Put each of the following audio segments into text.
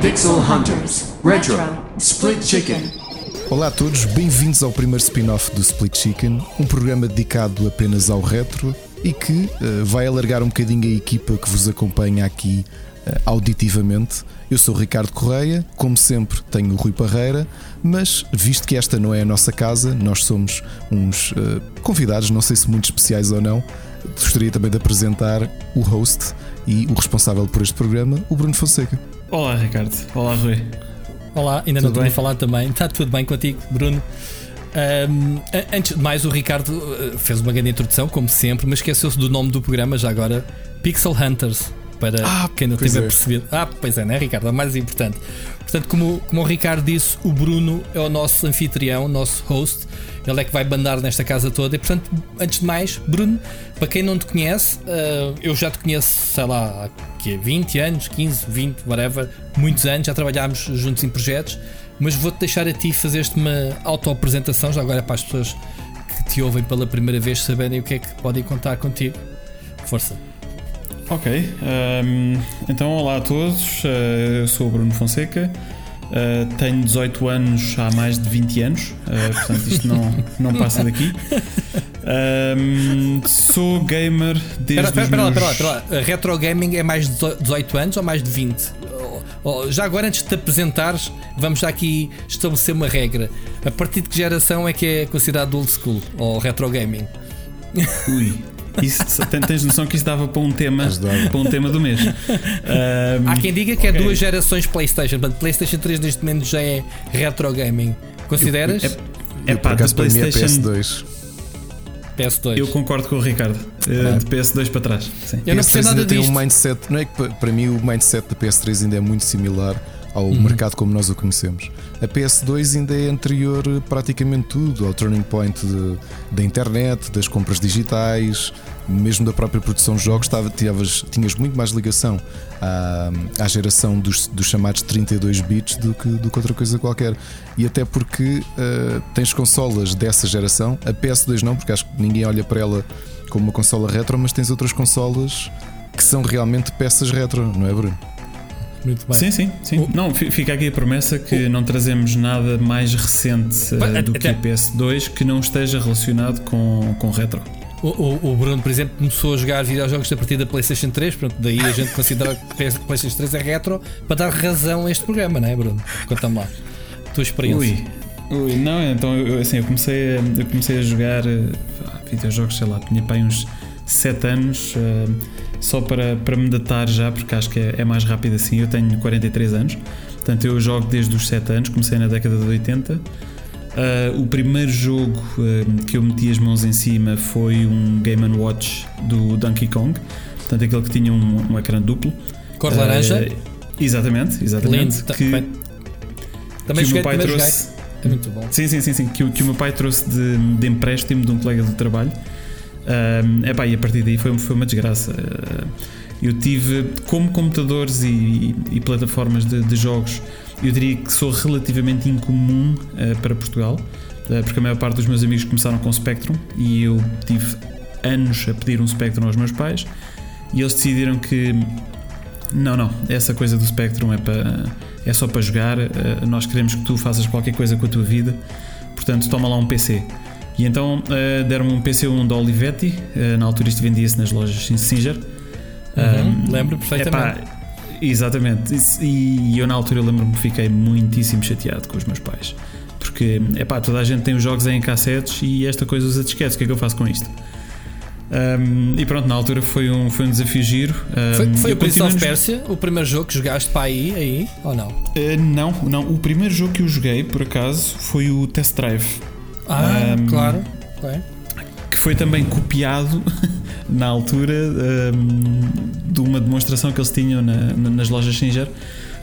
Pixel Hunters Retro Split Chicken. Olá a todos, bem-vindos ao primeiro spin-off do Split Chicken, um programa dedicado apenas ao retro e que uh, vai alargar um bocadinho a equipa que vos acompanha aqui auditivamente. Eu sou o Ricardo Correia, como sempre tenho o Rui Parreira, mas visto que esta não é a nossa casa, nós somos uns uh, convidados, não sei se muito especiais ou não, gostaria também de apresentar o host e o responsável por este programa, o Bruno Fonseca. Olá, Ricardo. Olá, Rui. Olá, ainda tudo não tinha falado também. Está tudo bem contigo, Bruno? Um, antes de mais, o Ricardo fez uma grande introdução, como sempre, mas esqueceu-se do nome do programa já agora: Pixel Hunters. Para ah, quem não tiver é. percebido. Ah, pois é, né, Ricardo? É o mais importante. Portanto, como, como o Ricardo disse, o Bruno é o nosso anfitrião, nosso host. Ele é que vai bandar nesta casa toda. E, portanto, antes de mais, Bruno, para quem não te conhece, uh, eu já te conheço, sei lá, há 20 anos, 15, 20, whatever, muitos anos, já trabalhámos juntos em projetos. Mas vou-te deixar a ti fazer-te uma auto-apresentação, já agora para as pessoas que te ouvem pela primeira vez saberem o que é que podem contar contigo. Força. Ok, um, então olá a todos, uh, eu sou o Bruno Fonseca, uh, tenho 18 anos há mais de 20 anos, uh, portanto isto não, não passa daqui. Um, sou gamer desde. Espera, espera, meus... espera, lá, espera lá. Retro gaming é mais de 18 anos ou mais de 20? Já agora, antes de te apresentares, vamos já aqui estabelecer uma regra. A partir de que geração é que é considerado old school ou retro gaming? Ui, isso, tens noção que isso dava para um tema, para um tema do mês. Um, Há quem diga que é okay. é duas gerações PlayStation. Portanto, PlayStation 3 neste momento já é retro gaming. Consideras? É, é pá, de PlayStation... para mim é PS2. PS2. Eu concordo com o Ricardo. Ah. De PS2 para trás. Sim. Eu não PS3 nada tem disto. um mindset. Não é que para mim o mindset da PS3 ainda é muito similar ao uhum. mercado como nós o conhecemos. A PS2 ainda é anterior praticamente tudo ao turning point de, da internet, das compras digitais, mesmo da própria produção de jogos. Estava, tinhas, tinhas muito mais ligação à, à geração dos, dos, chamados 32 bits do que, do que outra coisa qualquer. E até porque uh, tens consolas dessa geração, a PS2 não, porque acho que ninguém olha para ela como uma consola retro, mas tens outras consolas que são realmente peças retro, não é, Bruno? Muito bem. Sim, sim, sim. O... Não, fica aqui a promessa que o... não trazemos nada mais recente uh, do que a PS2 que não esteja relacionado com, com retro. O, o, o, Bruno, por exemplo, começou a jogar videojogos a partir da PlayStation 3, pronto, daí a gente considera que a PlayStation 3 é retro para dar razão a este programa, não é, Bruno? Conta-me lá, tua experiência. Ui, ui não, então eu, assim, eu comecei, a, eu comecei a jogar uh, videojogos, sei lá, tinha para uns 7 anos. Uh, só para, para me datar já, porque acho que é, é, mais rápido assim. Eu tenho 43 anos, portanto eu jogo desde os 7 anos, comecei na década de 80. Uh, ah, o primeiro jogo uh, que eu meti as mãos em cima foi um Game Watch do Donkey Kong, portanto aquele que tinha um, um ecrã duplo. Cor laranja? Uh, exatamente, exatamente. Lindo. Que, também que joguei, o meu pai trouxe. É muito bom. Sim, sim, sim, sim que, que o meu pai trouxe de, de empréstimo de um colega do trabalho. Um, epá, e a partir daí foi, foi uma desgraça. Eu tive, como computadores e, e plataformas de, de, jogos, eu diria que sou relativamente incomum uh, para Portugal, uh, porque a maior parte dos meus amigos começaram com Spectrum e eu tive anos a pedir um Spectrum aos meus pais e eles decidiram que não, não, essa coisa do Spectrum é, para, é só para jogar, uh, nós queremos que tu faças qualquer coisa com a tua vida, portanto toma lá um PC. E então uh, deram-me um PC1 da Olivetti, uh, na altura isto vendia-se nas lojas Singer. Uhum, um, lembro perfeitamente. Epá, exatamente. E, e eu na altura lembro-me que fiquei muitíssimo chateado com os meus pais. Porque, epá, toda a gente tem os jogos em cassetes e esta coisa usa disquetes, o que é que eu faço com isto? Um, e pronto, na altura foi um, foi um desafio giro. Um, foi foi o Prince of Persia, o primeiro jogo que jogaste para aí, aí ou não? Uh, não, não. O primeiro jogo que eu joguei, por acaso, foi o Test Drive. Ah, um, claro. Que foi também copiado na altura um, de uma demonstração que eles tinham na, na, nas lojas Singer.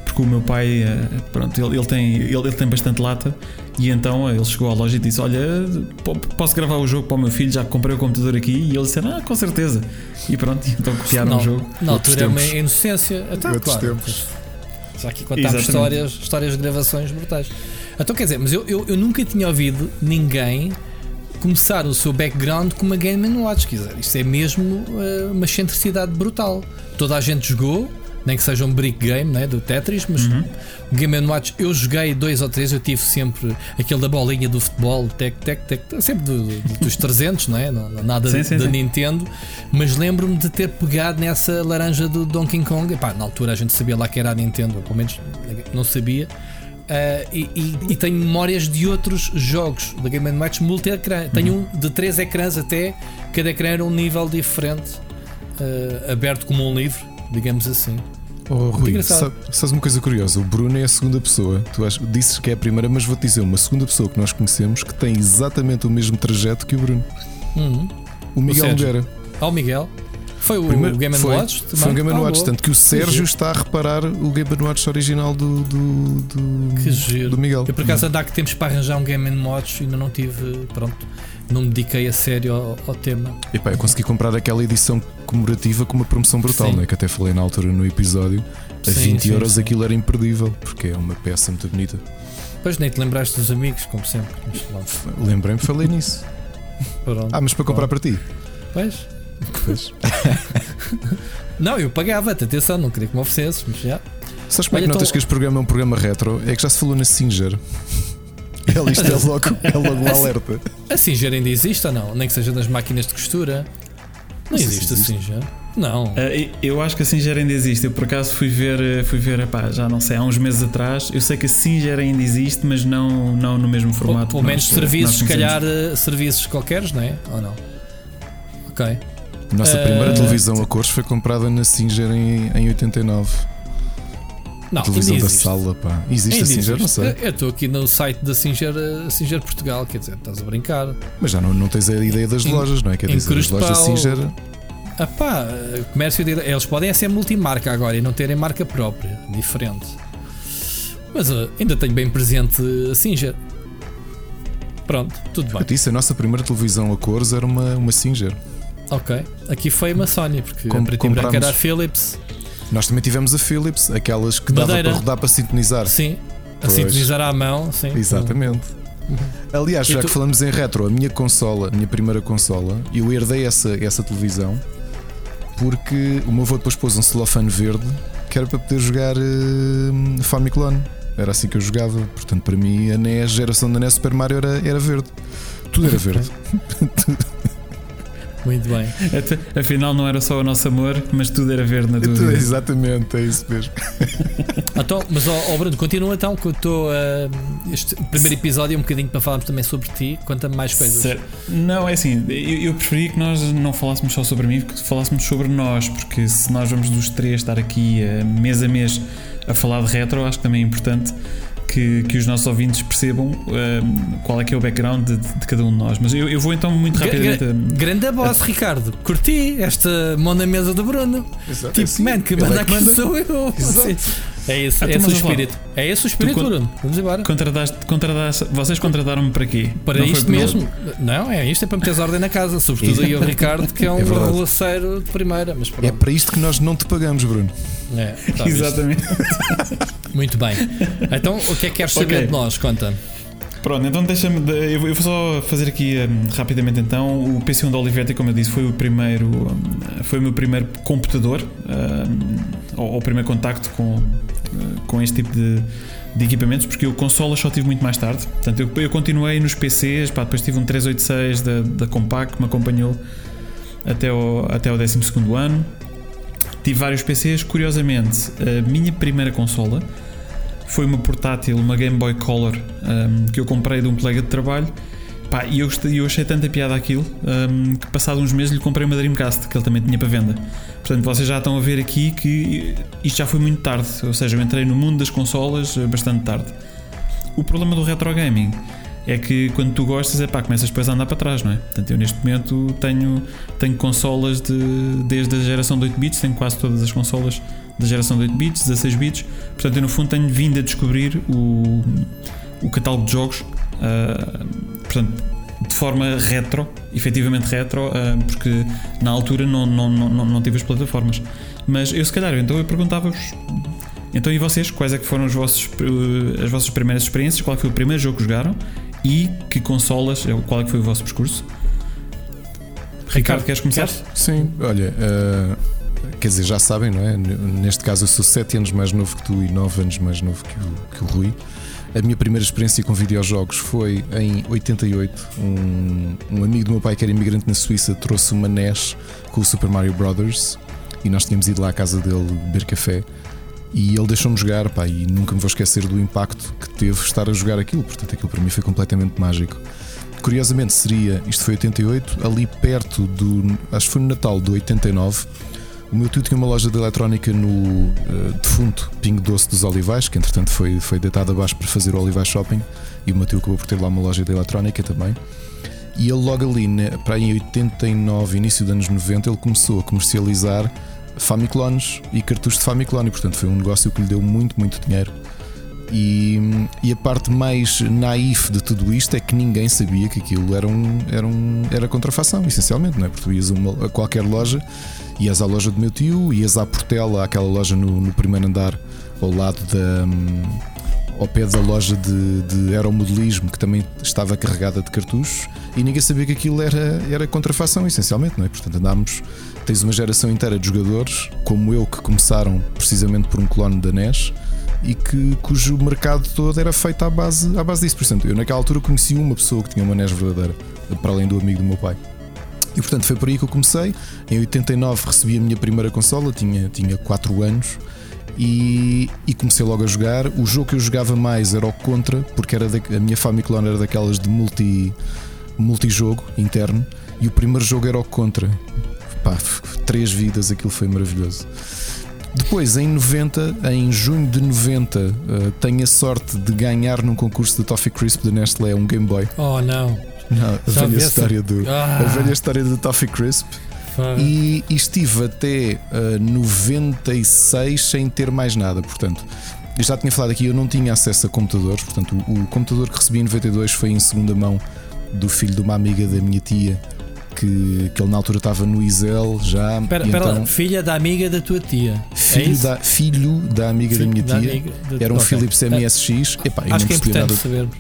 Porque o meu pai, uh, pronto, ele, ele, tem, ele, ele, tem bastante lata e então ele chegou à loja e disse: Olha, posso gravar o jogo para o meu filho? Já comprei o computador aqui. E ele disse: Ah, com certeza. E pronto, então copiaram não, o jogo. Na altura é uma inocência. Até, claro. Tempos. Já aqui Exatamente. histórias, histórias de gravações brutais. Então quer dizer, mas eu, eu, eu nunca tinha ouvido ninguém começar o seu background com uma Game Watch. Quer dizer, isto é mesmo eh, uma excentricidade brutal. Toda a gente jogou, nem que seja um brick game né, do Tetris, mas Uhum. o Game Watch eu joguei dois ou três. Eu tive sempre aquele da bolinha do futebol, tec, tec, tec, sempre do- do- dos 300, não é? Não- não- Nada Sim, sim, da sim. Nintendo, mas lembro-me de ter pegado nessa laranja do Donkey Kong. Epá, na altura a gente sabia lá que era a Nintendo, pelo menos não sabia. Ah, e, e- e tenho memórias de outros jogos da Game Watch multi-ecrã. Tenho Uhum. um de três ecrãs até, cada ecrã era um nível diferente, ah, aberto como um livro, digamos assim. Oh, Rui, sabe- sabes uma coisa curiosa? O Bruno é a segunda pessoa. Tu ach- disses que é a primeira, mas vou-te dizer uma segunda pessoa que nós conhecemos que tem exatamente o mesmo trajeto que o Bruno. Uhum. O Miguel. Nogueira. Ao Miguel. Foi o Primeiro- Game foi, Watch? Foi um Game Ah, Watch. Tanto que o Sérgio giro. está a reparar o Game Watch original do, do, do, Que giro. do Miguel. Eu por acaso ando há que tempos para arranjar um Game Watch e ainda não tive, pronto, não me dediquei a sério ao, ao tema. E pá, eu consegui comprar aquela edição comemorativa com uma promoção brutal, né? que até falei na altura no episódio. A Sim, 20 sim, euros sim. aquilo era imperdível, porque é uma peça muito bonita. Pois nem te lembraste dos amigos, como sempre. Pronto, Lembrei-me, falei nisso. pronto. Ah, mas para comprar para ti. Pois. Pois. Não, eu pagava-te, atenção, não queria que me oferecesses, mas já. Sabes como é Olha, que notas então- que este programa é um programa retro? É que já se falou na Singer. Ela isto é logo, é logo um alerta. A Singer ainda existe ou não? Nem que seja nas máquinas de costura. Não, Não sei se existe a existe. Singer. Não. Ah, e- eu acho que a Singer ainda existe. Eu por acaso fui ver, eh, fui ver epá, já não sei, há uns meses atrás. Eu sei que a Singer ainda existe, mas não, não no mesmo formato. Pelo que menos nós, eh, serviços, nós se calhar, eh, serviços qualquer, não é? Ou não? Ok. Nossa Eh, primeira televisão a cores foi comprada na Singer em, em 89. Não, televisão da sala, pá. Existe Ainda a Singer? Não existe. sei. Eu- Eu estou aqui no site da Singer, eh, Singer Portugal, quer dizer, estás a brincar. Mas já não, não tens a ideia das Em- lojas, não é? Quer dizer, as lojas Pau- Singer. Ah pá, eh, comércio de, eles podem ser multimarca agora e não terem marca própria, diferente. Mas eh, ainda tenho bem presente a Singer. Pronto, tudo Eu bem. disse, a nossa primeira televisão a cores era uma, uma Singer. Ok. Aqui foi uma Sony, porque Com- a preto e branco era a. Philips. Nós também tivemos a Philips, aquelas que dava Madeira. para rodar para sintonizar. Sim. A Pois. sintonizar à mão, sim. Exatamente. Aliás, E já tu- que falamos em retro, a minha consola, a minha primeira consola, eu herdei essa, essa televisão porque o meu avô depois pôs um celofane verde que era para poder jogar uh, Famiclone. Era assim que eu jogava. Portanto, para mim, a NES, a geração da NES Super Mario era, era verde. Tudo era verde. Muito bem. Afinal, não era só o nosso amor, mas tudo era verde na tua vida. Exatamente, é isso mesmo. Então, mas ó ó, Bruno, continua então que eu estou. eh, este primeiro episódio é um bocadinho para falarmos também sobre ti. Conta-me mais coisas. Certo. Não, é assim, eu, eu preferi que nós não falássemos só sobre mim, que falássemos sobre nós, porque se nós vamos dos três estar aqui eh, mês a mês a falar de retro, acho que também é importante que, que os nossos ouvintes percebam eh, qual é que é o background de, de cada um de nós. Mas eu, eu vou então muito rapidamente. gra- Grande voz, Ricardo. Curti esta mão na mesa do Bruno. Exato, é Tipo, assim. man, que manda é que aqui manda. sou eu. Exato. É esse, Ah, é então, esse o espírito. É esse o espírito, Bruno. Vamos embora. Contrataste, contrataste, vocês contrataram-me para quê? Para Não isto mesmo. Não, é isto é para meteres ordem na casa. Sobretudo aí o Ricardo, que é um É de primeira. Mas É para isto que nós não te pagamos, Bruno. É, tá. Exatamente. Muito bem. Então, o que é que queres saber de nós? Conta. Pronto, então deixa-me. de- Eu vou só fazer aqui hum, rapidamente então. O PC1 da Olivetti, como eu disse, foi o primeiro. hum, Foi o meu primeiro computador. hum, ou, o primeiro contacto com, uh, com este tipo de, de equipamentos, porque eu consolas só tive muito mais tarde. Portanto, eu, eu continuei nos PCs, pá, depois tive um 386 da, da Compaq que me acompanhou até o, até o 12 ano. Tive vários PCs. Curiosamente, a minha primeira consola foi uma portátil, uma Game Boy Color um, que eu comprei de um colega de trabalho. Pá, e eu, eu achei tanta piada aquilo um, que, passado uns meses, lhe comprei uma Dreamcast que ele também tinha para venda. Portanto, vocês já estão a ver aqui que isto já foi muito tarde, ou seja, eu entrei no mundo das consolas eh, bastante tarde. O problema do retro gaming é que quando tu gostas, é pá, começas depois a andar para trás, não é? Portanto, eu neste momento tenho, tenho consolas de, desde a geração de 8 bits, tenho quase todas as consolas da geração de 8 bits, 16 bits, portanto, eu no fundo tenho vindo a descobrir o, o catálogo de jogos, ah, portanto, de forma retro, efetivamente retro, ah, porque na altura não, não, não, não, tive as plataformas. Mas eu, se calhar, então eu perguntava-vos Então, e vocês? Quais é que foram os vossos, eh, as vossas primeiras experiências? Qual foi o primeiro jogo que jogaram? E que consolas? Qual é que foi o vosso percurso? Ricardo, queres começar? Sim, olha, uh, quer dizer, já sabem, não é? Neste caso, eu sou 7 anos mais novo que tu e 9 anos mais novo que o, que o Rui. A minha primeira experiência com videojogos foi em 88. Um, um amigo do meu pai, que era imigrante na Suíça, trouxe uma NES com o Super Mario Brothers e nós tínhamos ido lá à casa dele beber café. E ele deixou-me jogar, pá, e nunca me vou esquecer do impacto que teve estar a jogar aquilo. Portanto, aquilo para mim foi completamente mágico. Curiosamente, seria, isto foi 88, ali perto do. Acho que foi no Natal de 89 o meu tio tinha uma loja de eletrónica no uh, defunto Pingo Doce dos Olivais, que entretanto foi, foi deitado abaixo para fazer o Olivais Shopping, e o meu tio acabou por ter lá uma loja de eletrónica também. E ele logo ali, né, para em 89, início dos anos 90, ele começou a comercializar Famiclones e cartuchos de Famiclone, e portanto foi um negócio que lhe deu muito, muito dinheiro. E, e, a parte mais naif de tudo isto é que ninguém sabia que aquilo era, um, era, um, era contrafação, essencialmente, não é? Porque tu ias uma, a qualquer loja Ias à loja do meu tio, ias à Portela, aquela loja no, no primeiro andar, ao lado da. Ao pé da loja de, de aeromodelismo, que também estava carregada de cartuchos, e ninguém sabia que aquilo era, era contrafação, essencialmente, não é? Portanto, andámos. Tens uma geração inteira de jogadores, como eu, que começaram precisamente por um clone da NES e que, cujo mercado todo era feito à base, à base disso. Portanto, eu naquela altura conheci uma pessoa que tinha uma NES verdadeira, para além do amigo do meu pai. E portanto foi por aí que eu comecei. Em 89 recebi a minha primeira consola, tinha, tinha 4 anos. E, e, comecei logo a jogar. O jogo que eu jogava mais era o Contra, porque era da, a minha Famiclone era daquelas de multi, multijogo interno. E o primeiro jogo era o Contra. Pá, três vidas, aquilo foi maravilhoso. Depois, em 90, em junho de 90, uh, tenho a sorte de ganhar num concurso de Toffee Crisp da Nestlé um Game Boy. Oh, não! Não, a velha história do ah. a velha história do Toffee Crisp. E, e, estive até uh, eh, 96 sem ter mais nada, portanto. Eu já tinha falado aqui, eu não tinha acesso a computadores, portanto, o, o computador que recebi em 92 foi em segunda mão do filho de uma amiga da minha tia, que, que ele na altura estava no Isel já. Espera, então, filha da amiga da tua tia. Filho, é da, filho da amiga filho da minha da tia. Era um okay. Philips MSX. Epá, eu Acho não que é importante.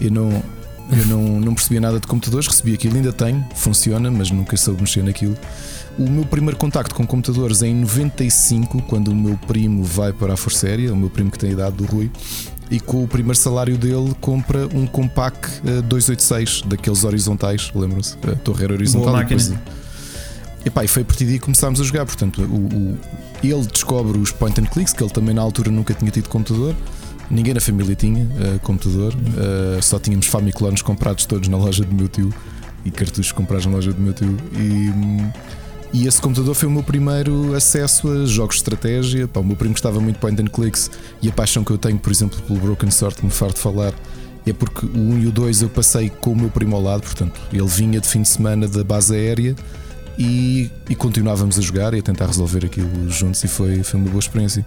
Eu não, eu não, não percebia nada de computadores, recebi aquilo, ainda tenho, funciona, mas nunca soube mexer naquilo. O meu primeiro contacto com computadores é em 95, quando o meu primo vai para a Força Aérea, o meu primo que tem a idade do Rui, e com o primeiro salário dele compra um Compaq 286, eh, daqueles horizontais, lembram-se? A torre horizontal. Boa depois, Epá, e foi a partir daí que começámos a jogar. Portanto, o, o, ele descobre os point and clicks, que ele também na altura nunca tinha tido computador. Ninguém na família tinha uh, computador, uh, só tínhamos Famiclones comprados todos na loja do meu tio e cartuchos comprados na loja do meu tio. E, e esse computador foi o meu primeiro acesso a jogos de estratégia. Pá, o meu primo gostava muito de point and clicks e a paixão que eu tenho, por exemplo, pelo Broken Sword, me farto falar, é porque o 1 e o 2 eu passei com o meu primo ao lado, portanto, ele vinha de fim de semana da base aérea e, e continuávamos a jogar e a tentar resolver aquilo juntos e foi, foi uma boa experiência.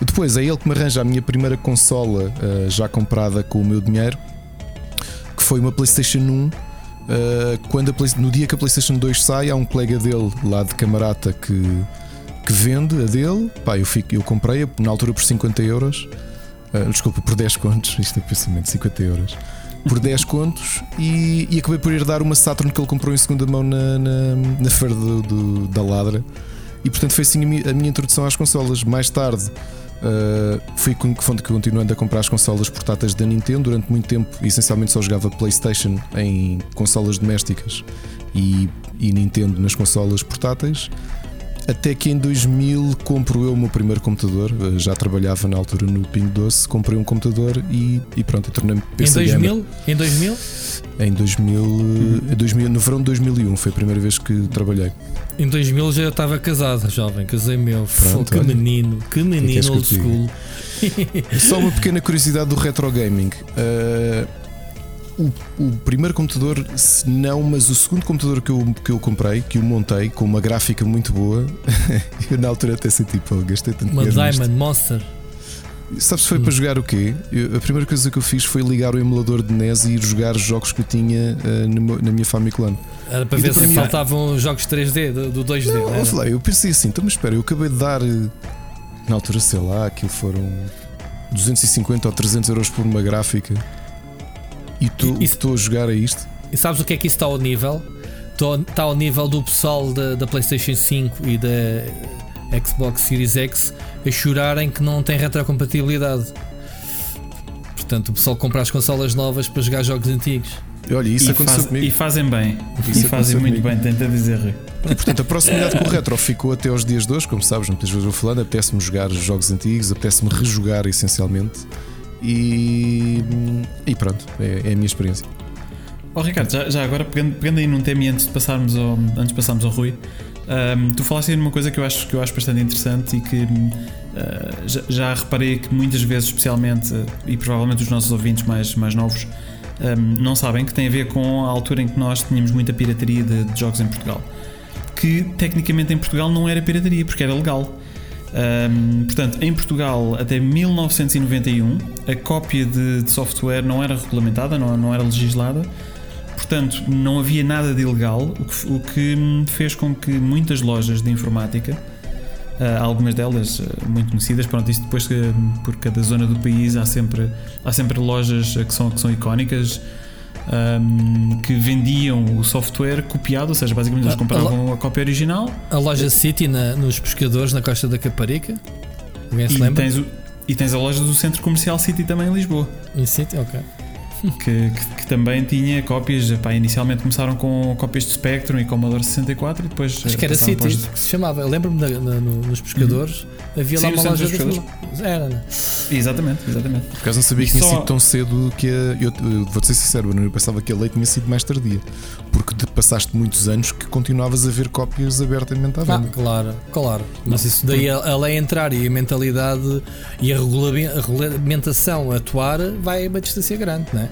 Depois é ele que me arranja a minha primeira consola uh, já comprada com o meu dinheiro, que foi uma PlayStation 1. Eh, quando Play... no dia que a PlayStation 2 sai, há um colega dele lá de camarata que, que vende a dele. Pá, eu, fico, eu comprei na altura por 50 euros. Uh, desculpa, por 10 contos. Isto é pensamento, 50 euros. Por 10 contos e, e, acabei por ir dar uma Saturn que ele comprou em segunda mão na, na, na feira do, do, da Ladra. E portanto foi assim a minha introdução às consolas. Mais tarde Uh, fui continuando a comprar as consolas portáteis da Nintendo durante muito tempo. Essencialmente só jogava PlayStation em consolas domésticas e, e Nintendo nas consolas portáteis. Até que em 2000 compro eu o meu primeiro computador. Uh, já trabalhava na altura no Ping Doce. Comprei um computador e, e pronto, tornei-me PC Em 2000? Em 2000? Em 2000, uhum. 2000, no verão de 2001 foi a primeira vez que trabalhei. Em 2000 já estava casado, jovem, casei meu. Pronto, que menino, que menino old school. Só uma pequena curiosidade do retro gaming. Uh, o, o, primeiro computador, se não, mas o segundo computador que eu, que eu comprei, que eu montei com uma gráfica muito boa, eu na altura até senti, pô, gastei tanto Uma Diamond Monster. Sabes se foi hum. para jogar o quê? Eu, a primeira coisa que eu fiz foi ligar o emulador de NES e ir jogar os jogos que eu tinha uh, no, na minha Famicom. Era para e ver se minha... faltavam jogos 3D, do, do 2D. Não, né? eu pensei assim, então mas espera, eu acabei de dar. Na altura, sei lá, aquilo foram 250 ou 300 euros por uma gráfica. E tu Isso- estou a jogar a isto? E sabes o que é que isso está ao nível? Está ao nível do pessoal da, da PlayStation 5 e da Xbox Series X a chorarem que não tem retrocompatibilidade. Portanto, o pessoal compra as consolas novas para jogar jogos antigos. E Olha, isso e, aconteceu faz- comigo. e fazem bem. Isso e fazem muito comigo. bem, tenta dizer, Rui. E, portanto, a proximidade com o retro ficou até aos dias de hoje, como sabes, muitas vezes vou falando, apetece-me jogar jogos antigos, apetece-me rejogar essencialmente. E, e pronto, é, é a minha experiência. Oh, Ricardo, já, já agora pegando, pegando aí num tema e antes de passarmos ao, antes de passarmos ao Rui, ahm, tu falaste aí numa coisa que eu acho, que eu acho bastante interessante e que ah, já, já reparei que muitas vezes, especialmente, e provavelmente os nossos ouvintes mais, mais novos, ahm, não sabem que tem a ver com a altura em que nós tínhamos muita pirataria de, de jogos em Portugal. Que tecnicamente em Portugal não era pirataria, porque era legal. Ahm, portanto, em Portugal, até 1991, a cópia de, de software não era regulamentada, não, não era legislada, portanto, não havia nada de ilegal, o que, o que hum, fez com que muitas lojas de informática, ah, algumas delas ah, muito conhecidas, pronto, isso depois que, por cada zona do país há sempre, há sempre lojas ah, que são, que são icónicas. hum, que vendiam o software copiado, ou seja, basicamente eles Ah, compravam a cópia original A loja City na- nos pescadores na Costa da Caparica. Alguém se e lembra? tens, o- e tens a loja do Centro Comercial City também em Lisboa. Em City? Ok. que, que- que também tinha cópias. Pá, inicialmente começaram com cópias de Spectrum e Commodore 64 e depois. Acho que era City os- que se chamava. Eu lembro-me nos pescadores. Havia Sim, lá uma loja dos de Era, né? Exatamente, exatamente. Por acaso não sabia que E tinha só- sido tão cedo que a, eu, eu vou-te ser sincero, eu pensava que a lei tinha sido mais tardia. Porque te passaste muitos anos que continuavas a ver cópias abertamente à Ah, venda. claro, claro. Mas isso daí a, a lei entrar e a mentalidade e a regulamentação atuar vai a uma distância grande, não é?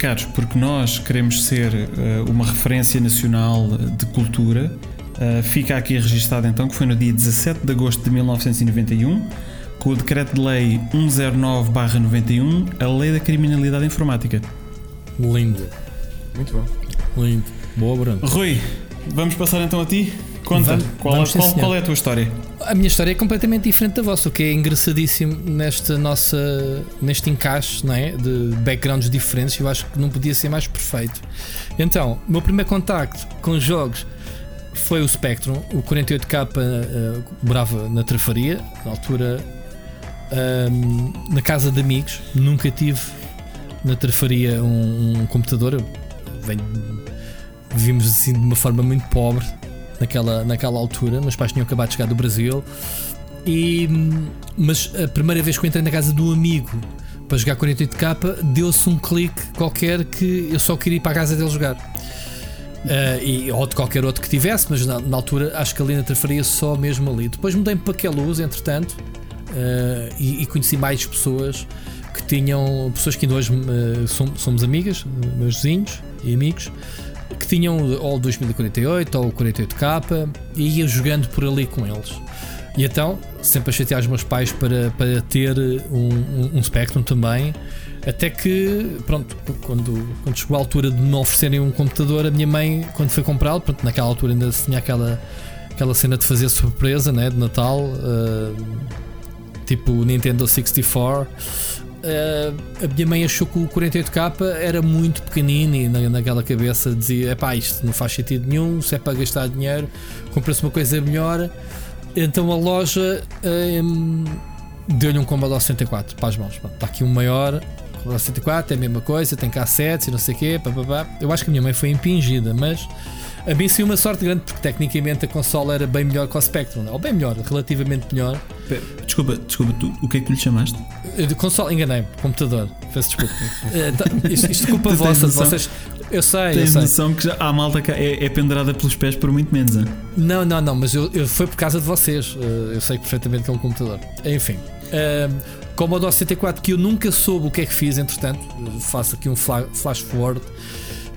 Caros, porque nós queremos ser eh, uma referência nacional de cultura, eh, fica aqui registado então que foi no dia 17 de agosto de 1991, com o decreto de lei 109-91, a lei da criminalidade informática. Lindo, Muito bom. lindo. Boa, Bruno. Rui, vamos passar então a ti? Conta, Vamos- qual, vamos qual- é a tua história? A minha história é completamente diferente da vossa, o que é engraçadíssimo nesta nossa, neste encaixe não é? de backgrounds diferentes. Eu acho que não podia ser mais perfeito. Então, o meu primeiro contacto com jogos foi o Spectrum, o 48K uh, morava na Trafaria, na altura ahm, na casa de amigos. Nunca tive na Trafaria um, um computador. Eu venho- vivimos assim de uma forma muito pobre naquela, naquela altura. Meus pais tinham acabado de chegar do Brasil. E, mas a primeira vez que eu entrei na casa do amigo para jogar 48K, deu-se um clique qualquer que eu só queria ir para a casa dele jogar. Ah, e, ou de qualquer outro que tivesse, mas na, na altura acho que ali na faria só mesmo ali. Depois mudei-me para Queluz, entretanto, ah, e, e conheci mais pessoas que tinham, pessoas que ainda hoje ah, som- somos amigas, meus vizinhos e amigos, que tinham ou o 2048 ou o 48K e ia jogando por ali com eles. E então, sempre a chatear os meus pais para, para ter um, um, um Spectrum também. Até que, pronto, quando, quando chegou a altura de me oferecerem um computador, a minha mãe, quando foi comprá-lo, pronto, naquela altura ainda se tinha aquela, aquela cena de fazer surpresa, né, de Natal, ah, tipo Nintendo 64. Ah, a minha mãe achou que o 48K era muito pequenino e na, naquela cabeça dizia: pá, isto não faz sentido nenhum, se é para gastar dinheiro, compra-se uma coisa melhor. Então a loja hum, deu-lhe um Commodore 64 para as mãos. Está aqui um maior, Commodore 64 é a mesma coisa, tem cassetes e não sei o quê. Pá, pá, pá. Eu acho que a minha mãe foi impingida, mas a mim saiu uma sorte grande porque tecnicamente a consola era bem melhor que o Spectrum, ou bem melhor, relativamente melhor. Desculpa, desculpa, tu, o que é que tu lhe chamaste? Eh, De console, enganei-me, computador, peço desculpa. Eh, tá- isto, isto culpa vossa, de vocês. Eu sei, eu Tens sei. noção que já há malta que é, é pendurada pelos pés por muito menos. hein? Não, não, não, mas eu, eu- foi por causa de vocês. Uh, eu sei perfeitamente que é um computador. Enfim, um, Commodore 64 que eu nunca soube o que é que fiz, entretanto, uh, faço aqui um fla- flash forward.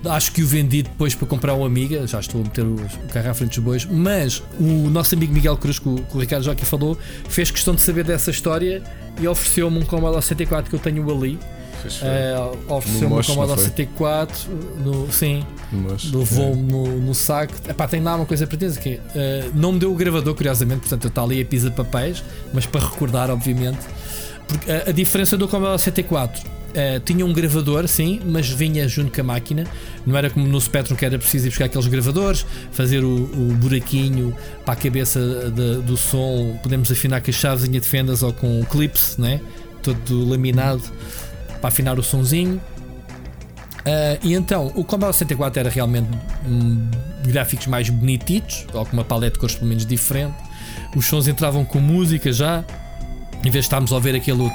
Acho que o vendi depois para comprar um Amiga, já estou a meter o, carro à frente dos bois. Mas o nosso amigo Miguel Cruz, que o, que o Ricardo já aqui falou, fez questão de saber dessa história e ofereceu-me um Commodore 64 que eu tenho ali. Uh, Ofereceu-me o Commodore 64. No, sim, Mas, levou-me no, no saco. Epá, tem lá uma coisa para dizer que uh, não me deu o gravador, curiosamente, portanto eu está ali a pisa de papéis, mas para recordar, obviamente. Porque a, a diferença do Commodore 64 Uh, tinha um gravador, sim, mas vinha junto com a máquina. Não era como no Spectrum que era preciso ir buscar aqueles gravadores, fazer o, o buraquinho para a cabeça de, do som. Podemos afinar com as chaves de fendas ou com clips, né? todo laminado para afinar o sonzinho. Uh, e então, o Commodore 64 era realmente um, gráficos mais bonititos, ou com uma paleta de cores pelo menos diferente. Os sons entravam com música já, em vez de estarmos a ouvir aquele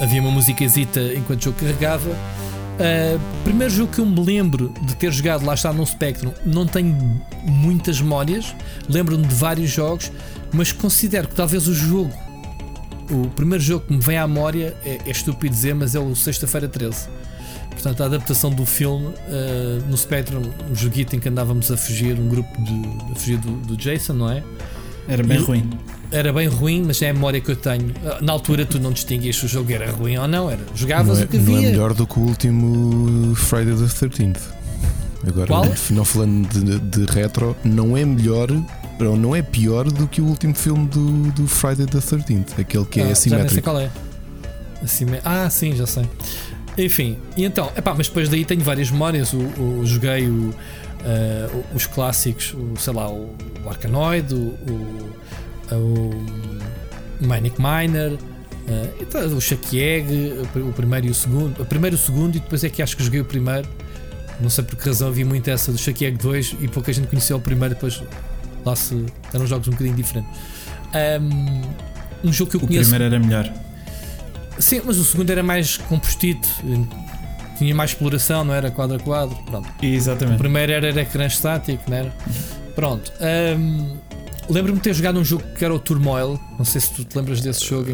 havia uma musicazita enquanto o jogo carregava. Uh, primeiro jogo que eu me lembro de ter jogado lá está no Spectrum, não tenho muitas memórias, lembro-me de vários jogos, mas considero que talvez o jogo, o primeiro jogo que me vem à memória, é, é estúpido dizer, mas é o Sexta-feira 13. Portanto, a adaptação do filme uh, no Spectrum, um joguito em que andávamos a fugir, um grupo de, a fugir do, do Jason, não é? Era bem e, ruim era bem ruim, mas é a memória que eu tenho. Ah, na altura tu não distinguias se o jogo era ruim ou não, era jogavas não é, o que havia. Não é melhor do que o último Friday the 13th. Agora, Qual? não falando de, de, retro, não é melhor, ou não é pior do que o último filme do, do Friday the 13th, aquele que é ah, é assimétrico. Já sei qual é. Assime... Ah, sim, já sei. Enfim, e então, epá, mas depois daí tenho várias memórias. O, o joguei o, uh, os clássicos, o, sei lá, o, o Arkanoid, o, o Manic Miner, uh, o Chuck Egg, o primeiro e o segundo. O primeiro e o segundo, e depois é que acho que joguei o primeiro. Não sei por que razão havia muito essa do Chuck Egg 2 e pouca gente conheceu o primeiro, depois lá se. eram jogos um bocadinho diferentes. Um, um jogo que eu o conheço. O primeiro era melhor. Sim, mas o segundo era mais compostito, tinha mais exploração, não era quadro a quadro. Pronto. Exatamente. O primeiro era, era ecrã estático, não era? Pronto. Um, Lembro-me de ter jogado um jogo que era o Turmoil. Não sei se tu te lembras desse jogo.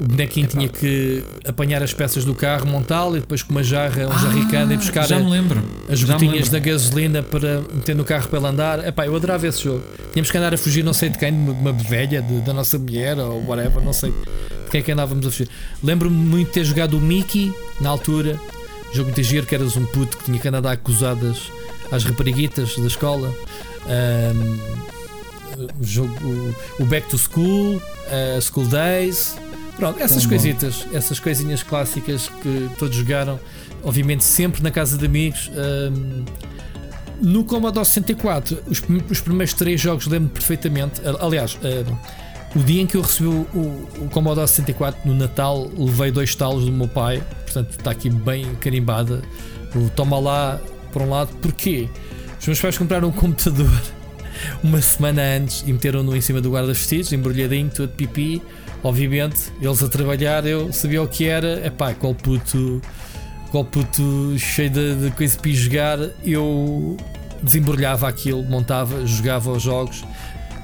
O bonequinho tinha que apanhar as peças do carro, montá-lo e depois com uma jarra, um ah, jarricano e buscar já me lembro. as gotinhas da gasolina para meter no carro para ele andar. Epá, eu adorava esse jogo. Tínhamos que andar a fugir, não sei de quem, de uma velha, de, da nossa mulher ou whatever, não sei de quem é que andávamos a fugir. Lembro-me muito de ter jogado o Mickey na altura. Jogo de giro que eras um puto que tinha que andar a dar acusadas às rapariguitas da escola. Um, o jogo, o, Back to School, uh, School Days. Pronto, essas Tão coisitas, bom. essas coisinhas clássicas que todos jogaram, obviamente sempre na casa de amigos. Um, no Commodore 64, os, os primeiros três jogos lembro perfeitamente. Aliás, o dia em que eu recebi o, o, o, Commodore 64 no Natal, levei dois talos do meu pai, portanto está aqui bem carimbada. O toma lá, por um lado, porquê? Os meus pais compraram um computador uma semana antes e meteram-no em cima do guarda-vestidos, embrulhadinho, todo pipi. Obviamente, eles a trabalhar, eu sabia o que era. É pá, qual puto, qual puto cheio de, de coisa para jogar. Eu desembrulhava aquilo, montava, jogava os jogos.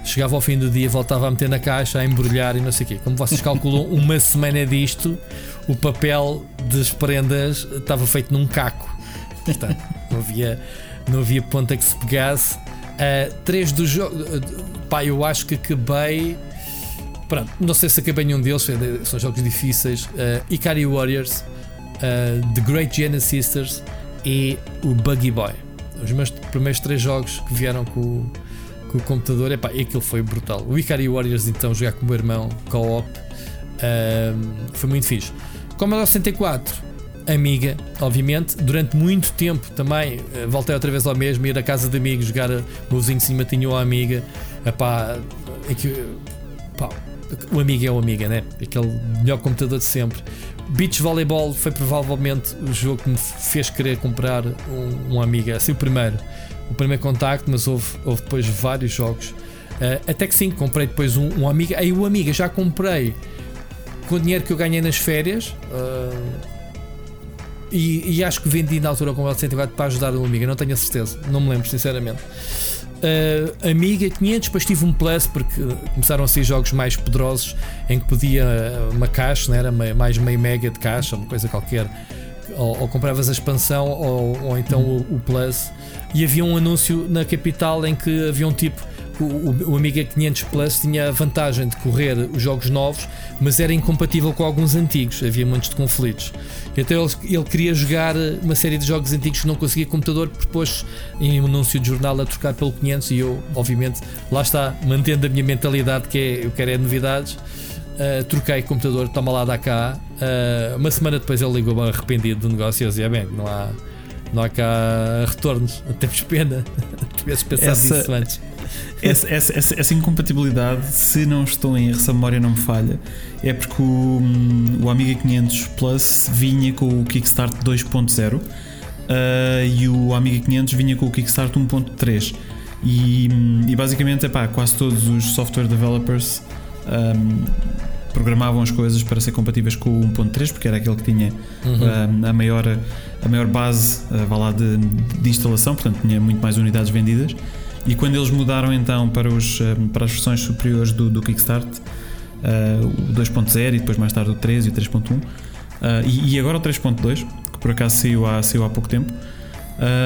Chegava ao fim do dia, voltava a meter na caixa, a embrulhar e não sei o quê. Como vocês calculam, uma semana disto, o papel das prendas estava feito num caco. Portanto, não havia, não havia ponta que se pegasse. Uh, três dos jogos. Pá, eu acho que acabei. Pronto, não sei se acabei nenhum deles, são jogos difíceis. Uh, Ikari Warriors, uh, The Great Giana Sisters e o Buggy Boy. Os meus primeiros três jogos que vieram com, com o computador, epá, e aquilo foi brutal. O Ikari Warriors, então, jogar com o meu irmão, co-op, foi muito fixe. Commodore 64 amiga, obviamente. Durante muito tempo também eh, voltei outra vez ao mesmo, ir à casa de amigos, jogar o vizinho de cima tinha uma amiga. Epá, é que, pá, o amigo é o amiga, né? Aquele melhor computador de sempre. Beach Volleyball foi provavelmente o jogo que me fez querer comprar um, um Amiga. Assim, o primeiro, o primeiro contacto, mas houve, houve depois vários jogos. Uh, até que sim, comprei depois um, um Amiga. Aí o Amiga já comprei com o dinheiro que eu ganhei nas férias. Uh, e, e, acho que vendi na altura com o L104 para ajudar o Amiga, não tenho a certeza, não me lembro sinceramente. Uh, Amiga 500, depois tive um Plus porque começaram a ser jogos mais poderosos em que podia uma caixa, não era mais meio mega de caixa, uma coisa qualquer. Ou, ou compravas a expansão ou, ou então o, o, Plus. E havia um anúncio na capital em que havia um tipo o, o, Amiga 500 Plus tinha a vantagem de correr os jogos novos, mas era incompatível com alguns antigos, havia muitos de conflitos. Então ele, ele queria jogar uma série de jogos antigos que não conseguia computador, propôs em um anúncio de jornal a trocar pelo 500 e eu, obviamente, lá está, mantendo a minha mentalidade que é eu quero é novidades. Uh, troquei computador, toma lá da cá. Uh, uma semana depois ele ligou-me arrependido do negócio e eu dizia: bem, não há, não há cá retornos, temos pena. Tivesse pensado Essa- nisso antes. Essa, essa, essa- essa incompatibilidade, se não estou em erro, se a memória não me falha, é porque o, hum, o Amiga 500 Plus vinha com o Kickstart 2.0 ah, e o Amiga 500 vinha com o Kickstart 1.3. E, hum, e basicamente, epá, quase todos os software developers hum, programavam as coisas para ser compatíveis com o 1.3, porque era aquele que tinha Uhum. a, a maior, a maior base uh, vá lá de, de instalação, portanto tinha muito mais unidades vendidas. E quando eles mudaram então para, os, um, para as versões superiores do, do Kickstart, uh, o 2.0 e depois mais tarde o 3 e o 3.1, uh, e, e agora o 3.2, que por acaso saiu há, saiu há pouco tempo.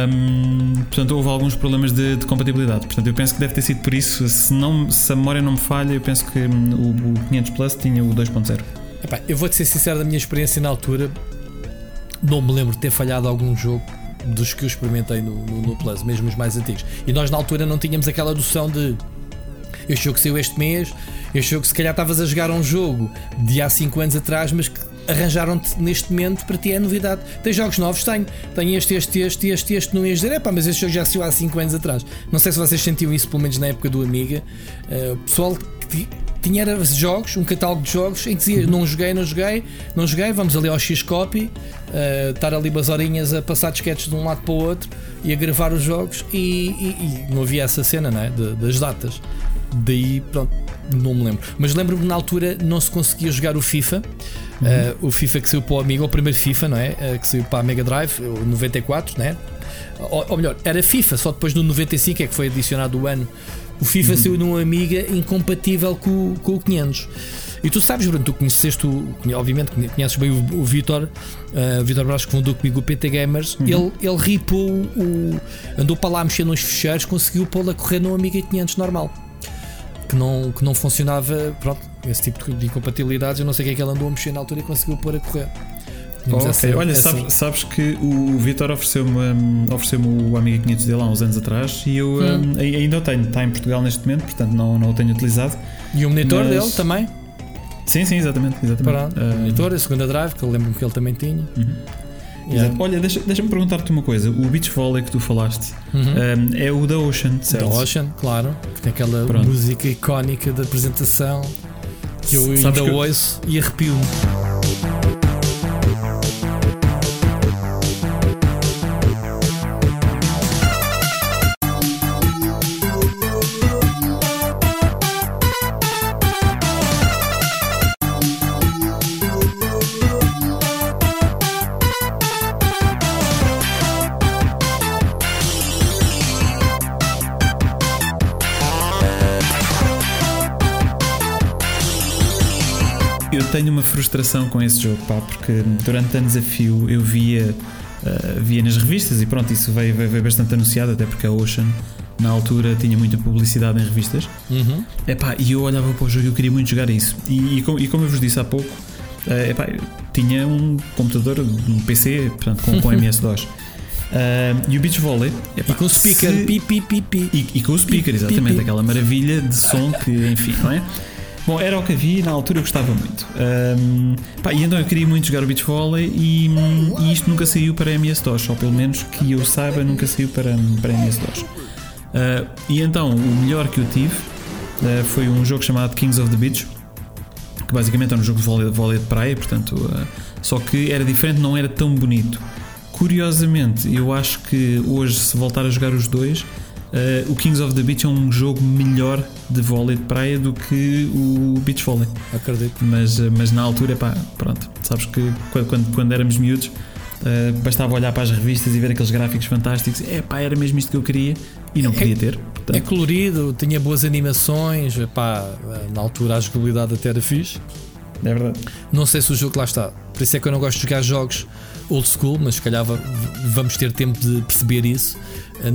um, portanto, houve alguns problemas de, de compatibilidade. Portanto, eu penso que deve ter sido por isso. Se, não, se a memória não me falha, eu penso que hum, o, o 500 Plus tinha o 2.0. Epá, eu vou-te ser sincero da minha experiência na altura. Não me lembro de ter falhado algum jogo dos que eu experimentei no, no, no Plus, mesmo os mais antigos. E nós na altura não tínhamos aquela noção de este jogo saiu este mês, este jogo se calhar estavas a jogar um jogo de há 5 anos atrás, mas que arranjaram-te neste momento para ti é novidade. Tem jogos novos? Tenho. Tenho este, este, este, este, este. Não ias dizer, epá, mas este jogo já saiu há 5 anos atrás. Não sei se vocês sentiam isso, pelo menos na época do Amiga. Uh, pessoal que tinha era jogos, um catálogo de jogos em que dizia não joguei, não joguei, não joguei, vamos ali ao X-Copy, uh, estar ali umas horinhas a passar disquetes de um lado para o outro e a gravar os jogos e, e- e não havia essa cena não é? De- das datas. Daí, pronto, não me lembro. Mas lembro-me na altura não se conseguia jogar o FIFA. Uh, o FIFA que saiu para o Amiga, o primeiro FIFA, não é? Uh, que saiu para a Mega Drive, o 94, né? Ou, ou melhor, era FIFA, só depois no 95 é que foi adicionado o ano. O FIFA saiu num Amiga incompatível com, o- com o 500. E tu sabes, Bruno, tu conheceste, o, obviamente conhe- conheces bem o, o Vitor, uh, o Vitor Brás que fundou comigo o PT Gamers. Ele, ele ripou o. andou para lá mexer nos fecheiros, conseguiu pô-lo a correr no Amiga 500 normal que não, que não funcionava, pronto, esse tipo de incompatibilidades. Eu não sei o que é que ele andou a mexer na altura e conseguiu pôr a correr. Tínhamos Ok, essa- Olha, essa- sabes, sabes que o, Vitor ofereceu-me um, ofereceu o Amiga 500 dele há uns anos atrás e eu Hum. um, ai- ainda o tenho. Está em Portugal neste momento, portanto não, não o tenho utilizado. E o monitor Mas- dele também. Sim, sim, exatamente. exatamente. Pronto, o monitor, a segunda drive, que eu lembro-me que ele também tinha. Uhum. Yeah. Olha, deixa- deixa-me perguntar-te uma coisa. O Beach Volley que tu falaste Uhum. um, é o da Ocean, Da certo? Ocean, claro, que tem aquela Pronto. música icónica da apresentação que eu Sabes ainda que eu- ouço e arrepio-me. Tenho uma frustração com esse jogo, pá, porque durante anos a fio eu via, ah, via nas revistas e pronto, isso veio, veio, veio bastante anunciado, até porque a Ocean na altura tinha muita publicidade em revistas. Uhum. Epá, e eu olhava para o jogo e eu queria muito jogar isso. E, e como, e como eu vos disse há pouco, eh, epá, tinha um computador, um PC, portanto, com, com MS-DOS. Eh, e o Beach Volley. epá, E com o speaker, se- pi, pi, pi, pi. e, e com o speaker, exatamente, aquela maravilha de som que, enfim, não é? Bom, era o que havia na altura eu gostava muito. Ahm, pá, e então eu queria muito jogar o Beach Volley e, e isto nunca saiu para MS-DOS, ou pelo menos que eu saiba, nunca saiu para, para MS-DOS. Ah, e então o melhor que eu tive ah, foi um jogo chamado Kings of the Beach, que basicamente era um jogo de vôlei, vôlei de praia, portanto, ah, só que era diferente, não era tão bonito. Curiosamente, eu acho que hoje, se voltar a jogar os dois, eh, o Kings of the Beach é um jogo melhor de vôlei de praia do que o Beach Volley. Acredito. Mas, eh, mas na altura, pá, pronto, sabes que quando, quando, quando éramos miúdos, eh, bastava olhar para as revistas e ver aqueles gráficos fantásticos, é pá, era mesmo isto que eu queria e não podia ter. Portanto, É colorido, tinha boas animações, pá, na altura a jogabilidade até era fixe. É verdade. Não sei se o jogo lá está. Por isso é que eu não gosto de jogar jogos old school, mas se calhar vamos ter tempo de perceber isso.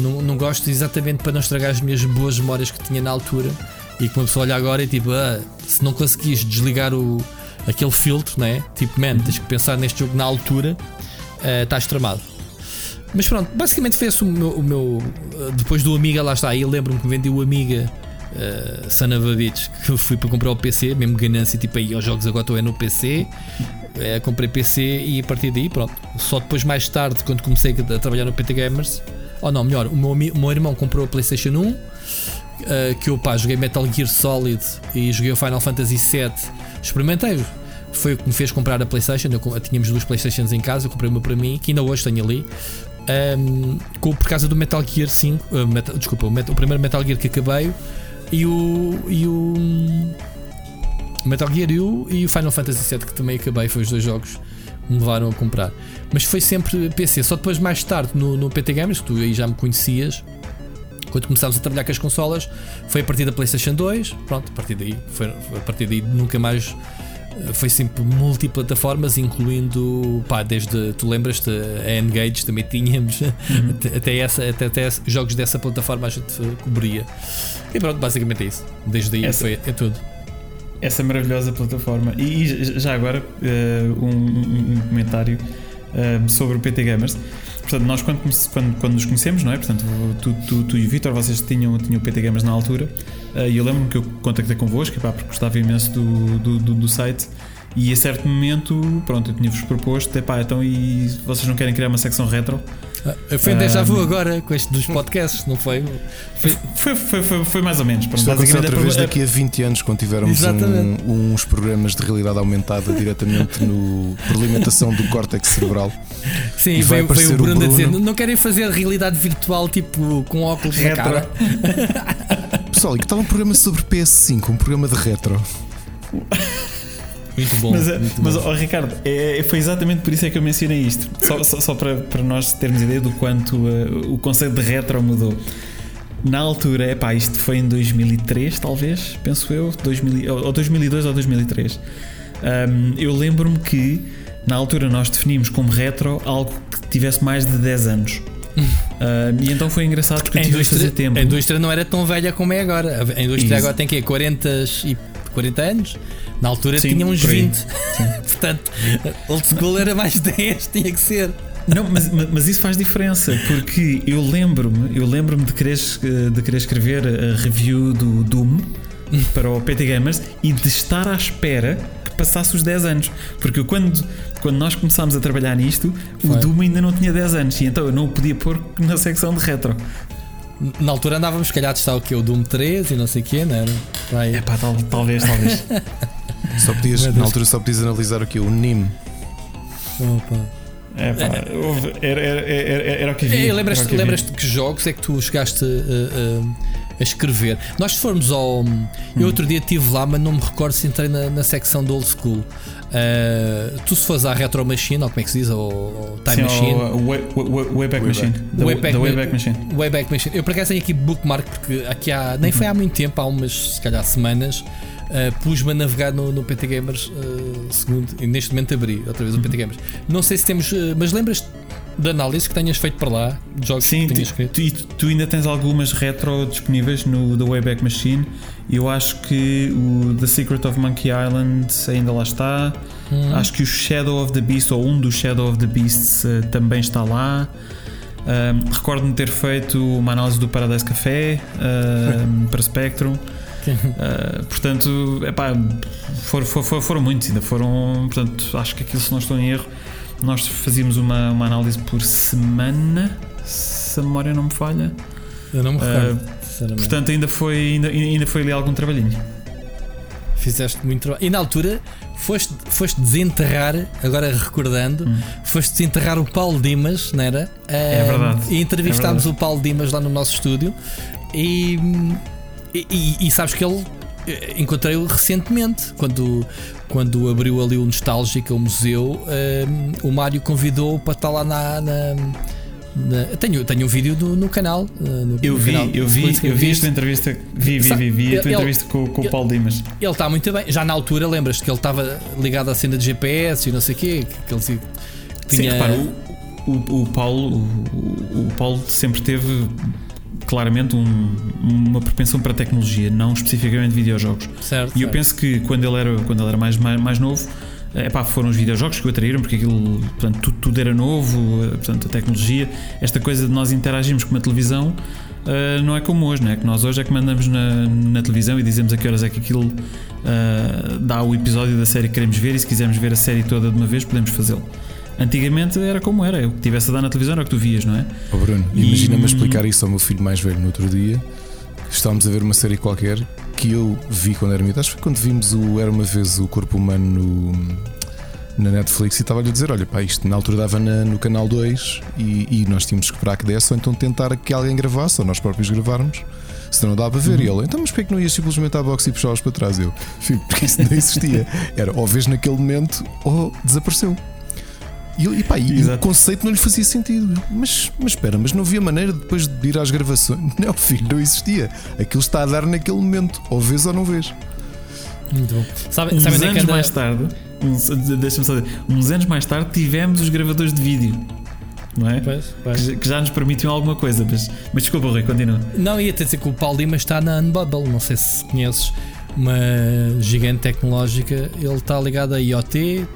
Não, não gosto exatamente para não estragar as minhas boas memórias que tinha na altura e que uma pessoa olha agora e tipo, ah, se não conseguis desligar o, aquele filtro, né? tipo, man, tens que pensar neste jogo na altura, uh, estás tramado. Mas pronto, basicamente foi esse o meu, o meu. Eh, depois do Amiga, lá está. Aí lembro-me que vendi o Amiga uh, que eu fui para comprar o PC, mesmo ganância, tipo aí aos jogos agora estou é no PC. Uh, comprei PC e a partir daí, pronto. Só depois, mais tarde, quando comecei a trabalhar no PT Gamers, ou não, melhor, o meu, o meu irmão comprou a PlayStation 1. Uh, que eu pá, joguei Metal Gear Solid e joguei o Final Fantasy VII. Experimentei, foi o que me fez comprar a PlayStation. Eu, tínhamos duas PlayStations em casa, eu comprei uma para mim, que ainda hoje tenho ali. Um, com, por causa do Metal Gear 5, uh, metal, desculpa, o, o, primeiro Metal Gear que acabei e o, e o Metal Gear e o, e o Final Fantasy VII que também acabei. Foi os dois jogos me levaram a comprar. Mas foi sempre PC. Só depois, mais tarde, no, no PT Gamers, que tu aí já me conhecias, quando começámos a trabalhar com as consolas, foi a partir da PlayStation 2. Pronto, a partir daí, foi, a partir daí nunca mais foi sempre multiplataformas, incluindo, pá, desde, tu lembras-te, a Engage também tínhamos, uhum. até, até, essa, até, até jogos dessa plataforma a gente cobria. E pronto, basicamente é isso. Desde aí essa, foi, é tudo. Essa maravilhosa plataforma. E, já agora, uh, um, um, comentário uh, sobre o PT Gamers. Portanto, nós quando, quando, quando nos conhecemos, não é? Portanto, tu, tu, tu e o Vitor, vocês tinham, tinham o PT Gamers na altura. Eh, e eu lembro-me que eu contactei convosco, pá, porque gostava imenso do, do, do, do site. E a certo momento, pronto, eu tinha-vos proposto, epá, então e vocês não querem criar uma secção retro? Ah, foi um déjà vu agora com este dos podcasts, não foi? Foi, foi, foi, foi, foi mais ou menos. Isto vai acontecer outra vez daqui a 20 anos, quando tivermos um, uns programas de realidade aumentada diretamente no, por alimentação do córtex cerebral. Sim, e vai veio, veio o Bruno, Bruno a dizer: não querem fazer realidade virtual tipo com óculos retro. na cara? Pessoal, e que tal um programa sobre PS5, um programa de retro? Muito bom. Mas, muito mas bom. Oh, Ricardo, é, foi exatamente por isso é que eu mencionei isto. Só, só, só para, para nós termos ideia do quanto uh, o conceito de retro mudou. Na altura, é pá, isto foi em 2003, talvez, penso eu, 2000, ou 2002 ou 2003. Um, eu lembro-me que na altura nós definimos como retro algo que tivesse mais de 10 anos. Uh, e então foi engraçado porque a indústria, tempo. A indústria não era tão velha como é agora. A indústria Isso. agora tem que 40 e 40 anos. Na altura Sim, tinha uns 20. Portanto, old school era mais 10, tinha que ser. Não, mas, mas isso faz diferença porque eu lembro-me, eu lembro-me de querer, de querer escrever a review do Doom para o PT Gamers e de estar à espera que passasse os 10 anos. Porque quando, quando nós começámos a trabalhar nisto, Foi. o Doom ainda não tinha 10 anos e então eu não o podia pôr na secção de retro. Na altura andávamos, se calhar, a testar o que? O Doom 3 e não sei o que, não era? É pá, tal, talvez, talvez. só podias, na altura só podias analisar o que? O NIM. Opa. É, pá, era, era, era, era, o que havia. É, lembras-te lembras de que jogos é que tu chegaste uh, uh, a escrever? Nós fomos ao. Hum. Eu outro dia estive lá, mas não me recordo se entrei na, na secção do old school. Uh, tu se fores à Retro Machine, ou como é que se diz? Ou, ou Time Sim, Machine? Way, way, Wayback Machine. The, Wayback, Wayback Machine. Wayback Machine. Eu por acaso tenho aqui bookmark, porque aqui há. Nem foi há muito tempo, há umas, se calhar, semanas. Uh, pus-me a navegar no, no PT Gamers uh, segundo, e neste momento abri outra vez o PT Gamers. Não sei se temos, uh, mas lembras de análises que tenhas feito para lá, de jogos Sim, que tenhas tu, tu, tu, ainda tens algumas retro disponíveis no The Wayback Machine. Eu acho que o The Secret of Monkey Island ainda lá está. Hum. Acho que o Shadow of the Beast, ou um dos Shadow of the Beasts, também está lá. Um, Recordo-me ter feito uma análise do Paradise Café um, para Spectrum. Uh, portanto, epá, for, for, for, foram muitos, ainda foram. Portanto, acho que aquilo, se não estou em erro, nós fazíamos uma, uma análise por semana, se a memória não me falha. Eu não me recordo. Uh, portanto, ainda foi, ainda, ainda foi ali algum trabalhinho. Fizeste muito trabalho. E na altura foste, foste desenterrar, agora recordando, hum. foste desenterrar o Paulo Dimas, não era? É verdade. E entrevistámos é verdade. o Paulo Dimas lá no nosso estúdio. E e, e, e sabes que ele eh, encontrei-o recentemente, quando, quando abriu ali o Nostálgica, o museu. Um, eh, o Mário convidou para estar lá na, na, Na- tenho, tenho um vídeo do- no canal. uh, no- Eu no vi, canal eu vi, eu vi a Viste? tua entrevista, vi, vi, vi, vi a tua ele- entrevista com, com o ele- Paulo Dimas. Ele está muito bem. Já na altura, lembras-te que ele estava ligado à cena de GPS e não sei o quê. Que, que ele se- Sim, tinha. repara, o, o, o Paulo, o, o Paulo sempre teve claramente um- uma propensão para a tecnologia, não especificamente videojogos. certo, E eu certo. penso que quando ele era, quando ele era mais, mais, mais novo, eh, epá, foram os videojogos que o atraíram, porque aquilo, portanto, tudo, tudo era novo, eh, portanto, a tecnologia, esta coisa de nós interagirmos com uma televisão. eh, não é como hoje, não é? Que nós hoje é que mandamos na, na televisão e dizemos a que horas é que aquilo eh, dá o episódio da série que queremos ver e se quisermos ver a série toda de uma vez podemos fazê-lo. Antigamente era como era, o que tivesse a dar na televisão era o que tu vias, não é? Oh Bruno, imagina-me explicar isso ao meu filho mais velho no outro dia. Estávamos a ver uma série qualquer que eu vi quando era miúdo. Acho que foi quando vimos o Era uma vez o corpo humano no, na Netflix e estava-lhe a dizer: Olha, pá, isto na altura dava na- no canal 2 e, e nós tínhamos que esperar que desse, ou então tentar que alguém gravasse, ou nós próprios gravarmos. Se não dava a ver, e ele, então, mas porquê que não ias simplesmente à box e puxá-los para trás? Eu, filho, porque isso não existia. Era ou vês naquele momento ou desapareceu. E, e, pá, e o conceito não lhe fazia sentido. Mas, mas espera, mas não havia maneira depois de ir às gravações? Não, filho, não existia. Aquilo está a dar naquele momento. Ou vês ou não vês. Muito bom. Sabe, Uns sabe onde é que anos anda? mais tarde, uns, deixa-me só dizer, uns anos mais tarde tivemos os gravadores de vídeo, não é? Pois, Que, pois. já- que já nos permitiam alguma coisa, mas, mas desculpa, Rui, continua. Não, ia-te dizer que o Paulo Dimas está na Unbubble. Não sei se conheces uma gigante tecnológica. Ele está ligado a IoT,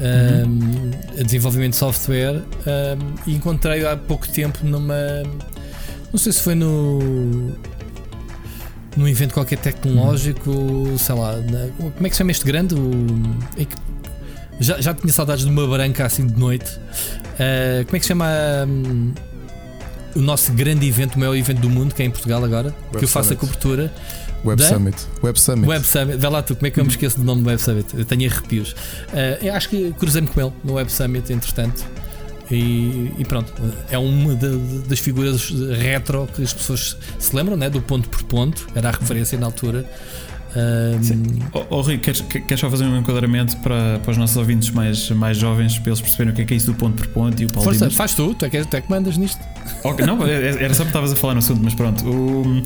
um, a desenvolvimento de software. um, e encontrei-o há pouco tempo numa. Não sei se foi no. Num evento qualquer tecnológico, sei lá. na- como é que se chama este grande? O, é que- já, já tinha saudades de uma branca assim de noite. Uh, como é que se chama hum, o nosso grande evento, o maior evento do mundo, que é em Portugal agora? que eu faço a cobertura. Web Da? Summit. Web Summit. Web Summit, vê lá tu, como é que eu me esqueço do nome do Web Summit? Eu tenho arrepios. Uh, eu acho que cruzei-me com ele no Web Summit, entretanto. E, e pronto, é uma da- das figuras retro que as pessoas se lembram, né? Do ponto por ponto, era a referência na altura. Um, Oh, oh, Rui, queres, queres só fazer um enquadramento para, para os nossos ouvintes mais, mais jovens, para eles perceberem o que é, que é isso do ponto por ponto e o Paulo força, Dimas? faz tu, tu é que, tu é que mandas nisto. Ok, não, era só porque estavas a falar no assunto, mas pronto. O,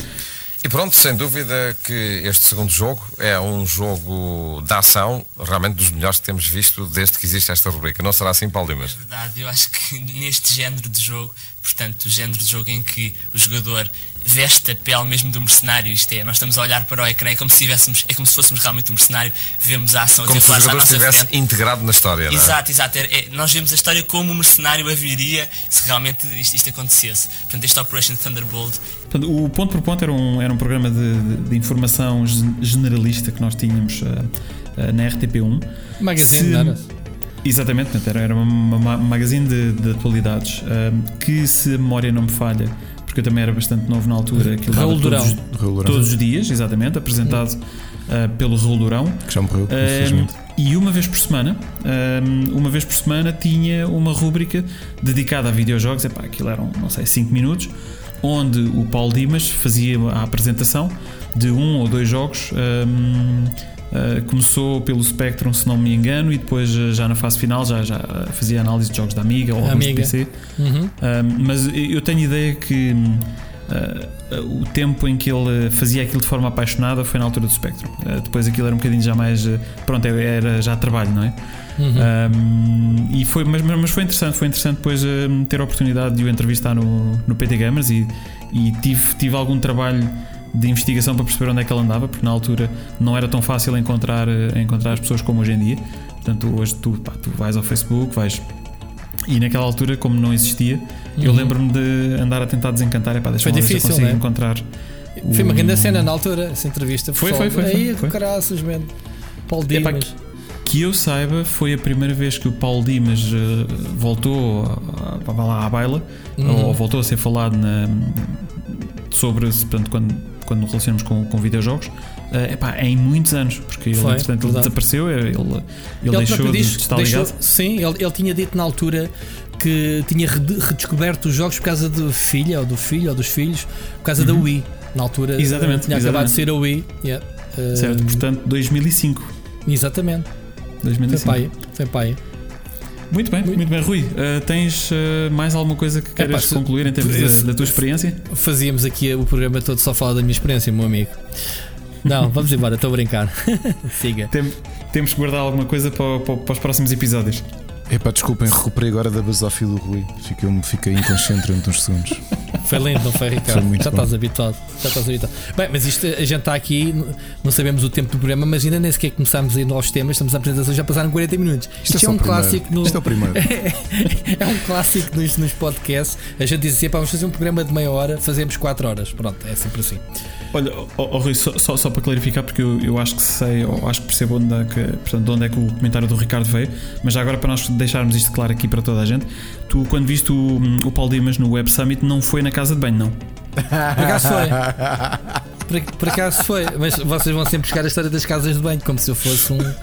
E pronto, sem dúvida que este segundo jogo é um jogo de ação, realmente dos melhores que temos visto desde que existe esta rubrica. Não será assim, Paulo Dimas? verdade, eu acho que neste género de jogo, portanto, o género de jogo em que o jogador veste a pele mesmo do mercenário, isto é, nós estamos a olhar para o ecrã, é como se tivéssemos, é como se fôssemos realmente um mercenário, vemos a ação a Como se o jogador estivesse frente. integrado na história, não é? Exato, exato. É- é- nós vemos a história como o mercenário a viria se realmente isto, isto acontecesse. Portanto, este Operation Thunderbolt portanto, o ponto por ponto era um, era um programa de, de- de informação gen- generalista que nós tínhamos ah, ah, na RTP1. Magazine, Se- não era? Exatamente, portanto, era, era uma, uma- uma magazine de, de atualidades ah, que, se a memória não me falha, porque eu também era bastante novo na altura, aquilo dava Raul Durão. todos, Raul Durão, todos os dias, exatamente, apresentado pelo Raul Durão. que já morreu, Um, infelizmente. e uma vez por semana, um, uma vez por semana tinha uma rúbrica dedicada a videojogos. Epá, aquilo eram, não sei, 5 minutos, onde o Paulo Dimas fazia a apresentação de um ou dois jogos. um, uh, começou pelo Spectrum, se não me engano, e depois uh, já na fase final já, já fazia análise de jogos da Amiga ou alguns Amiga. PC. Uhum. Um, mas eu tenho ideia que hum, uh, o tempo em que ele fazia aquilo de forma apaixonada foi na altura do Spectrum. Uh, depois aquilo era um bocadinho já mais. pronto, era já trabalho, não é? Uhum. Um, e foi, mas, mas foi interessante, foi interessante depois um, ter a oportunidade de o entrevistar no, no PT Gamers e, e tive, tive algum trabalho de investigação para perceber onde é que ele andava, porque na altura não era tão fácil encontrar, encontrar as pessoas como hoje em dia. Portanto, hoje tu, pá, tu vais ao Facebook, vais. E naquela altura, como não existia, eu Uhum. lembro-me de andar a tentar desencantar. Epá, deixa Foi ver se eu difícil, né? encontrar. Foi uma o- grande cena na altura, essa entrevista. Foi, foi, foi, Aí, foi, caraças, man. Paulo Epá, Dimas. Que eu saiba, foi a primeira vez que o Paulo Dimas eh, voltou a, lá à baila, Uhum. ou voltou a ser falado na, sobre, portanto, quando, quando relacionamos com, com videojogos. eh, epá, em muitos anos, porque ele, Foi, entretanto, ele desapareceu, ele, ele, Ele deixou próprio de, diz- de estar deixou- ligado. Sim, ele, ele tinha dito na altura que tinha rede- redescoberto os jogos por causa do filho, ou do filho, ou dos filhos, por causa da Uhum. Wii. Na altura Exatamente, tinha acabado de exatamente. sair a Wii. Yeah. Certo, portanto, 2005. Exatamente. Foi 2005. pai. Foi pai. Muito bem, muito, bem. Rui, uh, tens uh, mais alguma coisa que queiras se- concluir em termos da, da tua experiência? Fazíamos aqui o programa todo só falar da minha experiência, meu amigo. Não, vamos embora, estou a brincar. Siga. Tem- temos que guardar alguma coisa para, para- para os próximos episódios. Epá, desculpem, recuperei agora da basófia do Rui. Fiquei, fiquei inconsciente durante uns segundos. Foi lindo, não foi, Ricardo? Foi já bom. estás habituado. Já estás habituado. Bem, mas isto, a gente está aqui, não sabemos o tempo do programa, mas ainda nem sequer começámos a ir aos temas, estamos a apresentação, já passaram 40 minutos. Isto, só é um o primeiro. clássico no. Isto é o primeiro. é um clássico nos, nos podcasts. A gente diz assim: "Pá, vamos fazer um programa de meia hora, fazemos 4 horas. Pronto, é sempre assim. Olha, oh, oh, Rui, só, só, só para clarificar, porque eu, eu acho que sei, acho que percebo onde é que, portanto, de onde é que o comentário do Ricardo veio, mas já agora para nós deixarmos isto claro aqui para toda a gente, tu quando viste o, o Paulo Dimas no Web Summit não foi na casa de banho, não? Por acaso foi. Por, por acaso foi. Mas vocês vão sempre buscar a história das casas de banho, como se eu fosse um.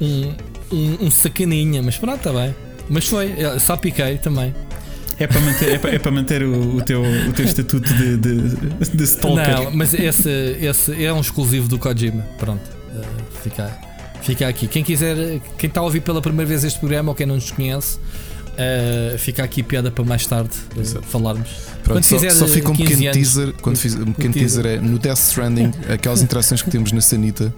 um, um, um sacaninha. Mas pronto, está bem. Mas foi, só piquei também. É para manter, é para, é para manter o, o teu, o teu estatuto de, de, de stalker. Não, mas esse, esse é um exclusivo do Kojima. Pronto, eh, fica, fica aqui. Quem quiser, quem está a ouvir pela primeira vez este programa ou quem não nos conhece, eh, fica aqui piada para mais tarde Exato. falarmos. Pronto, Quando só, fizer, só fica um 15 pequeno anos. teaser. Quando fiz, um pequeno teaser. teaser é no Death Stranding, aquelas interações que temos na Sanita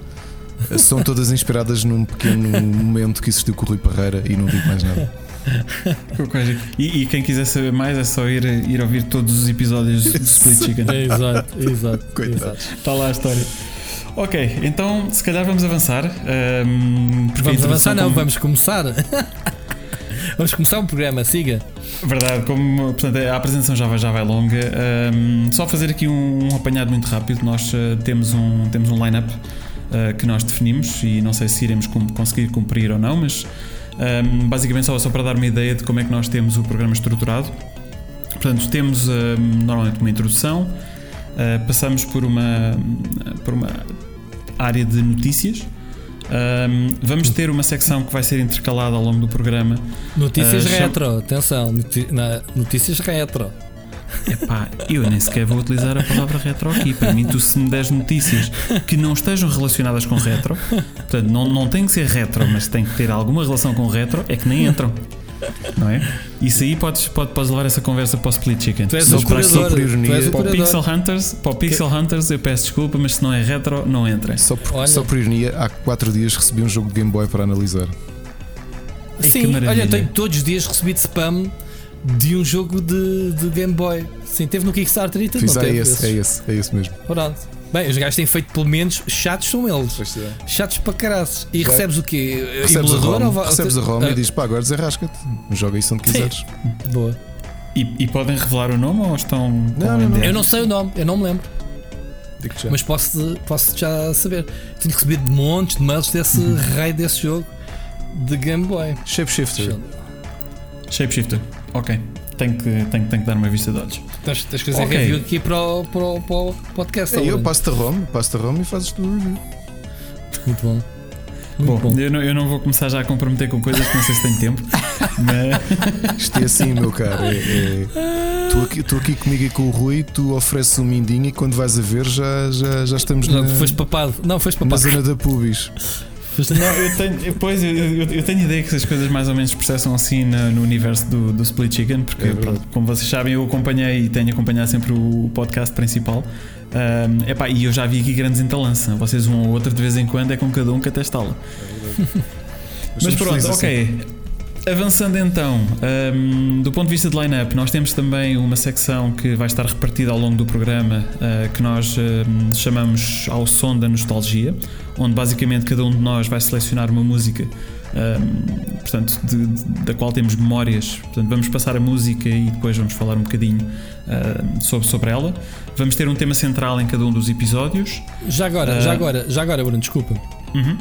são todas inspiradas num pequeno momento que existiu com o Rui Parreira e não digo mais nada. E, e quem quiser saber mais é só ir, ir ouvir todos os episódios do Split Chicken. É, exato, exato. Está lá a história. Ok, então se calhar vamos avançar. ahm, porque a Vamos avançar, não, como- vamos começar. vamos começar o programa, siga. Verdade, como portanto, a apresentação já vai, já vai longa, hum, só fazer aqui um, um apanhado muito rápido. Nós uh, temos um, temos um line-up uh, que nós definimos e não sei se iremos conseguir cumprir ou não, mas hum, basicamente só, só para dar uma ideia de como é que nós temos o programa estruturado. Portanto, temos hum, normalmente uma introdução, uh, passamos por uma, por uma área de notícias. Hum, vamos ter uma secção que vai ser intercalada ao longo do programa Notícias cham- retro, atenção, noti- na- notícias retro. Epá, eu nem sequer vou utilizar a palavra retro aqui. Para mim, tu se me des notícias que não estejam relacionadas com retro, portanto, não, não tem que ser retro, mas tem que ter alguma relação com retro, é que nem entram. Não é? Isso aí podes, pode, podes levar essa conversa para o Split Chicken. Tu és o curador. por ironia. tu és o Para o. Pixel Hunters, para o Pixel Hunters eu peço desculpa, mas se não é retro, não entra. Só por, Olha. só por ironia, há 4 dias recebi um jogo de Game Boy para analisar. que Sim, olha, tenho todos os dias recebido spam de um jogo de, de Game Boy. Sim, teve no Kickstarter e tudo. Não é teve esse, é esse, é esse mesmo. Pronto. Bem, os gajos têm feito pelo menos chatos são eles. Chatos para caraças. E Já. recebes o quê? Recebes a ROM, ou recebes a ROM Ah, e dizes pá, agora desarrasca-te. Joga isso onde Sim. quiseres. Boa. E, e podem revelar o nome ou estão. Não, não, não. Eu não sei o nome, eu não me lembro. Digo-te já. Mas posso, posso já saber. Tenho recebido montes de mails desse Uhum. raio desse jogo de Game Boy. Shapeshifter. Shapeshifter. Ok. Tenho que, tenho, tenho que dar uma vista de olhos. Tens, tens que fazer Ok. review aqui para o, para o, para o podcast. É, eu passo-te a ROM, passo-te a ROM e fazes tu o review. Muito bom. Muito Bom, bom. Eu, não, eu não vou começar já a comprometer com coisas que não sei se tenho tempo, mas. Isto é assim, meu caro. É, é... Tu, aqui, aqui comigo e com o Rui, tu ofereces um mindinho e quando vais a ver já, já, já estamos Já na, foste papado. Não, foste na papado. zona da pubis. Não, eu tenho, pois, eu, eu, tenho ideia que as coisas mais ou menos processam assim na- no universo do, do Split Chicken, porque, É pronto, como vocês sabem, eu acompanhei e tenho acompanhado sempre o podcast principal. Ahm, epá, e eu já vi aqui grandes entalança. Vocês, um ou outro, de vez em quando, é com cada um que até estala. Mas somos pronto, felizes assim. Avançando então, hum, do ponto de vista de line-up, nós temos também uma secção que vai estar repartida ao longo do programa uh, que nós hum, chamamos ao som da nostalgia, onde basicamente cada um de nós vai selecionar uma música. hum, portanto, de- de- da qual temos memórias. Portanto, vamos passar a música e depois vamos falar um bocadinho hum, sobre, sobre ela. Vamos ter um tema central em cada um dos episódios. Já agora, Ah. já agora, já agora, Bruno, desculpa. Uhum.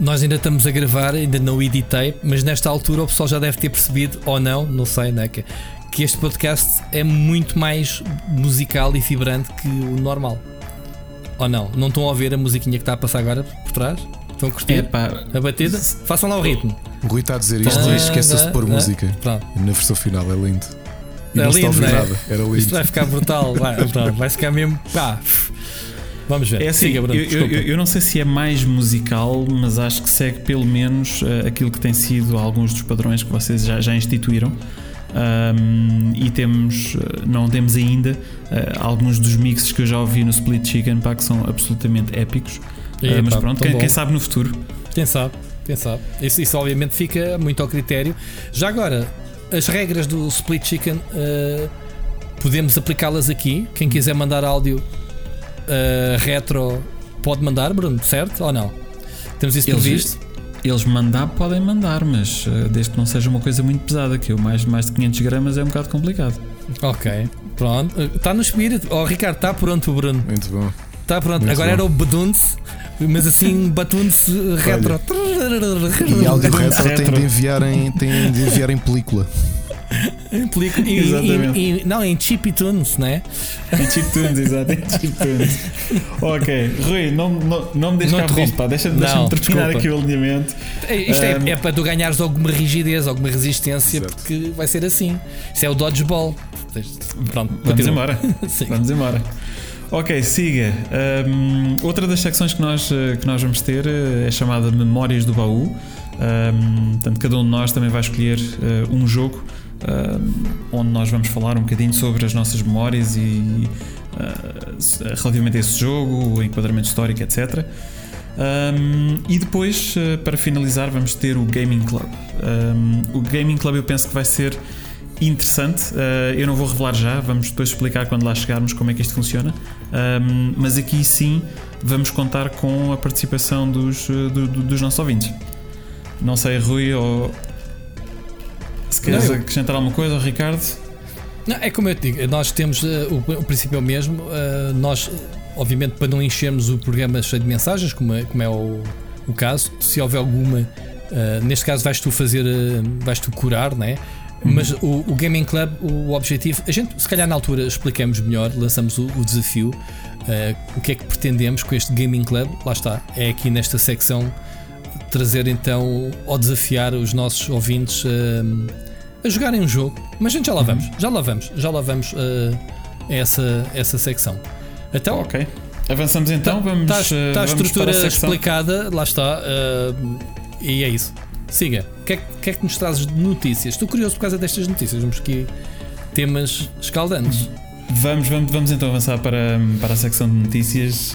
Nós ainda estamos a gravar, ainda não editei, mas nesta altura o pessoal já deve ter percebido, ou não, não sei, né? Que, que este podcast é muito mais musical e vibrante que o normal. Ou não? Não estão a ouvir a musiquinha que está a passar agora por trás? Estão a curtir Epá, a batida? Façam lá o ritmo. O Rui está a dizer isto Ah, e esqueça-se de pôr ah, música. Pronto. Na versão final é lindo. E É não se está a lindo, ouvir não é? nada. Era Isto lindo. vai ficar brutal. Vai, vai ficar mesmo. Pá, Vamos ver. É assim, Siga, Bruno, eu, eu, eu não sei se é mais musical, mas acho que segue pelo menos eh, aquilo que tem sido alguns dos padrões que vocês já, já instituíram. Ahm, e temos, eh, não temos ainda eh, alguns dos mixes que eu já ouvi no Split Chicken pá, que são absolutamente épicos. Ah, Epá, mas pronto, tão quem, quem sabe no futuro. Quem sabe, quem sabe. Isso, isso obviamente fica muito ao critério. Já agora, as regras do Split Chicken podemos aplicá-las aqui. Quem quiser mandar áudio eh, retro pode mandar, Bruno, certo ou não? Temos isso Eles- previsto? Eles mandar podem mandar, mas eh, desde que não seja uma coisa muito pesada, que eu mais, mais de 500 gramas é um bocado complicado. Ok, pronto. Está no espírito. Oh, Ricardo, está pronto, Bruno. Muito bom. Está pronto. Muito Agora bom. era o Badunce, mas assim, Batunce retro. E áudio retro tem Retro. de enviar em, tem de enviar em película. Em película- em- Exatamente. em- em- não, em chiptunes, né? Em chiptunes, exato, em chiptunes. ok, Rui, não, não, não me deixes Não cá interrompa. isto, pá. Deixa-me Não, deixa terminar desculpa. aqui o alinhamento. É, Isto é, Um, é para tu ganhares alguma rigidez, alguma resistência, Exato. porque vai ser assim. Isso é o dodgeball. Pronto, Vamos continua. embora. Sim. Vamos embora. Ok, siga. Um, outra das secções que nós, eh, que nós vamos ter eh, é chamada Memórias do Baú. Um, portanto, cada um de nós também vai escolher eh, um jogo onde nós vamos falar um bocadinho sobre as nossas memórias e se- relativamente a esse jogo, o enquadramento histórico, etc. Um, e depois, para finalizar, vamos ter o Gaming Club. Um, o Gaming Club eu penso que vai ser interessante. Uh, eu não vou revelar já, vamos depois explicar quando lá chegarmos como é que isto funciona. Um, mas aqui sim vamos contar com a participação dos, do- do- dos nossos ouvintes. Não sei, Rui, ou se queres Não, eu- acrescentar alguma coisa, Ricardo. Não, é como eu te digo, nós temos eh, o, o princípio é o mesmo. eh, nós, obviamente, para não enchermos o programa cheio de mensagens, como é, como é o, o caso, se houver alguma, eh, neste caso vais tu fazer, eh, vais tu curar, né? Mas o, o Gaming Club, o objetivo, a gente se calhar na altura explicamos melhor, lançamos o, o desafio, eh, o que é que pretendemos com este Gaming Club, lá está, é aqui nesta secção trazer então ou desafiar os nossos ouvintes eh, a jogarem um jogo. Mas gente, já lá vamos, já lá vamos, já lá vamos eh, a essa, essa secção. Então, Ok. Avançamos então, vamos. está uh, está a vamos estrutura a explicada, lá está, eh, e é isso. Siga, o que, é, que é que nos trazes de notícias? Estou curioso por causa destas notícias, vamos aqui temas escaldantes. Vamos, vamos, vamos então avançar para, para a secção de notícias.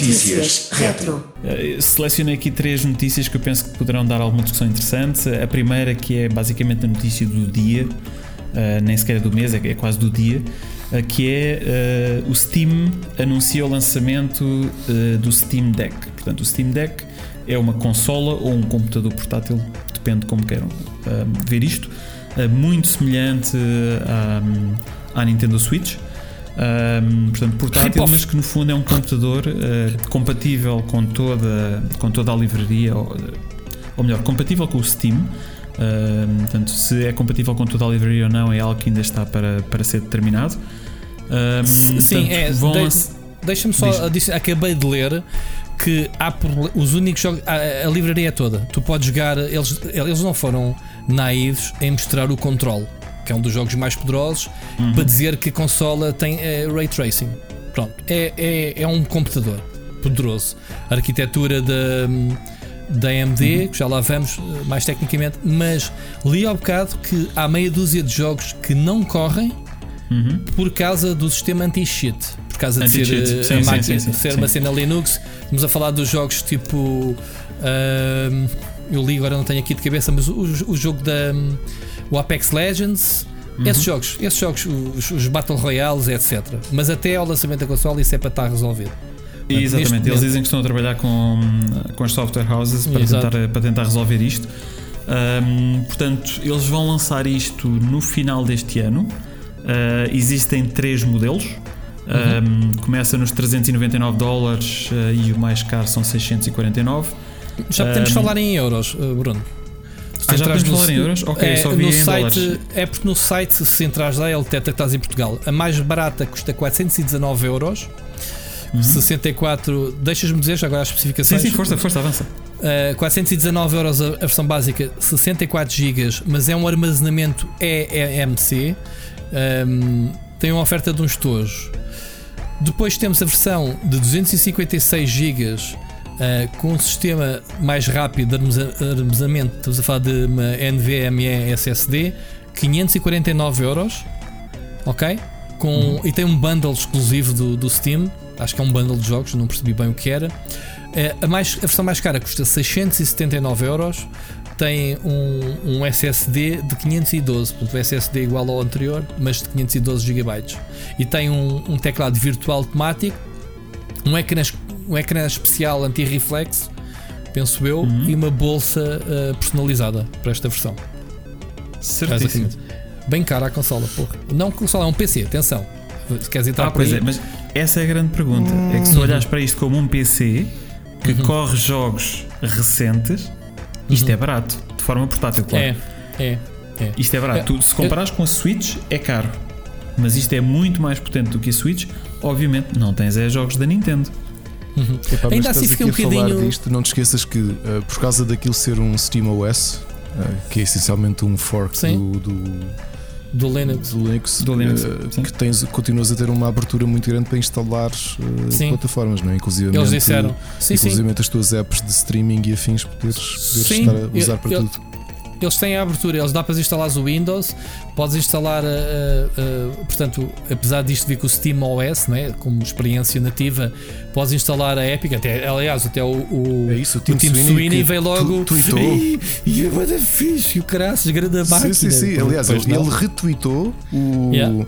Notícias retro. Uh, Selecionei aqui três notícias que eu penso que poderão dar alguma discussão interessante. A primeira, que é basicamente a notícia do dia, uh, nem sequer é do mês, é, é quase do dia, uh, que é uh, o Steam anuncia o lançamento do Steam Deck. Portanto, o Steam Deck é uma consola ou um computador portátil, depende de como queiram ver isto, muito semelhante à, à Nintendo Switch. Um, portanto, portátil, Rip-off. mas que no fundo é um computador uh, compatível com toda, com toda a livraria, ou, ou melhor, compatível com o Steam. Um, portanto, se é compatível com toda a livraria ou não é algo que ainda está para, para ser determinado. Um, Sim, portanto, é. vão de- Deixa-me só Diz. acabei de ler que há os únicos jogos, a, a livraria é toda. Tu podes jogar, eles, eles não foram naivos em mostrar o controle, que é um dos jogos mais poderosos, Uhum. para dizer que a consola tem eh, ray tracing. Pronto, é, é, é um computador poderoso. A arquitetura da, da AMD, Uhum. que já lá vamos eh, mais tecnicamente, mas li ao bocado que há meia dúzia de jogos que não correm Uhum. por causa do sistema anti-cheat. Por causa de ser, eh, sim, a sim, máquina, sim, sim, ser uma cena Linux. Estamos a falar dos jogos tipo. ahm, eu li agora não tenho aqui de cabeça, mas o, o jogo da. O Apex Legends. Uhum. Esses jogos, esses jogos, os, os Battle Royales, etc. Mas até ao lançamento da console isso é para estar resolvido. Exatamente, Neste eles momento- dizem que estão a trabalhar com, com as software houses para Exato. tentar, para tentar resolver isto. Ahm, portanto, eles vão lançar isto no final deste ano. Ah, existem três modelos. Ahm, começa nos 399 dólares ah, e o mais caro são 649. Já podemos Ahm, falar em euros, eh, Bruno. Se Ah, já entrares podemos no- falar em euros? Ok, é, só vi no em site, dólares. É porque no site, se entras lá, ele detecta que estás em Portugal. A mais barata custa 419 euros. 64, deixas-me dizer já agora as Sim, especificações. sim, força, força, avança. Uh, 419 euros a, versão básica, 64 GB, mas é um armazenamento eMMC. Um, tem uma oferta de uns tojos. Depois temos a versão de 256 GB uh, com um sistema mais rápido de armazenamento. Estamos a falar de uma NVMe SSD, 549 euros. Ok? Com, uhum. E tem um bundle exclusivo do, do Steam. Acho que é um bundle de jogos, não percebi bem o que era. Uh, a, mais, a versão mais cara custa 679 euros tem um, um, SSD de 512, portanto, o SSD igual ao anterior, mas de 512 GB. E tem um, um teclado virtual automático, um ecrã, um ecrã especial anti-reflexo, penso eu, uhum. e uma bolsa uh, personalizada para esta versão. Certíssimo. Bem cara a consola, porra. Não consola, é um PC, atenção. Se queres entrar ah, pois aí. é, mas essa é a grande pergunta. Uhum. É que se tu olhas para isto como um PC que uhum. corre jogos recentes isto uhum. é barato, de forma portátil, claro. É, é. é. Isto é barato. É, tu, se comparares eu... com a Switch, é caro. Mas isto é muito mais potente do que a Switch. Obviamente, não tens é jogos da Nintendo. Uhum. Epá, Ainda assim fica um bocadinho. Disto, não te esqueças que, uh, por causa daquilo ser um SteamOS, uh, que é essencialmente um fork do, do do Linux, do Linux, do Linux uh, que tens, continuas a ter uma abertura muito grande para instalar uh, plataformas, não é? Inclusive, Eles disseram, sim, inclusive sim. as tuas apps de streaming e afins poderes, poderes sim, estar a usar eu, para eu, tudo eles têm a abertura, eles dá para instalar o Windows, podes instalar, uh, uh, portanto, apesar disto vir com o Steam OS, né, como experiência nativa, podes instalar a Epic, até, aliás, até o, o, é isso, o Team, o Team Sweeney, Sweeney veio logo tu, e, e é muito fixe, o caraças, grande máquina. Sim, sim, sim. aliás, ele, ele retweetou o. Yeah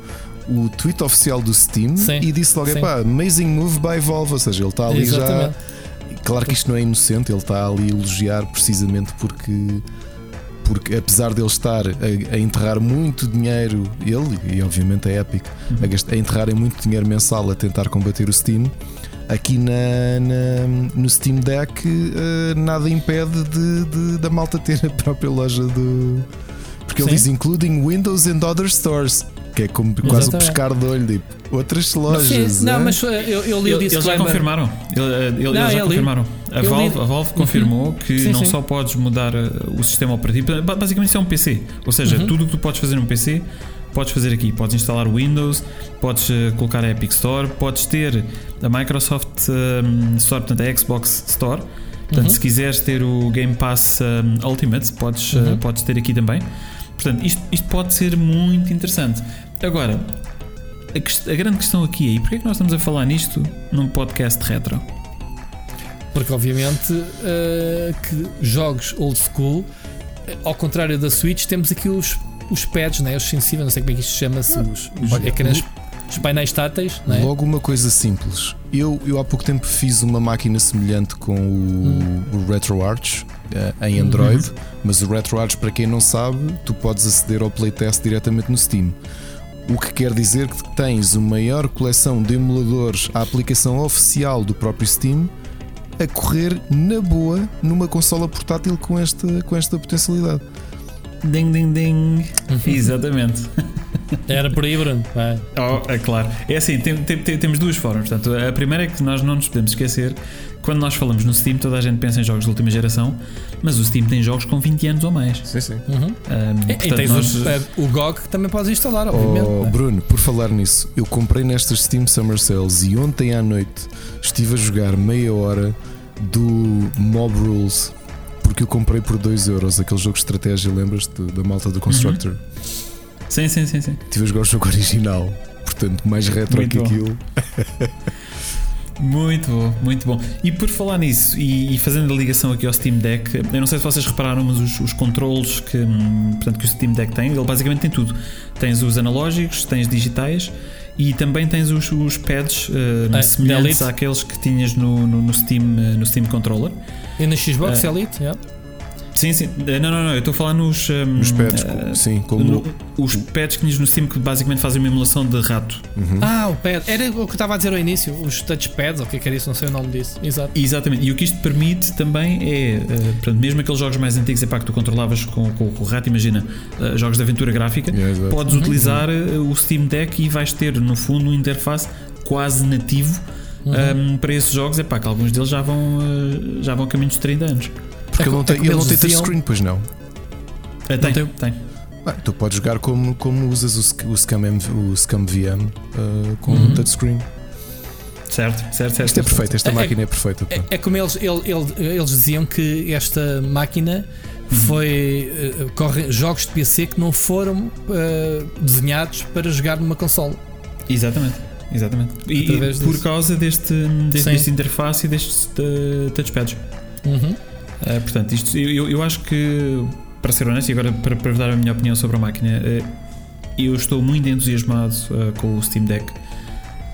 o tweet oficial do Steam sim, e disse logo: pá, amazing move by Valve. Ou seja, ele está ali Exatamente. já. Claro que isto não é inocente, ele está ali a elogiar precisamente porque porque apesar de ele estar a, a, enterrar muito dinheiro, ele e obviamente a Epic, a, a enterrarem muito dinheiro mensal a tentar combater o Steam, aqui na, na no Steam Deck uh, nada impede de, de, da malta ter a própria loja do. Porque Sim. ele diz including Windows and other stores. Que é como quase o pescar de olho, tipo, outras lojas. Sim, não, é? mas eh, eu, eu li o Eles já confirmaram. Eh, eles, não, já confirmaram. A Valve, a Valve confirmou uhum. que sim, não sim. só podes mudar eh, o sistema operativo, basicamente isso é um PC. Ou seja, uhum. tudo o que tu podes fazer num PC podes fazer aqui. Podes instalar o Windows, podes colocar a Epic Store, podes ter a Microsoft um, Store, portanto a Xbox Store. Portanto, uhum. se quiseres ter o Game Pass um, Ultimate, podes, uh, podes ter aqui também. Portanto, isto, isto pode ser muito interessante. Agora, a, a, grande questão aqui é: porquê é que nós estamos a falar nisto num podcast retro? Porque, obviamente, uh, que jogos old school, eh, ao contrário da Switch, temos aqui os, os pads, né? os sensíveis, não sei como é que isto chama-se, os, os ecrãs, os painéis táteis. Né? Logo, uma coisa simples. Eu, eu há pouco tempo fiz uma máquina semelhante com o, hum. o RetroArch uh, em Android, uhum. mas o RetroArch, para quem não sabe, tu podes aceder ao playtest diretamente no Steam. O que quer dizer que tens uma maior coleção de emuladores, a aplicação oficial do próprio Steam, a correr na boa numa consola portátil com esta, com esta potencialidade. Ding, ding, ding. Exatamente. Era por aí, Bruno. Vai. Oh, é claro. É assim, tem, tem, tem, temos duas formas. Portanto, a primeira é que nós não nos podemos esquecer quando nós falamos no Steam, toda a gente pensa em jogos de última geração, mas o Steam tem jogos com 20 anos ou mais. Sim, sim. Uhum. Um, e, e tens nós... o, eh, o GOG que também podes instalar, obviamente. Oh, Bruno, por falar nisso, eu comprei nestas Steam Summer Sales e ontem à noite estive a jogar meia hora do Mob Rules porque eu comprei por 2 euros aquele jogo de estratégia, lembras-te da malta do Constructor? Uhum. Sim, sim, sim, sim. Tive a jogar o jogo original, portanto, mais retro Muito que bom. aquilo. Muito bom, muito bom. E por falar nisso, e, e, fazendo a ligação aqui ao Steam Deck, eu não sei se vocês repararam, mas os, os controles que, hum, portanto, que o Steam Deck tem, ele basicamente tem tudo. Tens os analógicos, tens digitais e também tens os, os pads uh, é, semelhantes àqueles que tinhas no, no, no, Steam, uh, no Steam Controller. E na Xbox uh, Elite, yeah. Sim, sim. Eh, não, não, não. Eu estou a falar nos. Um, nos pads, uh, sim. Como... No, os pads que tinhas no Steam que basicamente fazem uma emulação de rato. Uhum. Ah, o pad. Era o que eu estava a dizer ao início. Os touchpads, ou o que é que era isso? Não sei o nome disso. Exato. Exatamente. E o que isto permite também é. Uh, portanto, mesmo aqueles jogos mais antigos, é pá, que tu controlavas com, com, com o rato, imagina, uh, jogos de aventura gráfica, yeah, podes uhum. utilizar o Steam Deck e vais ter, no fundo, um interface quase nativo. Uhum. Um, para esses jogos, é pá, que alguns deles já vão, já vão a caminho dos 30 anos. Porque é, ele não tem, é ele não tem touchscreen, pois não? É, tem, tem, tem. Ah, tu podes jogar como, como usas o, o, Scam, o Scam VM uh, com um touchscreen. Certo, certo, certo. Isto é perfeito, esta É- máquina é perfeita. É, é como eles, ele- ele- eles diziam que esta máquina foi. eh, corre jogos de PC que não foram eh, desenhados para jogar numa console. Exatamente, exatamente. E, e por disso. causa deste, deste, Sim. deste interface e destes uh, touchpads. Uhum. Uh, portanto, isto, eu, eu acho que, para ser honesto, e agora para, para dar a minha opinião sobre a máquina, uh, eu estou muito entusiasmado uh, com o Steam Deck.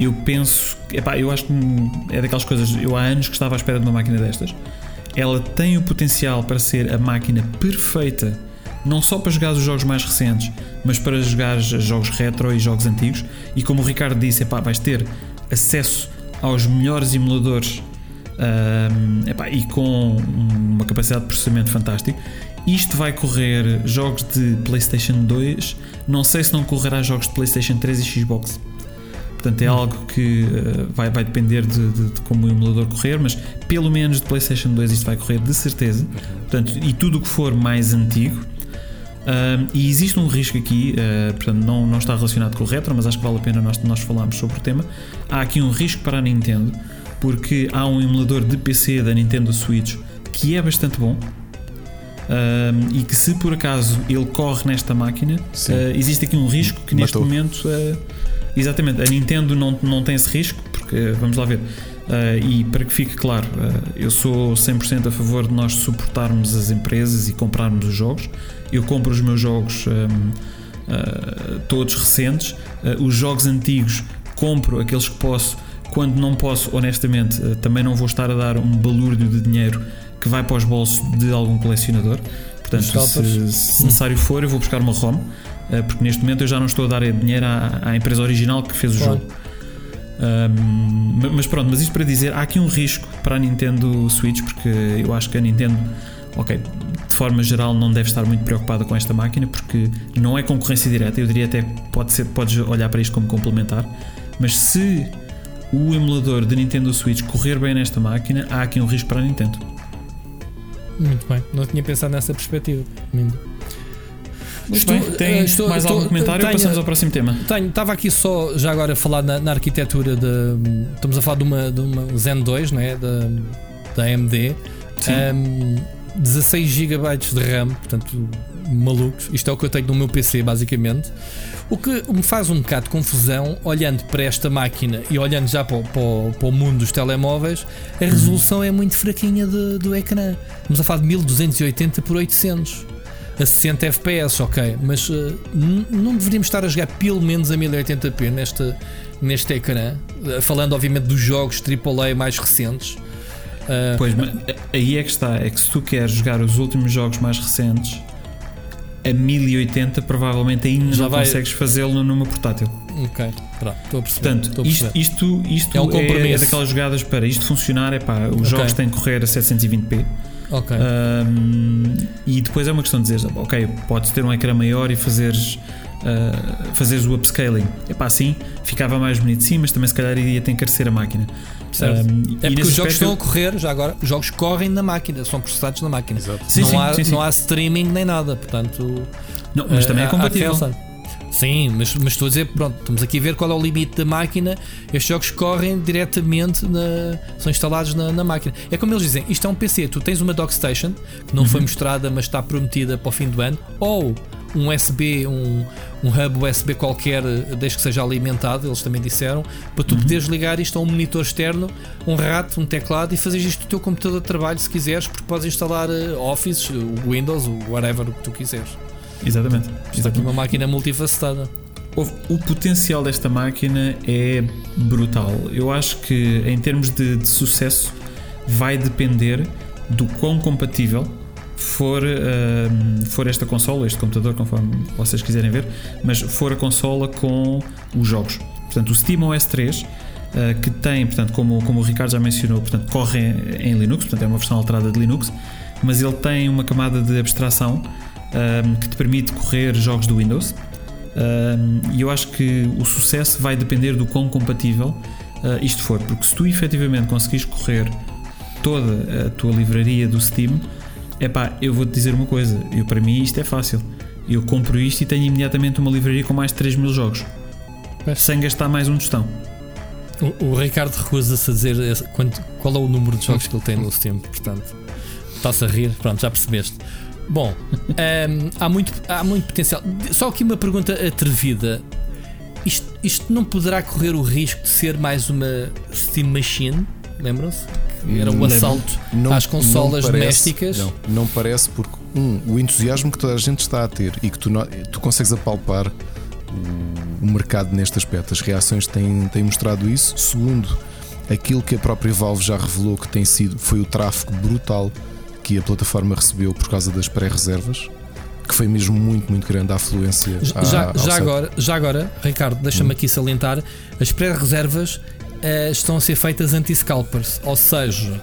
Eu penso, epá, eu acho que é daquelas coisas. Eu há anos que estava à espera de uma máquina destas. Ela tem o potencial para ser a máquina perfeita, não só para jogar os jogos mais recentes, mas para jogar jogos retro e jogos antigos. E como o Ricardo disse, epá, vais ter acesso aos melhores emuladores um, epá, e com uma capacidade de processamento fantástico. Isto vai correr jogos de PlayStation 2, não sei se não correrá jogos de PlayStation 3 e Xbox. Portanto, é algo que uh, vai, vai depender de, de- de como o emulador correr, mas pelo menos de PlayStation 2 isto vai correr de certeza. Portanto, e tudo o que for mais antigo. Um, e existe um risco aqui, uh, portanto, não, não está relacionado com o retro, mas acho que vale a pena nós, nós falarmos sobre o tema. Há aqui um risco para a Nintendo, porque há um emulador de PC da Nintendo Switch que é bastante bom. um, e que se por acaso ele corre nesta máquina, uh, existe aqui um risco que neste Matou. momento uh, exatamente a Nintendo não, não tem esse risco, porque vamos lá ver. Uh, e para que fique claro, eu sou 100% a favor de nós suportarmos as empresas e comprarmos os jogos. Eu compro os meus jogos um, todos recentes, os jogos antigos compro aqueles que posso. Quando não posso, honestamente, uh, também não vou estar a dar um balúrdio de dinheiro que vai para os bolsos de algum colecionador. Portanto, se, se necessário for, eu vou buscar uma ROM, uh, porque neste momento eu já não estou a dar dinheiro à, à empresa original que fez o Claro. jogo. Um, ma- mas pronto, mas isto para dizer, há aqui um risco para a Nintendo Switch, porque eu acho que a Nintendo, ok, de forma geral não deve estar muito preocupada com esta máquina, porque não é concorrência direta, eu diria até pode ser, podes olhar para isto como complementar, mas se o emulador da Nintendo Switch correr bem nesta máquina, há aqui um risco para a Nintendo. Muito bem, não tinha pensado nessa perspectiva. Lindo. Muito Estou- bem, tem eh, estou- mais estou- algum comentário ou tenho- passamos ao próximo tema? Tenho, estava aqui só já agora a falar na, na arquitetura de. Estamos a falar de uma, de uma Zen 2, não é? Da, da AMD. Sim. Um, 16 GB de RAM, portanto, malucos. Isto é o que eu tenho no meu PC, basicamente. O que me faz um bocado de confusão, olhando para esta máquina e olhando já para, o- para para o mundo dos telemóveis, a resolução é muito fraquinha de- do ecrã. Estamos a falar de 1280 por 800 a 60 FPS, ok, mas uh, não deveríamos estar a jogar pelo menos a 1080p neste, neste ecrã, Uh, falando obviamente dos jogos AAA mais recentes. Uh, Pois, mas aí é que está, é que se tu queres jogar os últimos jogos mais recentes a 1080, provavelmente ainda Já não vai- consegues fazê-lo numa portátil. ok, pronto, estou a perceber. Portanto, a isto, perceber. isto, isto É um é, compromisso. daquelas jogadas para isto funcionar, é pá, os Ok. jogos têm que correr a 720p. ok, Um, e depois é uma questão de dizer, ok, podes ter um ecrã maior e fazeres, uh, fazeres o upscaling. É pá, sim, ficava mais bonito, sim, mas também se calhar iria ter que encarecer a máquina. Certo. Um, é e porque os jogos estão a correr, já agora, os jogos correm na máquina, são processados na máquina. Sim, não, sim, há, sim, sim. não há streaming nem nada, portanto. Não, mas também é que compatível. pensar. Sim, mas, mas estou a dizer, pronto, estamos aqui a ver qual é o limite da máquina. Estes jogos correm diretamente, na, são instalados na, na máquina. É como eles dizem: isto é um PC, tu tens uma dockstation que não Uhum. foi mostrada, mas está prometida para o fim do ano, ou um USB, um, um hub USB qualquer, desde que seja alimentado, eles também disseram, para tu Uhum. poderes ligar isto a um monitor externo, um rato, um teclado e fazeres isto no teu computador de trabalho se quiseres, porque podes instalar eh, Office, o Windows, o whatever o que tu quiseres. Exatamente. Isto aqui é uma máquina multifacetada. O potencial desta máquina é brutal. Eu acho que, em termos de, de sucesso, vai depender do quão compatível for, ahm, for esta consola, este computador, conforme vocês quiserem ver, mas for a consola com os jogos. Portanto, o SteamOS 3, ah, que tem, portanto, como, como o Ricardo já mencionou, portanto, corre em, em Linux, portanto, é uma versão alterada de Linux, mas ele tem uma camada de abstração ahm, que te permite correr jogos do Windows. Um, e eu acho que o sucesso vai depender do quão compatível uh, isto for, porque se tu efetivamente conseguires correr toda a tua livraria do Steam, epá, eu vou-te dizer uma coisa, eu, para mim isto é fácil. Eu compro isto e tenho imediatamente uma livraria com mais de 3 mil jogos. Pois. Sem gastar mais um tostão. O, o Ricardo recusa-se a dizer quanto- qual é o número de jogos que ele tem no Steam, portanto. Está-se a rir, pronto, já percebeste. Bom, ehm, há, muito, há muito potencial. Só aqui uma pergunta atrevida. Isto, isto não poderá correr o risco de ser mais uma Steam Machine? Lembram-se? Era um assalto Não- às consolas parece- domésticas. Não, não parece porque, um, o entusiasmo que toda a gente está a ter e que tu, tu consegues apalpar o, mercado neste aspecto. As reações têm, têm mostrado isso. Segundo, aquilo que a própria Valve já revelou que tem sido foi o tráfego brutal que a plataforma recebeu por causa das pré-reservas, que foi mesmo muito, muito grande a afluência. à- Já, ao já agora, já agora, Ricardo, deixa-me aqui salientar: as pré-reservas eh, estão a ser feitas anti-scalpers, ou seja,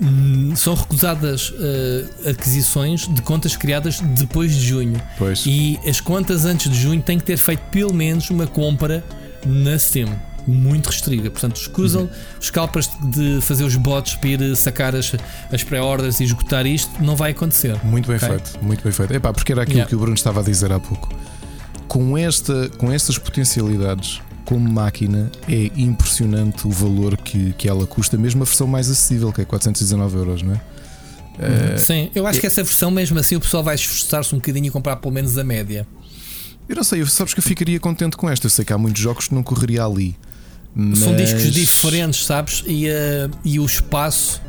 hum, são recusadas eh, aquisições de contas criadas depois de junho. Pois. E as contas antes de junho têm que ter feito pelo menos uma compra na Steam. Muito restrita, portanto, escusam Uhum. os scalpers de fazer os bots para ir sacar as, as pré-orders e esgotar isto, não vai acontecer. Muito bem Ok. feito, muito bem feito. Epá, porque era aquilo Yeah. que o Bruno estava a dizer há pouco. Com, esta, com estas potencialidades, como máquina, é impressionante o valor que, que ela custa, mesmo a versão mais acessível, que é 419 euros, não é? Eh, Sim, eu acho que essa versão, mesmo assim, o pessoal vai esforçar-se um bocadinho e comprar pelo menos a média. eu não sei, sabes que eu ficaria contente com esta. Eu sei que há muitos jogos que não correria ali. São mas discos diferentes, sabes? E, eh, e o espaço.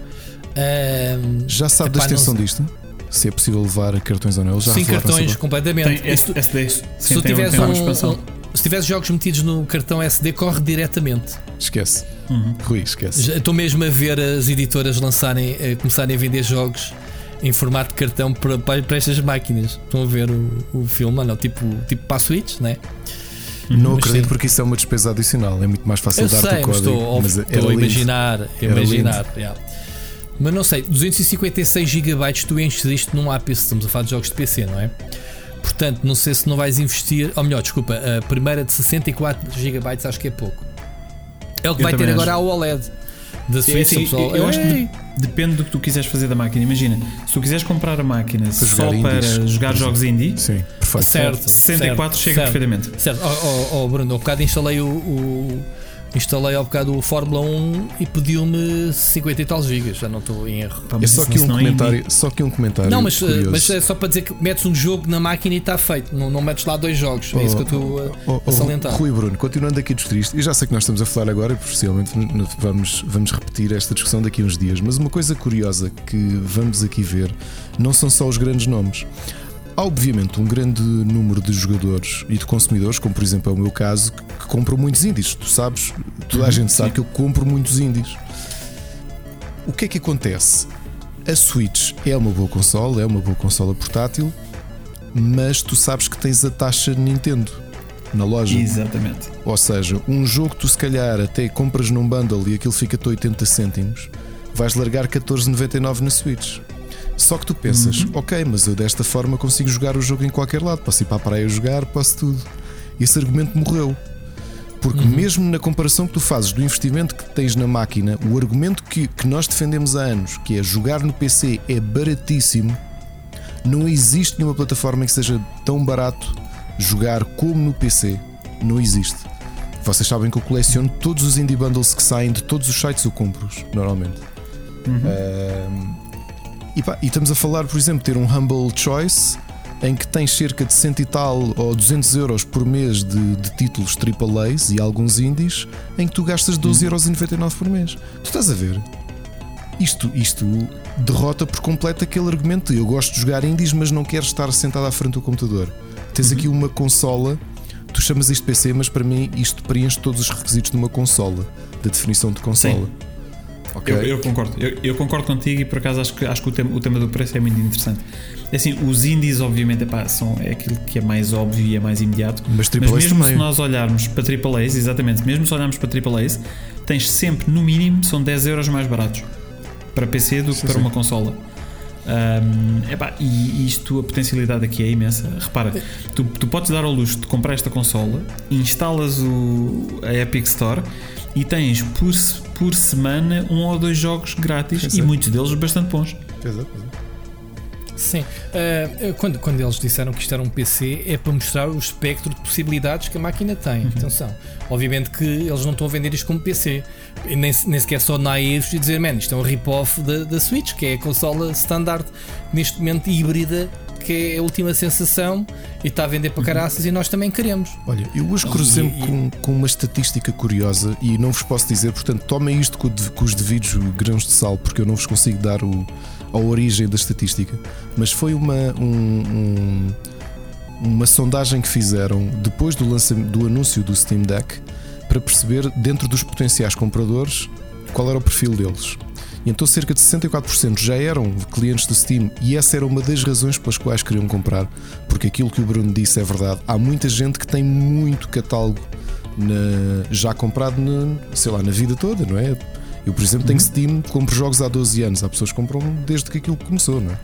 eh, Já sabe Epá, da extensão não disto? Se é possível levar cartões ou não? Sim, cartões sobre- completamente. Tem E se tu- SDs. se Sim, tem, tem uma um, expansão. um- se tiveres jogos metidos no cartão SD, corre diretamente. Esquece. Uhum. Rui, esquece. Estou mesmo a ver as editoras lançarem, eh, começarem a vender jogos em formato de cartão para, para, estas máquinas. Estão a ver o, o filme, não, tipo, tipo para a Switch, né? Não Mas acredito sim. porque isso é uma despesa adicional. É muito mais fácil Eu dar-te sei, o código. estou, mas estou era a imaginar, a imaginar. yeah. Mas não sei, 256 GB tu enches isto num app, estamos a falar de jogos de PC, não é? Portanto, não sei se não vais investir, ou melhor, desculpa, a primeira de 64 GB acho que é pouco. É o que Eu vai ter também agora acho. a OLED da É Switch, o pessoal. eu acho que depende do que tu quiseres fazer da máquina. Imagina, se tu quiseres comprar a máquina só jogar para indies, jogar jogos indie, Sim, perfeito. Certo, 64 certo, chega certo. perfeitamente. Certo, oh, oh, oh, Bruno, há bocado instalei o, o- instalei ao bocado o Fórmula 1 e pediu-me 50 e tal gigas, já não estou em erro. Pá, É mas só aqui um é comentário, só aqui um comentário. Não, mas, eh, curioso. mas é só para dizer que metes um jogo na máquina e está feito. Não, não metes lá dois jogos. É isso que eu estou a, Oh, a oh, salientar. Rui Bruno, continuando aqui a discutir isto, eu já sei que nós estamos a falar agora e possivelmente vamos- vamos, vamos repetir esta discussão daqui a uns dias, mas uma coisa curiosa que vamos aqui ver não são só os grandes nomes. Há obviamente um grande número de jogadores e de consumidores, como por exemplo é o meu caso, que, compram muitos indies. Tu sabes, toda Uhum, a gente sabe que eu compro muitos indies. O que é que acontece? A Switch é uma boa consola, é uma boa consola portátil, mas tu sabes que tens a taxa Nintendo na loja. Exatamente. Ou seja, um jogo que tu se calhar até compras num bundle e aquilo fica-te 80 cêntimos, vais largar 14,99 na Switch. Só que tu pensas, ok, mas eu desta forma consigo jogar o jogo em qualquer lado, posso ir para a praia jogar, posso tudo. Esse argumento morreu. Porque mesmo na comparação que tu fazes do investimento que tens na máquina, o argumento que, que nós defendemos há anos, que é jogar no PC é baratíssimo, não existe nenhuma plataforma que seja tão barato jogar como no PC. Não existe. Vocês sabem que eu coleciono todos os indie bundles que saem de todos os sites, eu compro-os, normalmente. Ahm, e, pá, e estamos a falar, por exemplo, ter um Humble Choice em que tens cerca de 100 e tal ou 200 euros por mês de, de títulos AAAs e alguns indies, em que tu gastas 12,99€ por mês. Tu estás a ver? Isto, isto derrota por completo aquele argumento de eu gosto de jogar indies, mas não quero estar sentado à frente do computador. Tens aqui uma consola, tu chamas isto PC, mas para mim isto preenche todos os requisitos de uma consola, da definição de consola. Ok? Eu, eu concordo, eu, eu concordo contigo e por acaso acho que, acho que o, tema, o tema do preço é muito interessante. É Assim, os indies, obviamente, epá, são, é aquilo que é mais óbvio e é mais imediato. Mas Mas mesmo também. se nós olharmos para AAAs, exatamente, mesmo se olharmos para AAAs, tens sempre, no mínimo, são 10 euros mais baratos para PC do que Sim, para sim. uma consola. Ahm, epá, e isto, a potencialidade aqui é imensa. Repara, tu, tu podes dar ao luxo de comprar esta consola, instalas o, a Epic Store e tens por, por semana um ou dois jogos grátis Sim, e muitos deles bastante bons. É, pois é. Sim, uh, quando, quando eles disseram que isto era um PC, é para mostrar o espectro de possibilidades que a máquina tem. Uhum. Atenção, obviamente que eles não estão a vender isto como PC, nem, nem sequer só naivos e dizer, man, isto é um rip-off da, da Switch, que é a consola standard, neste momento híbrida, que é a última sensação e está a vender para uhum. caraças uhum. e nós também queremos. Olha, eu hoje cruzei-me com, com uma estatística curiosa e não vos posso dizer, portanto, tomem isto com, com os devidos grãos de sal, porque eu não vos consigo dar o a origem da estatística, mas foi uma, um, um, uma sondagem que fizeram depois do, do anúncio do Steam Deck para perceber, dentro dos potenciais compradores, qual era o perfil deles. E então cerca de 64% já eram clientes do Steam e essa era uma das razões pelas quais queriam comprar, porque aquilo que o Bruno disse é verdade. Há muita gente que tem muito catálogo na, já comprado na, sei lá, na vida toda, não é? Eu, por exemplo, tenho. Steam, compro jogos há 12 anos. Há pessoas que compram desde que aquilo começou, não é?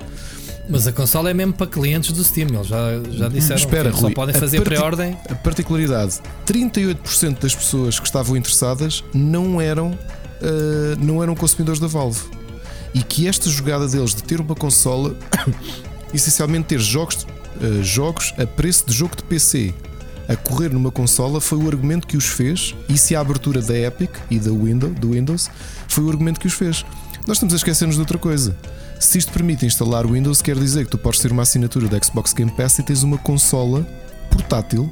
Mas a consola é mesmo para clientes do Steam, eles já, já disseram Espera, que Rui, só podem fazer pré-ordem. A particularidade: 38% das pessoas que estavam interessadas não eram, uh, não eram consumidores da Valve. E que esta jogada deles de ter uma consola, essencialmente ter jogos, uh, jogos a preço de jogo de PC a correr numa consola foi o argumento que os fez, e se a abertura da Epic e da Windows, do Windows foi o argumento que os fez. Nós estamos a esquecer-nos de outra coisa. Se isto permite instalar o Windows, quer dizer que tu podes ter uma assinatura da Xbox Game Pass e tens uma consola portátil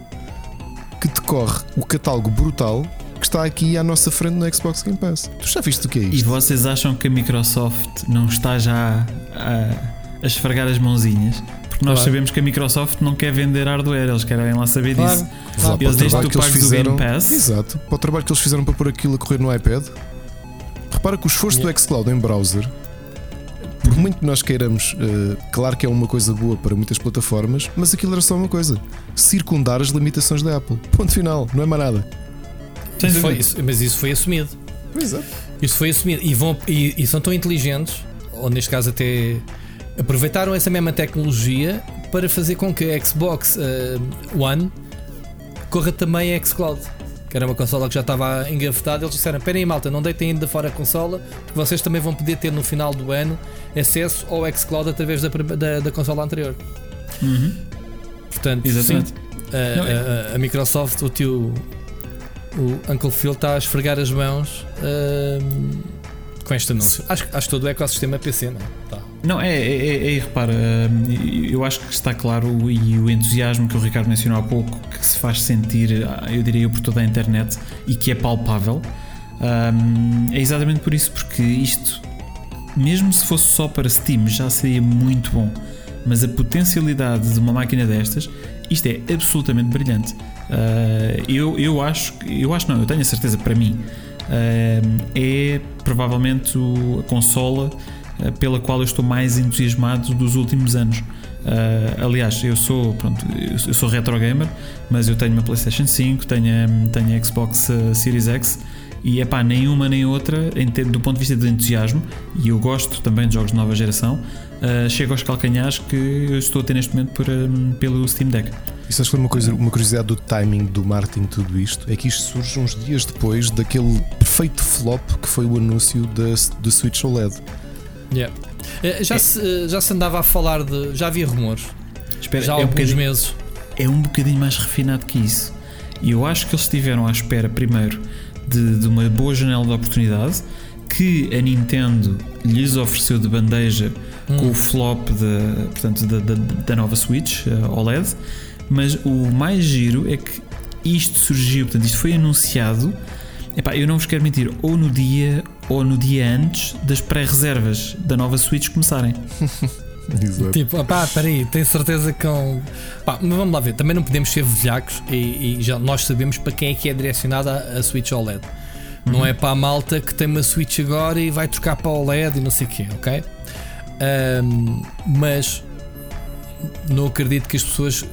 que te corre o catálogo brutal que está aqui à nossa frente no Xbox Game Pass. Tu já viste o que é isto? E vocês acham que a Microsoft não está já a, a esfregar as mãozinhas? Porque nós claro. sabemos que a Microsoft não quer vender hardware, eles querem lá saber claro. disso. Claro. Eles desde que tu pagas fizeram, o Game Pass. Exato, para o trabalho que eles fizeram para pôr aquilo a correr no iPad. Repara que o esforço yeah. do xCloud em browser, por muito que nós queiramos, uh, claro que é uma coisa boa para muitas plataformas, mas aquilo era só uma coisa: circundar as limitações da Apple. Ponto final, não é mais nada. Foi, isso, mas isso foi assumido. Exato. Isso foi assumido. E, vão, e, e são tão inteligentes, ou neste caso até aproveitaram essa mesma tecnologia para fazer com que a Xbox uh, One corra também a Xcloud. Que era uma consola que já estava engavetada. Eles disseram: Espera aí, malta, não deitem ainda fora a consola, vocês também vão poder ter no final do ano acesso ao Xcloud através da, da, da consola anterior. Uhum. Portanto, Exatamente. Sim, a, a, a, Microsoft, o tio, o Uncle Phil, está a esfregar as mãos uh, com este anúncio. Acho, acho que todo o ecossistema PC, não é? Tá. Não, é, é, é, é repara, hum, eu acho que está claro e o entusiasmo que o Ricardo mencionou há pouco, que se faz sentir, eu diria, por toda a internet e que é palpável, hum, é exatamente por isso, porque isto, mesmo se fosse só para Steam, já seria muito bom, mas a potencialidade de uma máquina destas, isto é absolutamente brilhante. Uh, eu, eu acho, eu acho não, eu tenho a certeza para mim, uh, é provavelmente a consola pela qual eu estou mais entusiasmado dos últimos anos. Uh, aliás, eu sou, pronto, eu sou retro gamer, mas eu tenho uma PlayStation 5, tenho, tenho a Xbox eh, Series X e é pá, nenhuma nem outra, em ter, do ponto de vista de entusiasmo, e eu gosto também de jogos de nova geração, uh, chego aos calcanhares que eu estou a ter neste momento por, um, pelo Steam Deck. Isso acho que uma, coisa, uma curiosidade do timing do marketing tudo isto, é que isto surge uns dias depois daquele perfeito flop que foi o anúncio da, Switch OLED. Yeah. Eh, já, é. se, eh, já se andava a falar de. Já havia rumores. Espera, já há é alguns um meses. É um bocadinho mais refinado que isso. E eu acho que eles estiveram à espera, primeiro, de, de uma boa janela de oportunidade que a Nintendo lhes ofereceu de bandeja hum. com o flop de, portanto, da, da, da nova Switch uh, OLED. Mas o mais giro é que isto surgiu, portanto, isto foi anunciado. Epá, eu não vos quero mentir, ou no dia ou no dia antes das pré-reservas da nova Switch começarem. Exato. Tipo, pá, peraí, tenho certeza que. Um... Pá, mas vamos lá ver, também não podemos ser velhacos e, e, já nós sabemos para quem é que é direcionada a, a Switch OLED. Uhum. Não é para a malta que tem uma Switch agora e vai trocar para OLED e não sei o quê, ok? Um, mas não acredito que as pessoas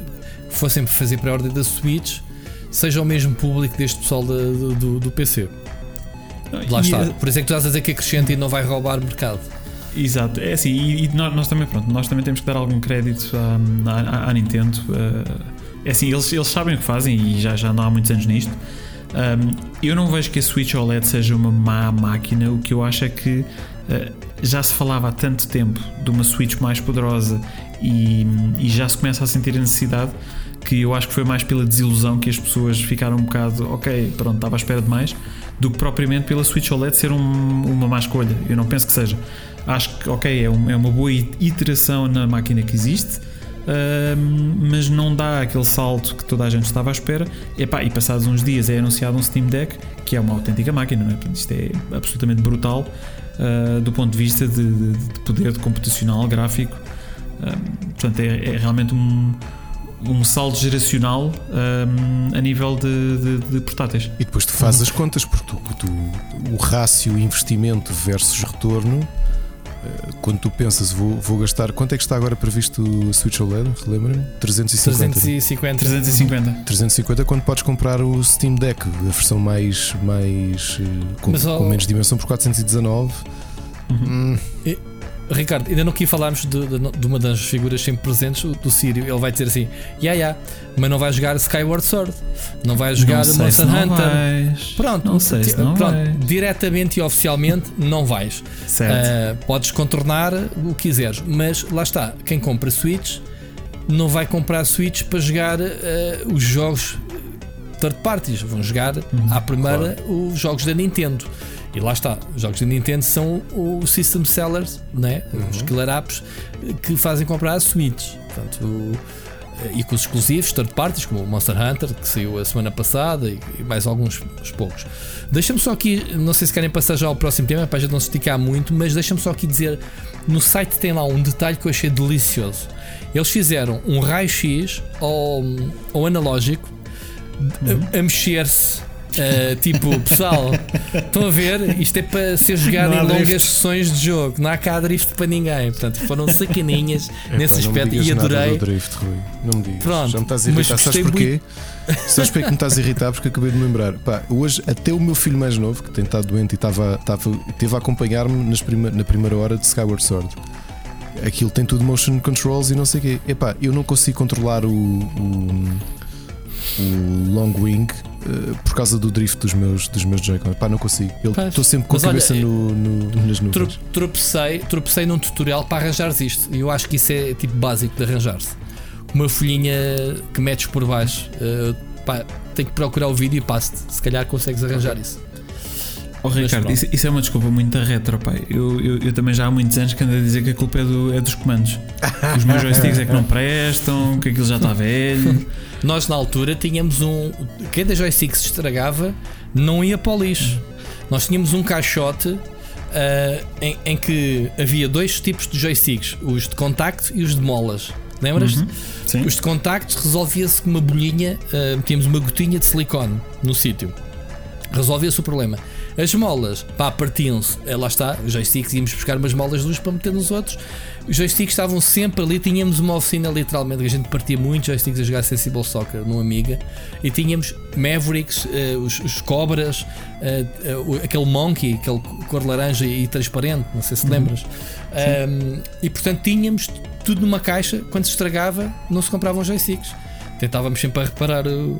fossem fazer pré-ordem da Switch seja o mesmo público deste pessoal do, do PC. Lá está. Por isso é que tu estás a dizer que acrescenta e não vai roubar mercado. Exato, é assim, e, e nós, nós, também, pronto, nós também temos que dar algum crédito à, à, à Nintendo. Uh, é assim, eles, eles sabem o que fazem e já, já não há muitos anos nisto. Um, eu não vejo que a Switch OLED seja uma má máquina, o que eu acho é que uh, já se falava há tanto tempo de uma Switch mais poderosa e, e já se começa a sentir a necessidade que eu acho que foi mais pela desilusão que as pessoas ficaram um bocado, ok, pronto, estava à espera de mais, do que propriamente pela Switch OLED ser um, uma má escolha. Eu não penso que seja. Acho que, ok, é, um, é uma boa iteração na máquina que existe, mas não dá aquele salto que toda a gente estava à espera. E, passados uns dias é anunciado um Steam Deck, que é uma autêntica máquina, não é? Isto é absolutamente brutal uh, do ponto de vista de, de, de poder de computacional, gráfico. Portanto, é, é, realmente um, um salto geracional a nível de, de, de, portáteis. E depois tu fazes as contas, porque tu, tu, o rácio investimento versus retorno eh, quando tu pensas, vou, vou gastar. Quanto é que está agora previsto o Switch OLED? Relembra-me? 350. 350. 350. 350 quando podes comprar o Steam Deck, a versão mais. mais eh, com, Mas, com menos dimensão por 419. Uhum. Hum. Ricardo, ainda não aqui falarmos de, de, de, uma das figuras sempre presentes, do Sírio. Ele vai dizer assim: Ya, yeah, yeah, mas não vai jogar Skyward Sword, não vai jogar não Monster Hunter. Vais. Pronto, não sei se não pronto, vais. diretamente e oficialmente não vais. Certo. Uh, podes contornar o que quiseres, mas lá está: quem compra Switch não vai comprar Switch para jogar uh, os jogos third parties, vão jogar uhum, à primeira claro. os jogos da Nintendo. E lá está, os jogos da Nintendo são os system sellers, né? Uhum. os killer apps que fazem comprar a Switch. Portanto, o, e com os exclusivos, third parties, como o Monster Hunter, que saiu a semana passada, e, e mais alguns poucos. Deixa-me só aqui, não sei se querem passar já ao próximo tema, para a gente não se esticar muito, mas deixa-me só aqui dizer: no site tem lá um detalhe que eu achei delicioso. Eles fizeram um raio-x ao, ao analógico uhum. a, a mexer-se Uh, tipo, pessoal, estão a ver? Isto é para ser jogado em longas drift. sessões de jogo. Não há cá drift para ninguém. Portanto, foram sacaninhas nesse aspecto e adorei. Drift, Rui. Não me digas. Pronto, Já me estás a irritar. Sabes porquê? Muito... Sabes porquê que me estás a irritar? Porque acabei de me lembrar. Pá, hoje, até o meu filho mais novo, que tem estado doente e estava, estava, teve a acompanhar-me prima, na primeira hora de Skyward Sword. Aquilo tem tudo motion controls e não sei o quê. Epá, eu não consigo controlar o, o, o long wing eh, por causa do drift dos meus, dos meus Joy-Con. Pá, não consigo. Estou sempre com a cabeça olha, no, no, nas nuvens. Tropecei, tropecei num tutorial para arranjares isto. E eu acho que isso é tipo básico de arranjar-se. Uma folhinha que metes por baixo. Uh, pá, tenho que procurar o vídeo e passo-te. Se calhar consegues arranjar isso. Oh, Ricardo, isso, isso, é uma desculpa muito retro, pai. Eu, eu, eu, também já há muitos anos que ando a dizer que a culpa é, do, é dos comandos. Os meus joysticks é que não prestam, que aquilo já está velho. Nós na altura tínhamos um. Cada joystick se estragava, não ia para o lixo. Nós tínhamos um caixote uh, em, em, que havia dois tipos de joysticks: os de contacto e os de molas. Lembras-te? Uhum, os de contacto resolvia-se com uma bolhinha, uh, metíamos uma gotinha de silicone no sítio. Resolvia-se o problema. As molas, pá, partiam-se. É, lá está, os joysticks íamos buscar umas molas de luz para meter nos outros. Os joysticks estavam sempre ali. Tínhamos uma oficina, literalmente, que a gente partia muitos joysticks a jogar Sensible Soccer no Amiga. E tínhamos Mavericks, uh, os, os, Cobras, uh, uh, aquele Monkey, aquele cor laranja e transparente. Não sei se uhum. lembras. Um, e portanto, tínhamos tudo numa caixa. Quando se estragava, não se compravam joysticks. Tentávamos sempre a reparar o,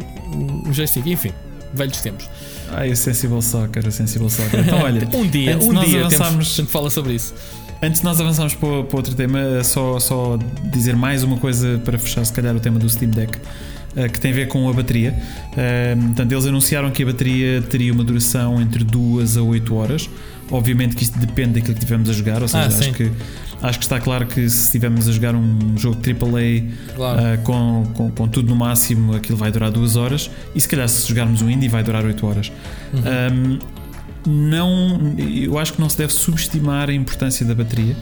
o joystick. Enfim, velhos tempos. Ah, o Sensible Soccer, o Sensible Soccer. Então, olha, um dia, um dia avançarmos, temos, fala sobre isso. Antes de nós avançarmos para, para outro tema, só, só dizer mais uma coisa para fechar, se calhar, o tema do Steam Deck eh, que tem a ver com a bateria. Uh, portanto, eles anunciaram que a bateria teria uma duração entre 2 a 8 horas. Obviamente que isto depende daquilo que estivermos a jogar, ou seja, ah, acho que Acho que está claro que se estivermos a jogar um jogo AAA claro. uh, com, com, com, tudo no máximo, aquilo vai durar duas horas. E se calhar se jogarmos um indie vai durar 8 horas. Uhum. Um, não, eu acho que não se deve subestimar a importância da bateria,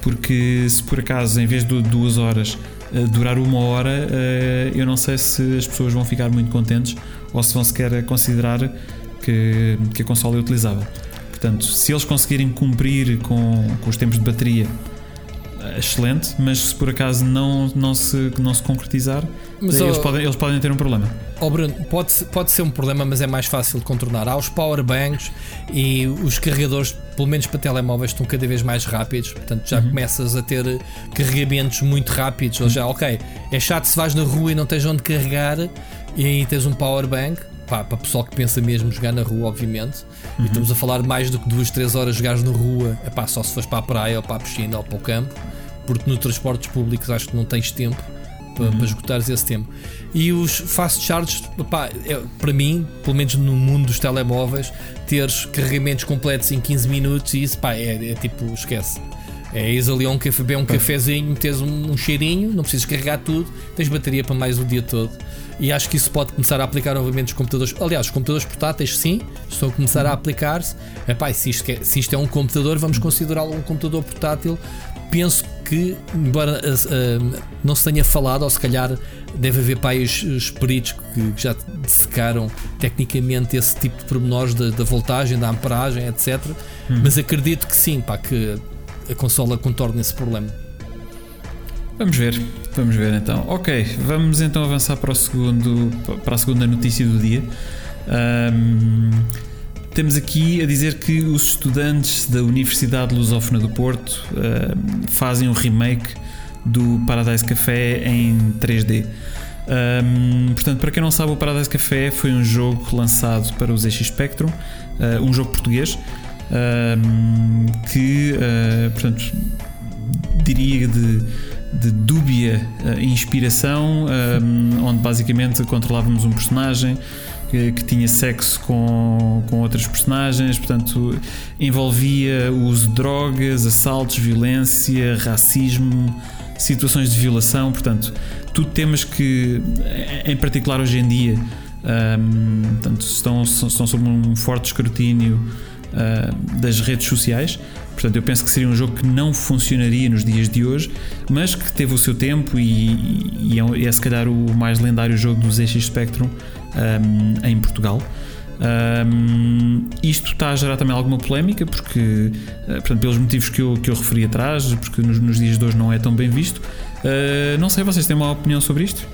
porque se por acaso em vez de duas horas uh, durar uma hora, uh, eu não sei se as pessoas vão ficar muito contentes ou se vão sequer considerar que, que a consola é utilizável. Portanto, se eles conseguirem cumprir com, com os tempos de bateria excelente, mas se por acaso não, não, se, não se concretizar, mas, eles, oh, podem, eles podem ter um problema. Oh Bruno, pode, pode ser um problema, mas é mais fácil de contornar. Há os powerbanks e os carregadores, pelo menos para telemóveis, estão cada vez mais rápidos. Portanto, já uhum. começas a ter carregamentos muito rápidos. Ou já, ok, é chato se vais na rua e não tens onde carregar e tens um powerbank pá, para pessoal que pensa mesmo jogar na rua, obviamente. E estamos a falar mais do que duas, três horas jogares na rua, epá, só se fores para a praia ou para a piscina ou para o campo, porque no transportes públicos acho que não tens tempo para, para esgotares esse tempo. E os fast charges, epá, é, para mim, pelo menos no mundo dos telemóveis, teres carregamentos completos em 15 minutos e isso pá, é, é tipo, esquece. É ires ali a um café, um cafezinho, tens um, um cheirinho, não precisas carregar tudo, tens bateria para mais o dia todo. E acho que isso pode começar a aplicar, obviamente, os computadores. Aliás, os computadores portáteis, sim, estão a começar a aplicar-se. Epá, se isto, é, se isto é um computador, vamos considerá-lo um computador portátil. Penso que, embora uh, não se tenha falado, ou se calhar deve haver os, os peritos que já dissecaram tecnicamente esse tipo de pormenores da, da voltagem, da amperagem, etc. Mas acredito que sim, pá, que a consola contorna esse problema. Vamos ver, vamos ver então. Ok, vamos então avançar para, o segundo, para a segunda notícia do dia. Ahm, temos aqui a dizer que os estudantes da Universidade Lusófona do Porto ahm, fazem um remake do Paradise Café em 3D. Ahm, portanto, para quem não sabe, o Paradise Café foi um jogo lançado para os ZX Spectrum, ah, um jogo português ahm, que, ah, portanto, diria de, de dúbia ah, inspiração, ahm, onde basicamente controlávamos um personagem que, que tinha sexo com, com outras personagens, portanto, envolvia o uso de drogas, assaltos, violência, racismo, situações de violação, portanto, tudo temas que, em particular hoje em dia, ahm, portanto, estão, estão sob um forte escrutínio ah, das redes sociais. Portanto, eu penso que seria um jogo que não funcionaria nos dias de hoje, mas que teve o seu tempo e, e é, um- é se calhar o mais lendário jogo do ZX Spectrum ahm, em Portugal. Ahm, isto está a gerar também alguma polémica, porque, ah, portanto, pelos motivos que eu, que eu referi atrás, porque nos, nos dias de hoje não é tão bem visto. Ah, não sei, vocês têm uma opinião sobre isto?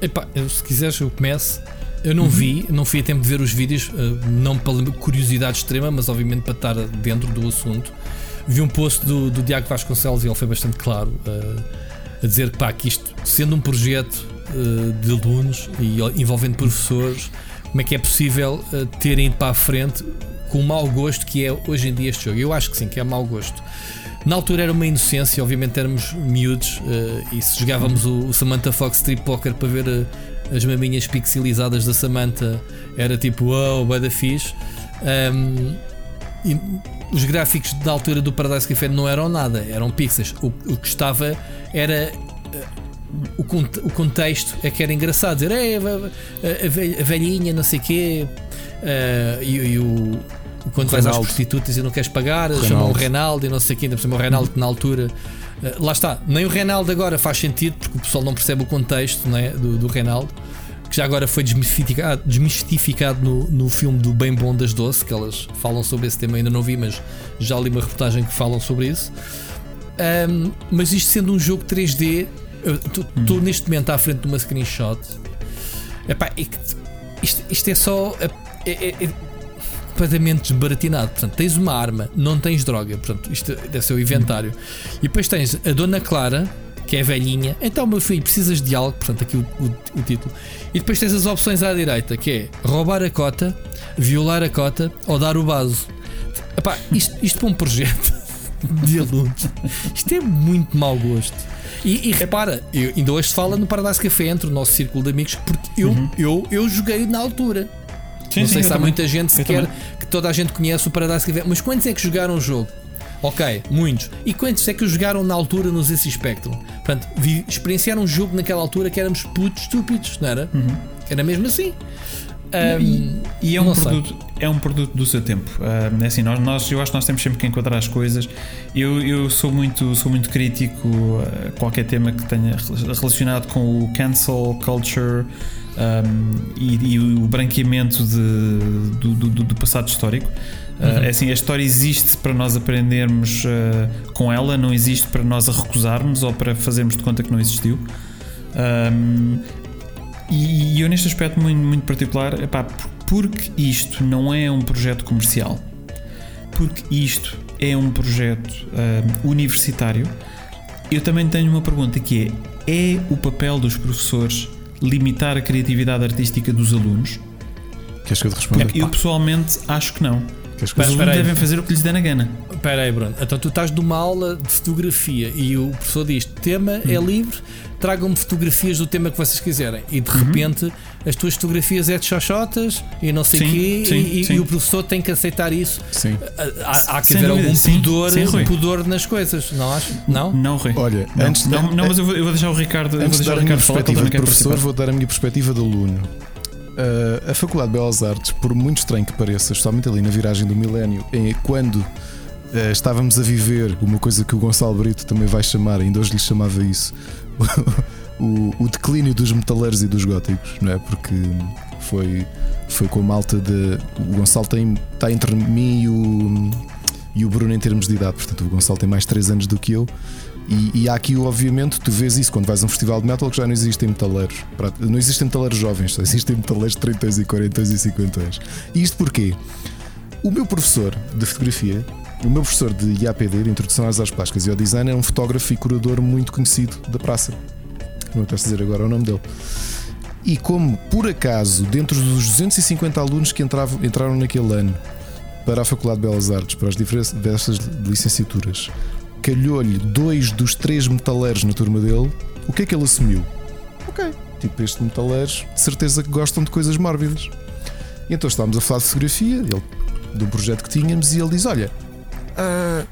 Epá, se quiseres, eu começo. Eu não vi, não fui a tempo de ver os vídeos, eh, não pela curiosidade extrema, mas obviamente para estar dentro do assunto. Vi um post do, do Diago Vasconcelos e ele foi bastante claro eh, a dizer que, pá, que isto, sendo um projeto eh, de alunos e envolvendo professores, como é que é possível terem ido para a frente com o mau gosto que é hoje em dia este jogo? Eu acho que sim, que é mau gosto. Na altura era uma inocência, obviamente éramos miúdos eh, e se jogávamos o, o Samantha Fox Strip Poker para ver as maminhas pixelizadas da Samantha, era tipo, uau, wow, da fixe. E os gráficos da altura do Paradise Café não eram nada, eram pixels. O, o que estava era eh, o, o contexto é que era engraçado dizer "Ei, a, a- velhinha, não sei o quê, eh, e, e o. Quando vais às prostitutas e não queres pagar, chamam o Reinaldo e não sei o quê, ainda por cima o Reinaldo que na altura. Eh, lá está, nem o Reinaldo agora faz sentido porque o pessoal não percebe o contexto né, do, do Reinaldo, que já agora foi desmistificado, desmistificado no, no filme do Bem Bom das Doce, que elas falam sobre esse tema, ainda não vi, mas já li uma reportagem que falam sobre isso. Ahm, mas isto sendo um jogo 3D, estou neste momento à frente de uma screenshot. Epá, é isto, isto é só. É, é- é completamente desbaratinado. Portanto, tens uma arma, não tens droga. Portanto, isto deve ser o inventário. E depois tens a Dona Clara, que é velhinha. Então, meu filho, precisas de algo. Portanto, aqui o, o- o título. E depois tens as opções à direita, que é roubar a cota, violar a cota ou dar o vaso. Epá, isto, isto para um projeto de alunos, isto é muito mau gosto. E, e repara, eu, ainda hoje se fala no Paradise Café entre o nosso círculo de amigos, porque eu, eu, eu joguei na altura. Sim, não sim, sei se há também. muita gente sequer que toda a gente conhece o Paradise Café, mas quantos é que jogaram o jogo? Ok, muitos. E quantos é que jogaram na altura nos esse Spectrum? Portanto, vi, experienciaram um jogo naquela altura que éramos putos estúpidos, não era? Era mesmo assim. Ahm, E é um, produto, é um produto do seu tempo. Ah, é assim, nós, nós, eu acho que nós temos sempre que encontrar as coisas. Eu, eu sou, muito, sou muito crítico a qualquer tema que tenha rel- relacionado com o cancel culture ahm, e, e o branqueamento de- do, do- do passado histórico. Ah, é assim, a história existe para nós aprendermos ah, com ela, não existe para nós a recusarmos ou para fazermos de conta que não existiu. Ahm, e, e eu neste aspecto muito, muito particular, epá, por- porque isto não é um projeto comercial, porque isto é um projeto ahm, universitário, eu também tenho uma pergunta que é: é o papel dos professores limitar a criatividade artística dos alunos? Queres que eu te responda? Eu pessoalmente acho que não. Queres que Os alunos devem fazer o que lhes der na gana. Espera aí, Bruno. Então tu estás numa aula de fotografia e o professor diz: tema é livre, tragam-me fotografias do tema que vocês quiserem. E de repente as tuas fotografias é de xoxotas e não sei o quê, sim, e, sim. e o professor tem que aceitar isso. Sim. Há, há que Sem haver dúvida, algum pudor, sim, pudor nas coisas, não acho? Não? Não, Rui. Olha, não, antes de- não, não, mas eu vou, eu vou deixar o Ricardo, eu vou Antes de deixar dar a minha perspectiva de professor, vou dar a minha perspectiva de aluno. Uh, a Faculdade de Belas Artes, por muito estranho que pareça, especialmente ali na viragem do milénio, em quando uh, estávamos a viver uma coisa que o Gonçalo Brito também vai chamar, ainda hoje lhe chamava isso, o, o declínio dos metaleiros e dos góticos, não é? Porque foi, foi com a malta de. O Gonçalo tem, está entre mim e o, e o Bruno em termos de idade, portanto, o Gonçalo tem mais 3 anos do que eu. E, e há aqui, obviamente, tu vês isso quando vais a um festival de metal que já não existem metaleiros. Não existem metaleiros jovens, só existem metaleiros de 30 anos e 40 anos e 50 anos. E isto porquê? O meu professor de fotografia, o meu professor de IAPD, de Introdução às Artes Plásticas e ao Design, é um fotógrafo e curador muito conhecido da praça. Não posso dizer agora o nome dele. E como, por acaso, dentro dos 250 alunos que entravam, entraram naquele ano para a Faculdade de Belas Artes, para as diversas licenciaturas, calhou-lhe dois dos três metaleiros na turma dele, o que é que ele assumiu? Ok, tipo, estes metaleiros, de certeza que gostam de coisas mórbidas. E então estávamos a falar de fotografia, ele, de um projeto que tínhamos, e ele diz: Olha, ah,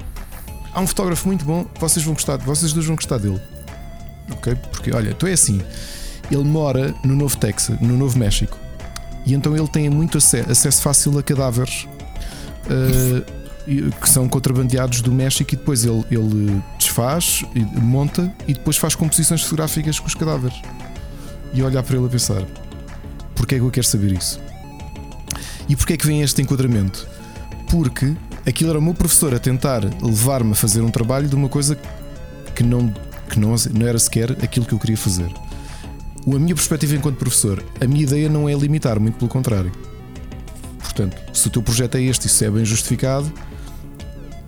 há um fotógrafo muito bom, vocês vão gostar, vocês dois vão gostar dele. Ok? Porque, olha, tu é assim, ele mora no Novo Texas, no Novo México, e então ele tem muito ace- acesso fácil a cadáveres. e- que são contrabandeados do México e depois ele, ele desfaz, monta e depois faz composições fotográficas com os cadáveres. E olhar para ele a pensar: porquê é que eu quero saber isso? E porquê é que vem este enquadramento? Porque aquilo era o meu professor a tentar levar-me a fazer um trabalho de uma coisa que não, que não, não era sequer aquilo que eu queria fazer. A minha perspectiva enquanto professor, a minha ideia não é limitar, muito pelo contrário. Portanto, se o teu projeto é este e se é bem justificado,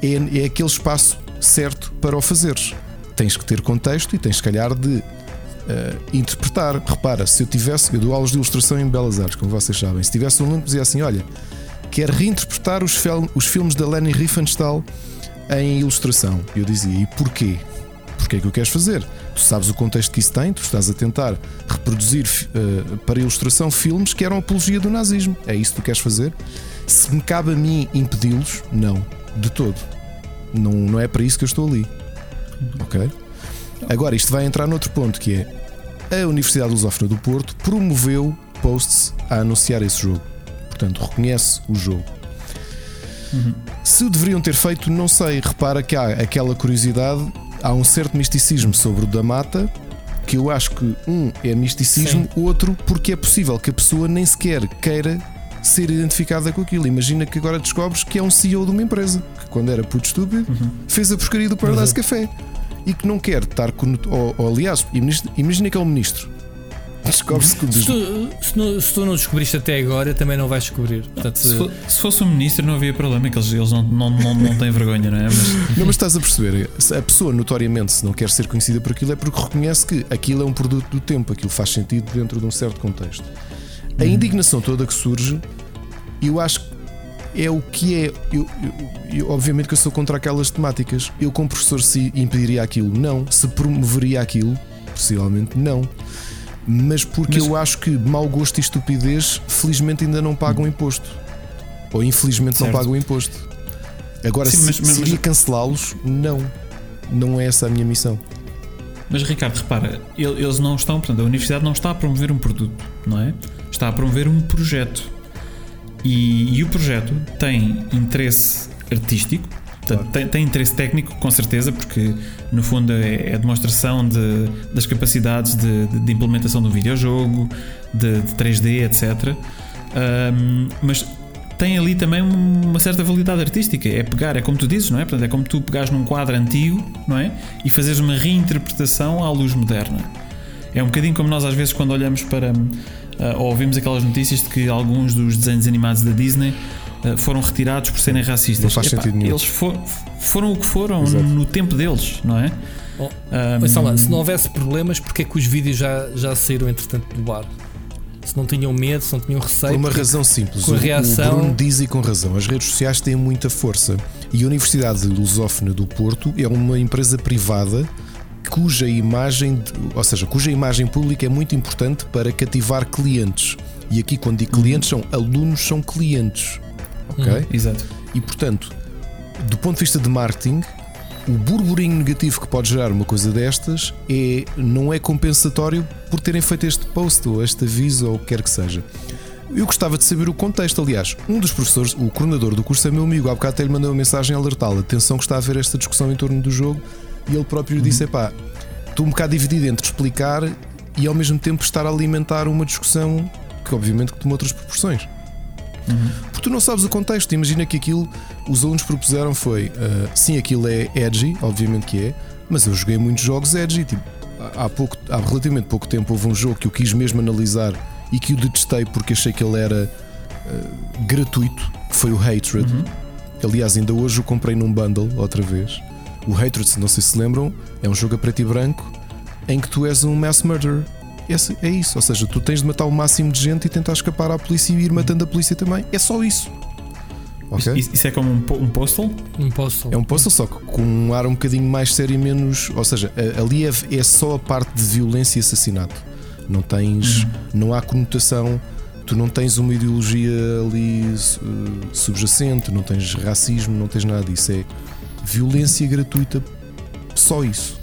é, é aquele espaço certo para o fazeres. Tens que ter contexto e tens, se calhar, de eh, interpretar. Repara, se eu tivesse, eu dou aulas de ilustração em Belas Artes, como vocês sabem, se tivesse um aluno que dizia assim: Olha, quer reinterpretar os, os filmes da Leni Riefenstahl em ilustração. Eu dizia: E porquê? Porquê é que o queres fazer? Tu sabes o contexto que isso tem, tu estás a tentar reproduzir eh, para ilustração filmes que eram apologia do nazismo. É isso que tu queres fazer? Se me cabe a mim impedi-los, não, de todo. Não, não é para isso que eu estou ali. Ok? Agora, isto vai entrar noutro ponto que é a Universidade Lusófona do Porto promoveu posts a anunciar esse jogo. Portanto, reconhece o jogo. Se o deveriam ter feito, não sei. Repara que há aquela curiosidade, há um certo misticismo sobre o da mata. Que eu acho que um é misticismo, outro porque é possível que a pessoa nem sequer queira ser identificada com aquilo. Imagina que agora descobres que é um CEO de uma empresa que, quando era puto estúpido, fez a porcaria do Paradise Café e que não quer estar com. Ou, ou, aliás, imagina, imagina que é um ministro. Descobre-se que Se tu, se, não, se tu não descobriste até agora, também não vais descobrir. Portanto, Se, fo- se fosse um ministro não havia problema, que eles, eles não, não, não, não têm vergonha, não é? Mas, Não, mas estás a perceber, a pessoa notoriamente se não quer ser conhecida por aquilo é porque reconhece que aquilo é um produto do tempo, aquilo faz sentido dentro de um certo contexto. A indignação toda que surge, eu acho que é o que é. Eu, eu- eu- obviamente que eu sou contra aquelas temáticas. Eu, como professor, se impediria aquilo, não. Se promoveria aquilo, possivelmente não. Mas porque Mas- eu acho que mau gosto e estupidez, felizmente, ainda não pagam imposto. Ou infelizmente não Certo. pagam imposto. Agora, Sim, se, mas- mas- seria mas- cancelá-los, não. Não é essa a minha missão. mas Ricardo, repara, ele- eles não estão, portanto, a universidade não está a promover um produto, não é? Está a promover um projeto. E, e o projeto tem interesse artístico, portanto, tem, tem interesse técnico, com certeza, porque no fundo é, é a demonstração de- das capacidades de, de- implementação um videojogo, de, de 3D, etc. Ahm, mas tem ali também uma certa validade artística. É pegar, é como tu dizes, não é? Portanto, é como tu pegares num quadro antigo, não é? E fazeres uma reinterpretação à luz moderna. É um bocadinho como nós às vezes quando olhamos para ah, ou ouvimos aquelas notícias de que alguns dos desenhos animados da Disney foram retirados por serem racistas. Não faz sentido nenhum. Eles for- foram o que foram Exato. no tempo deles, não é? Oh, Um, Mas, lá, se não houvesse problemas, porque é que os vídeos já, já saíram entretanto do bar? Se não tinham medo, se não tinham receio. Por uma razão simples. com a O- reação- O Bruno diz e com razão. As redes sociais têm muita força. E a Universidade Lusófona do Porto é uma empresa privada cuja imagem, ou seja, cuja imagem pública é muito importante para cativar clientes. E aqui, quando digo clientes, são alunos, são clientes. Ok? Uhum. Exato. E portanto, do ponto de vista de marketing, o burburinho negativo que pode gerar uma coisa destas é, não é compensatório por terem feito este post ou este aviso ou o que quer que seja. Eu gostava de saber o contexto. Aliás, um dos professores, o coordenador do curso é meu amigo. Há bocado até lhe mandei uma mensagem a alertá-lo. Atenção que está a haver esta discussão em torno do jogo. E ele próprio disse: pá, estou um bocado dividido entre explicar e ao mesmo tempo estar a alimentar uma discussão que, obviamente, que toma outras proporções. Porque tu não sabes o contexto. Imagina que aquilo, os alunos propuseram foi: ah, sim, aquilo é edgy, obviamente que é, mas eu joguei muitos jogos edgy. Tipo, há, pouco, há relativamente pouco tempo houve um jogo que eu quis mesmo analisar e que o detestei porque achei que ele era ah, gratuito, que foi o Hatred. Aliás, ainda hoje o comprei num bundle outra vez. O Hatred, se não sei se se lembram, é um jogo a preto e branco em que tu és um mass murderer. Esse- é isso, ou seja, tu tens de matar o máximo de gente e tentar escapar à polícia e ir matando a polícia também. É só isso. Ok? Isso, isso é como um, um postal? Não posso. É um puzzle só que com um ar um bocadinho mais sério e menos. Ou seja, ali é, é só a parte de violência e assassinato. Não tens. Não há conotação. Tu não tens uma ideologia ali su- subjacente, não tens racismo, não tens nada disso. É violência gratuita, só isso.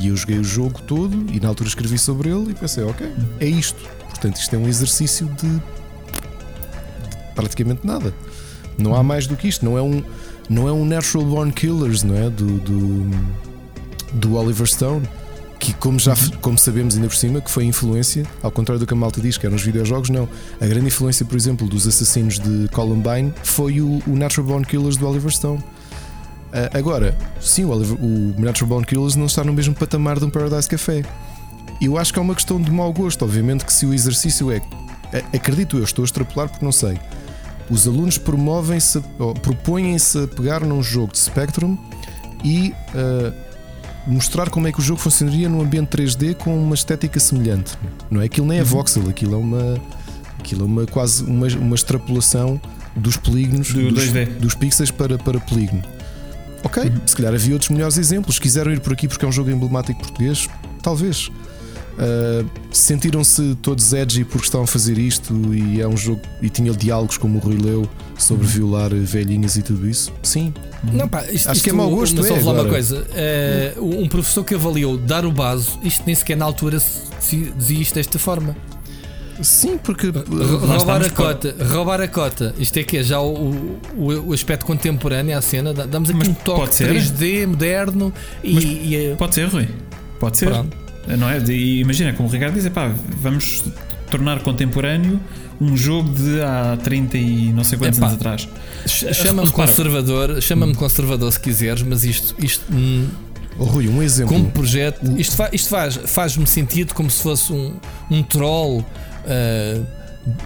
E eu joguei o jogo todo e na altura escrevi sobre ele e pensei, ok, é isto. Portanto, isto é um exercício de, de praticamente nada. Não há mais do que isto. Não é um, não é um Natural Born Killers, não é? Do, do, do Oliver Stone. Que, como já como sabemos ainda por cima, que foi influência, ao contrário do que a malta diz, que eram os videojogos, não. A grande influência, por exemplo, dos assassinos de Columbine foi o, o Natural Born Killers do Oliver Stone. Ah, agora, sim, o, Oliver, o Natural Born Killers não está no mesmo patamar de um Paradise Café. Eu acho que é uma questão de mau gosto. Obviamente que se o exercício é. a- Acredito eu, estou a extrapolar porque não sei. Os alunos promovem-se, propõem-se a pegar num jogo de Spectrum e ah, mostrar como é que o jogo funcionaria num ambiente 3D com uma estética semelhante. Não é? Aquilo nem é voxel, aquilo é uma. Aquilo é uma quase uma, uma extrapolação dos polígonos, Do dos, 2D. dos pixels para, para polígono. Ok, se calhar havia outros melhores exemplos. Quiseram ir por aqui porque é um jogo emblemático português? Talvez. Uh, Sentiram-se todos edgy porque estavam a fazer isto e é um jogo e tinha diálogos como o Rui Leu sobre violar velhinhas e tudo isso? Sim. Não, pá, isto, Acho isto, que é mau gosto, mas é, só falar uma agora. coisa. eh, um professor que avaliou dar o base, isto nem sequer na altura se- se dizia isto desta forma. Sim, porque uh, roubar a cota, roubar a cota. Isto é que é já o, o, o aspecto contemporâneo à cena. Dá- Damos aqui Mas um toque pode ser. 3D moderno e, e, eh, Pode ser, Rui. Pode ser. Pronto. Não é? E imagina, como o Ricardo diz, pá, vamos tornar contemporâneo um jogo de há 30 e não sei quantos Epá. anos atrás. ch- chama-me conservador, chama-me conservador se quiseres, mas isto, isto hum, oh, Rui, um exemplo. como projeto, isto, fa- isto faz, faz-me sentido como se fosse um, um troll ah,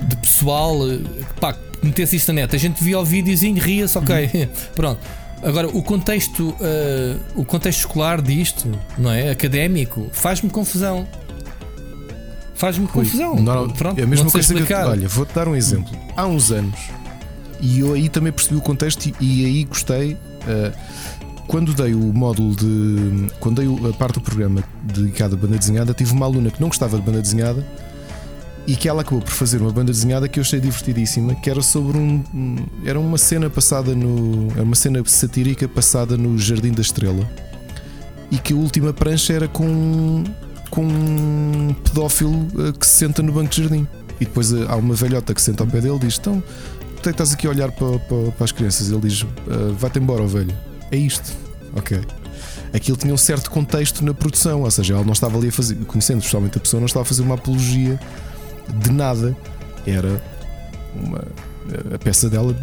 de pessoal ah, pá, que metesse isto na net. A gente via o videozinho, ria-se, ok, pronto. Agora, o contexto, ah, o contexto escolar disto, não é? Académico, faz-me confusão. Faz-me confusão. não, Pronto, é a mesma coisa que eu, explicar. olha, vou-te dar um exemplo. Há uns anos, e eu aí também percebi o contexto e, e aí gostei. uh, quando dei o módulo de. Quando dei a parte do programa dedicada à banda desenhada, tive uma aluna que não gostava de banda desenhada e que ela acabou por fazer uma banda desenhada que eu achei divertidíssima, que era sobre um. era uma cena passada no. Era uma cena satírica passada no Jardim da Estrela e que a última prancha era com. com um pedófilo uh, que se senta no banco de jardim. E depois uh, há uma velhota que se senta ao pé dele e diz: Então, tu estás aqui a olhar para, para, para as crianças? Ele diz: "Uh, Vai-te embora, velho. É isto. Ok. Aquilo tinha um certo contexto na produção, ou seja, ela não estava ali a fazer, conhecendo pessoalmente a pessoa, não estava a fazer uma apologia de nada. Era uma. A peça dela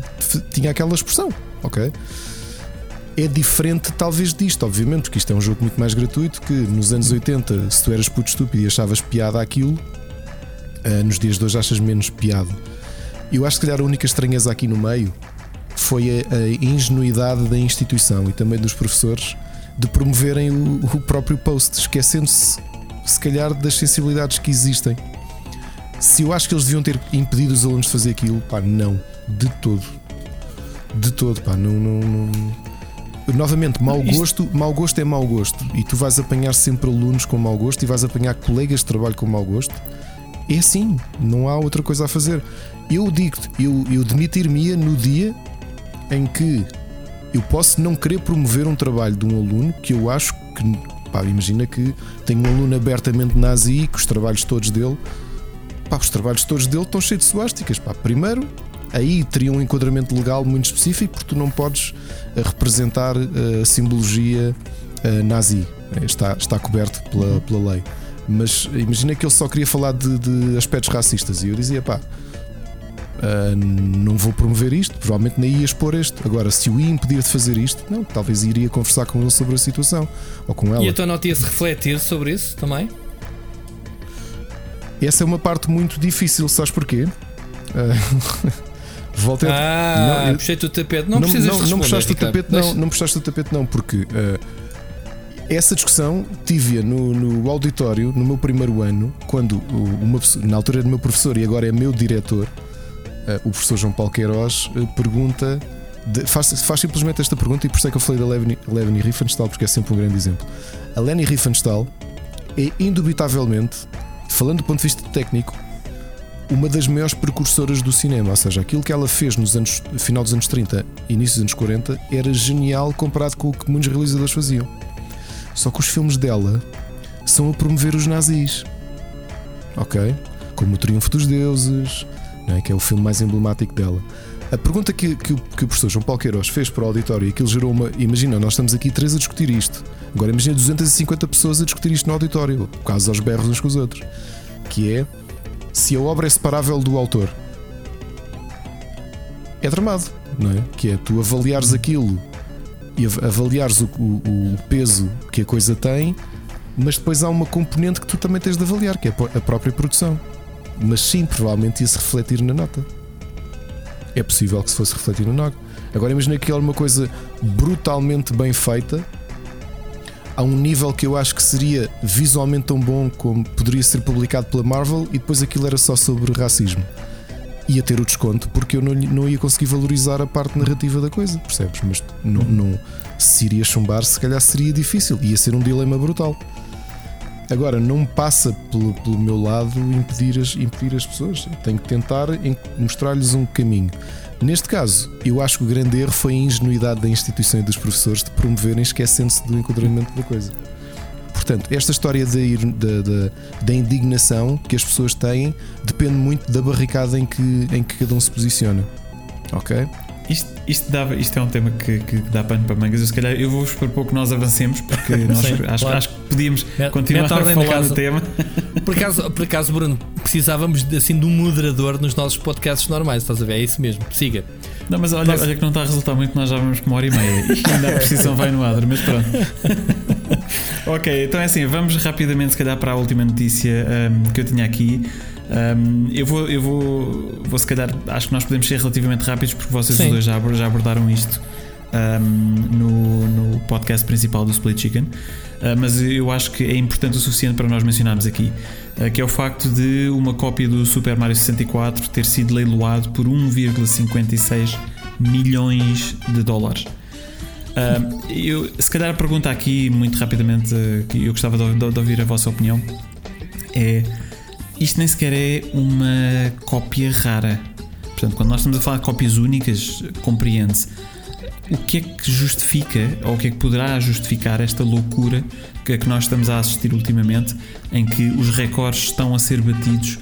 tinha aquela expressão, ok? É diferente, talvez, disto, obviamente, porque isto é um jogo muito mais gratuito. Que nos anos 80, se tu eras puto estúpido e achavas piada aquilo, ah, nos dias de hoje achas menos piada. Eu acho que, calhar, a única estranheza aqui no meio foi a, a ingenuidade da instituição e também dos professores de promoverem o, o próprio post, esquecendo-se, se calhar, das sensibilidades que existem. Se eu acho que eles deviam ter impedido os alunos de fazer aquilo, pá, não, de todo. De todo, pá, não. não, não... Novamente, mau Isto- gosto, mau gosto é mau gosto. E tu vais apanhar sempre alunos com mau gosto e vais apanhar colegas de trabalho com mau gosto. É assim, não há outra coisa a fazer. Eu digo-te, eu, eu demitir-me-ia no dia em que eu posso não querer promover um trabalho de um aluno que eu acho que. Pá, imagina que tenho um aluno abertamente nazi, que os trabalhos todos dele. Pá, os trabalhos todos dele estão cheios de suásticas. Pá, primeiro, aí teria um enquadramento legal muito específico, porque tu não podes eh, representar eh, a simbologia eh, nazi. Está, está coberto pela, pela lei. Mas imagina que ele só queria falar de, de aspectos racistas. E eu dizia, pá, ah, não vou promover isto, provavelmente nem ia expor este. Agora, se o ia impedir de fazer isto, não, talvez iria conversar com ele sobre a situação ou com ela. E a tua nota ia-se refletir sobre isso também? Essa é uma parte muito difícil, sabes porquê? Ah, Volta a- Ah, Não, eu- puxei-te o tapete. Não, precisas não, responder, não puxaste o tapete, não, Deixa- não puxaste o tapete, não, porque ah, essa discussão tive-a no, no auditório no meu primeiro ano, quando uma na altura era meu professor e agora é meu diretor, ah, o professor João Paulo Queiroz, ah, pergunta. de- faz, faz simplesmente esta pergunta, e por isso é que eu falei da Levni, Levni Riefenstahl, porque é sempre um grande exemplo. A Leni Riefenstahl é indubitavelmente, falando do ponto de vista técnico, uma das maiores precursoras do cinema, ou seja, aquilo que ela fez nos anos final dos anos 30 e início dos anos 40 era genial comparado com o que muitos realizadores faziam. Só que os filmes dela são a promover os nazis. Ok? Como o Triunfo dos Deuses, não é? que é o filme mais emblemático dela. A pergunta que, que, que o professor João Paulo Queiroz fez para o auditório e aquilo gerou uma. Imagina, nós estamos aqui três a discutir isto. Agora imagina 250 pessoas a discutir isto no auditório, causa aos berros uns com os outros. Que é se a obra é separável do autor. É tramado, não é? Que é tu avaliares aquilo e av- avaliares o, o- o peso que a coisa tem, mas depois há uma componente que tu também tens de avaliar, que é a própria produção. Mas sim, provavelmente ia-se refletir na nota. É possível que se fosse refletir na nota. Agora imagina que é uma coisa brutalmente bem feita, a um nível que eu acho que seria visualmente tão bom como poderia ser publicado pela Marvel e depois aquilo era só sobre racismo. Ia ter o desconto porque eu não, não ia conseguir valorizar a parte narrativa da coisa, percebes? Mas não, não, se iria chumbar, se calhar seria difícil, ia ser um dilema brutal. Agora, não passa pelo, pelo meu lado impedir as, impedir as pessoas. Tenho que tentar en- mostrar-lhes um caminho. Neste caso, eu acho que o grande erro foi a ingenuidade da instituição e dos professores de promoverem esquecendo-se do enquadramento da coisa. Portanto, esta história da, da- da indignação que as pessoas têm depende muito da barricada em que, em que cada um se posiciona. Ok? Isto, dava, isto é um tema que, que dá pano para mangas. Eu, se calhar eu vou-vos propor que nós avancemos, porque nós Sim, acho, claro. acho que podíamos Mete- continuar a falar no tema. Por acaso, por acaso, Bruno, precisávamos de, assim de um moderador nos nossos podcasts normais, estás a ver? É isso mesmo. Siga. Não, mas olha, Posso- olha que não está a resultar muito, nós já vamos com uma hora e meia e ainda a precisão vai no adro, mas pronto. ok, então é assim, vamos rapidamente, se calhar, para a última notícia ahm, que eu tinha aqui. Ahm, eu vou, eu vou, vou, se calhar, acho que nós podemos ser relativamente rápidos porque vocês Sim. os dois já, já abordaram isto ahm, no, no podcast principal do Split Chicken. Ah, mas eu acho que é importante o suficiente para nós mencionarmos aqui, ah, que é o facto de uma cópia do Super Mario 64 ter sido leiloado por 1,56 milhões de dólares. Ah, eu, se calhar a pergunta aqui, muito rapidamente, ah, que eu gostava de, de- de ouvir a vossa opinião, é isto nem sequer é uma cópia rara. Portanto, quando nós estamos a falar de cópias únicas, compreende-se. O que é que justifica, ou o que é que poderá justificar esta loucura que, que nós estamos a assistir ultimamente, em que os recordes estão a ser batidos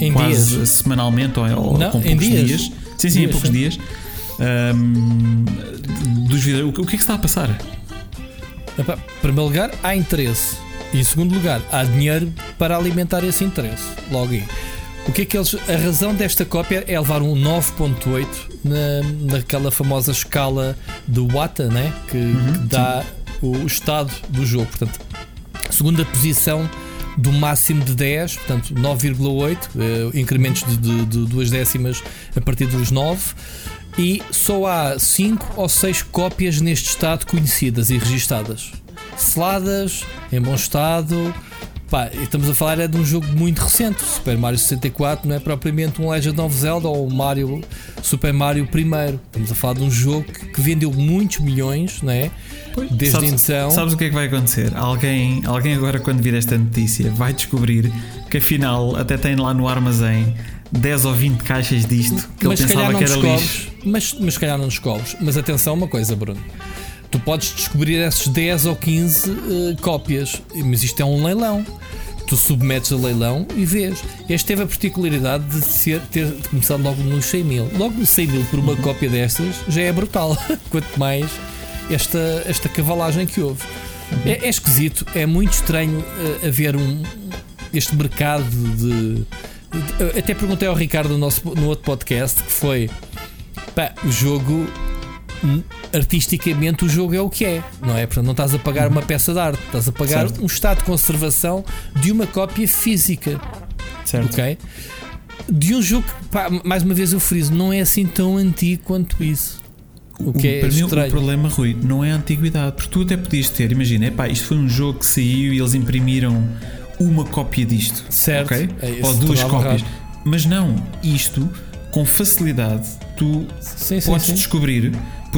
Em quase dias. semanalmente ou, ou Não, com em poucos dias. dias? Sim, sim, em Dias, poucos sim. dias. Ahm, dos vídeos. O que é que está a passar? Em primeiro lugar, há interesse. E em segundo lugar, há dinheiro para alimentar esse interesse. Logo aí. O que é que eles. A razão desta cópia é levar um 9.8 na, naquela famosa escala de Wata, né? que, que dá o, o estado do jogo. Portanto, segunda posição do máximo de 10, portanto 9,8, eh, incrementos de, de, de duas décimas a partir dos 9. e só há 5 ou 6 cópias neste estado conhecidas e registadas. Seladas, em bom estado. Pá, estamos a falar é de um jogo muito recente. Super Mario 64 não é propriamente um Legend of Zelda ou um Mario, Super Mario primeiro. Estamos a falar de um jogo que, que vendeu muitos milhões, não é? Desde sabes, então. Sabes o que é que vai acontecer? Alguém, alguém agora, quando vir esta notícia, vai descobrir que afinal até tem lá no armazém 10 ou 20 caixas disto que mas ele pensava que era descobres. lixo. Mas, mas se calhar não descobres. Mas atenção, uma coisa, Bruno. Podes descobrir esses 10 ou 15 eh, cópias, mas isto é um leilão. Tu submetes a leilão e vês. Este teve a particularidade de ser, ter começado logo nos 100 mil. Logo nos 100 mil por uma Uhum. cópia destas já é brutal. Quanto mais esta, esta cavalagem que houve. É, é esquisito, é muito estranho eh, haver um, este mercado de, de- Até perguntei ao Ricardo no, nosso, no outro podcast que foi pá, o jogo artisticamente o jogo é o que é, não é? Portanto, não estás a pagar uma peça de arte, estás a pagar Certo. um estado de conservação de uma cópia física, Certo? ok? De um jogo que, pá, mais uma vez eu friso, não é assim tão antigo quanto isso. O que é para mim, o estranho. problema, Rui, não é a antiguidade, porque tu até podias ter, imagina, epá, isto foi um jogo que saiu e eles imprimiram uma cópia disto, Certo. ok? É, Ou duas cópias. Mas não, isto com facilidade tu Sim, sim, podes sim. descobrir,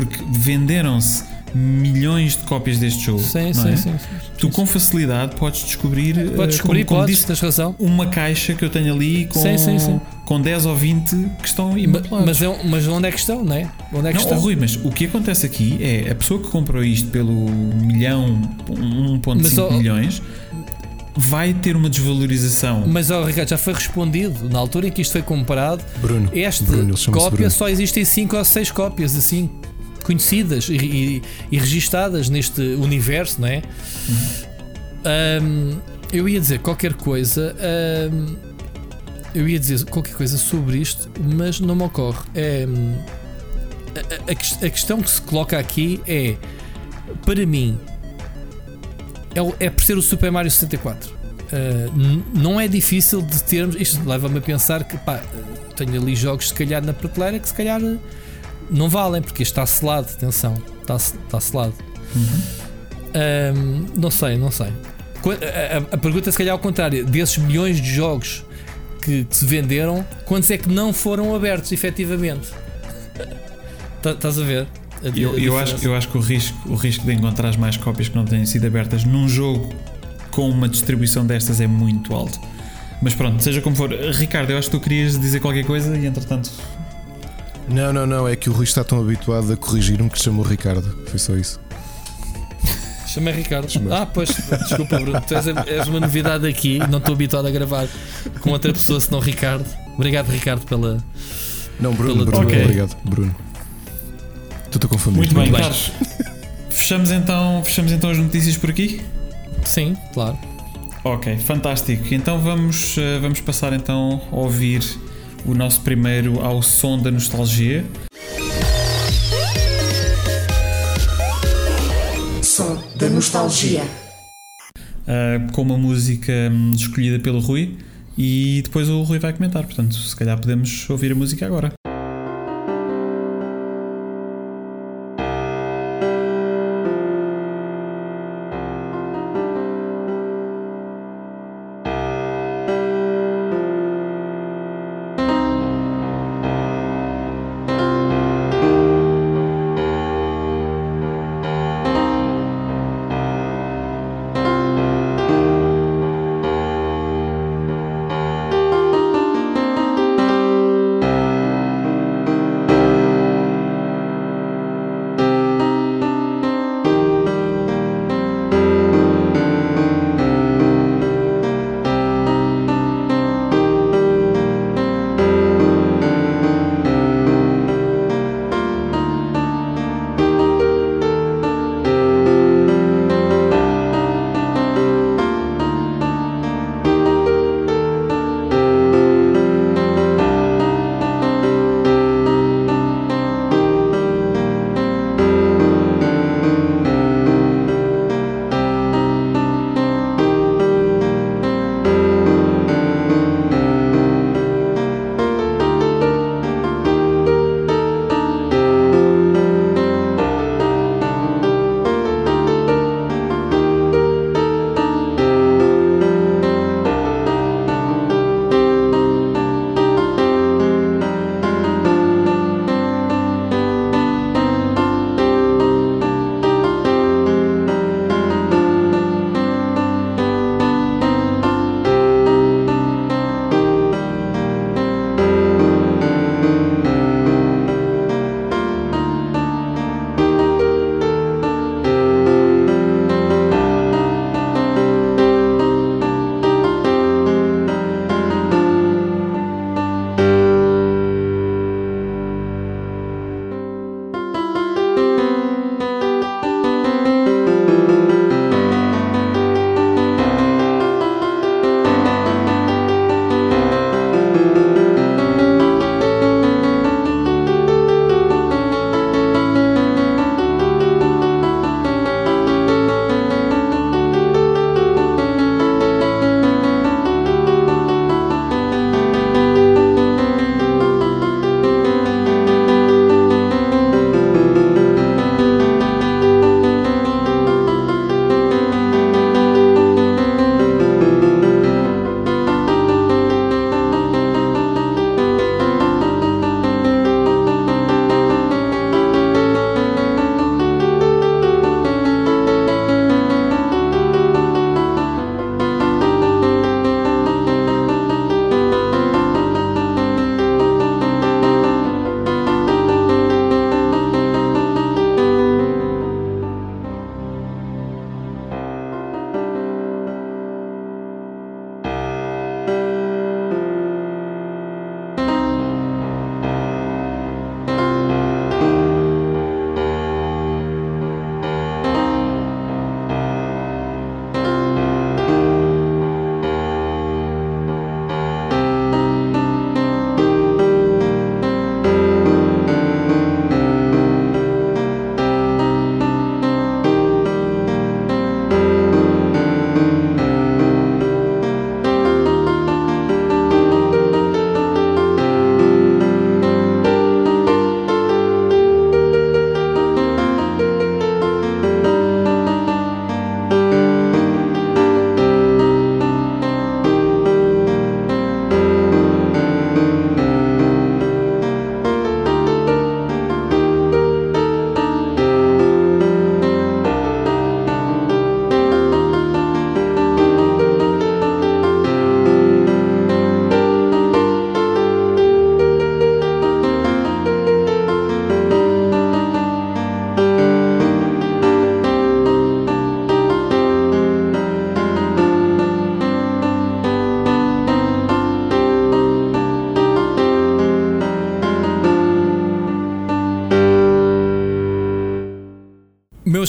porque venderam-se milhões de cópias deste jogo. Sim, não sim, é? sim, Tu com facilidade podes descobrir, eh, Podes descobrir, como, como podes, disse, tens razão. uma caixa que eu tenho ali com, Sim, sim, sim. com 10 ou 20 que estão Ma- imaculados. Mas, é, mas onde é que estão, não é? Onde é que Não, estão? oh, Rui, mas o que acontece aqui é a pessoa que comprou isto pelo milhão, 1.5 Mas, oh, milhões, vai ter uma desvalorização. Mas, ó, Ricardo, já foi respondido. Na altura em que isto foi comparado, Bruno. esta Bruno, cópia Bruno. só existem 5 ou 6 cópias assim conhecidas e, e, e registadas neste universo, não é? Ahm, eu ia dizer qualquer coisa. ahm, eu ia dizer qualquer coisa sobre isto, mas não me ocorre. Ahm, a, a- a ques- a questão que se coloca aqui é, para mim, é, é por ser o Super Mario 64. Uh, n- não é difícil de termos. Isto leva-me a pensar que pá, tenho ali jogos, se calhar, na prateleira que se calhar não valem, porque isto está selado. Atenção, está, está selado. Um, não sei, não sei. A, a- a pergunta, se calhar, ao contrário: desses milhões de jogos que, que se venderam, quantos é que não foram abertos efetivamente? Tá- Estás a ver? A- a Eu, eu, diferença. acho, eu acho que o risco, o risco de encontrar mais cópias que não tenham sido abertas num jogo com uma distribuição destas é muito alto. Mas pronto, seja como for. Ricardo, eu acho que tu querias dizer qualquer coisa e entretanto. Não, não, não. É que o Rui está tão habituado a corrigir-me que chamou Ricardo. Foi só isso. Chamei Ricardo. Chamei. Ah, pois, desculpa, Bruno. Tu és, és uma novidade aqui. Não estou habituado a gravar com outra pessoa senão Ricardo. Obrigado, Ricardo, pela. Não, Bruno, Pela- Bruno. Ok. Obrigado, Bruno. Tu a confundir. Muito bem, bem. Carlos. Fechamos então, fechamos então as notícias por aqui? Sim, claro. Ok, fantástico. Então vamos, eh, vamos passar então a ouvir o nosso primeiro ao som da nostalgia. Som da nostalgia. eh, com uma música hum, escolhida pelo Rui e depois o Rui vai comentar. Portanto, se calhar podemos ouvir a música agora.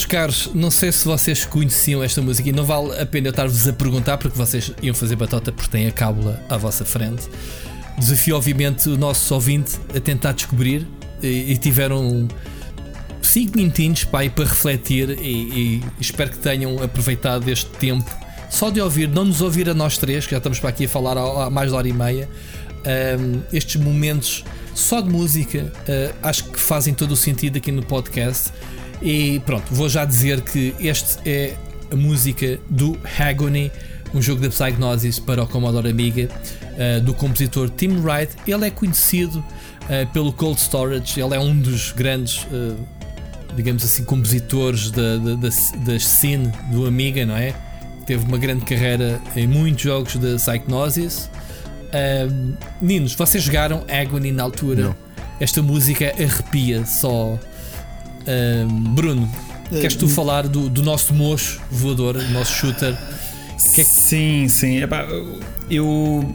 Caros, não sei se vocês conheciam esta música e não vale a pena eu estar-vos a perguntar porque vocês iam fazer batota porque têm a cábula à vossa frente. Desafio, obviamente, o nosso ouvinte a tentar descobrir e, e tiveram 5 minutinhos para, para refletir e, e, espero que tenham aproveitado este tempo só de ouvir, não nos ouvir a nós três, que já estamos para aqui a falar há, mais de hora e meia. Um, estes momentos só de música uh, acho que fazem todo o sentido aqui no podcast. E pronto, vou já dizer que este é a música do Agony, um jogo da Psygnosis para o Commodore Amiga, uh, do compositor Tim Wright. Ele é conhecido uh, pelo Cold Storage, ele é um dos grandes, uh, digamos assim, compositores da, da, da, da scene do Amiga, não é? Teve uma grande carreira em muitos jogos da Psygnosis. Uh, meninos, vocês jogaram Agony na altura? Não. Esta música arrepia só. Bruno, queres tu falar do, do nosso mocho voador, do nosso shooter? Que é que... Sim, sim. Epá, eu,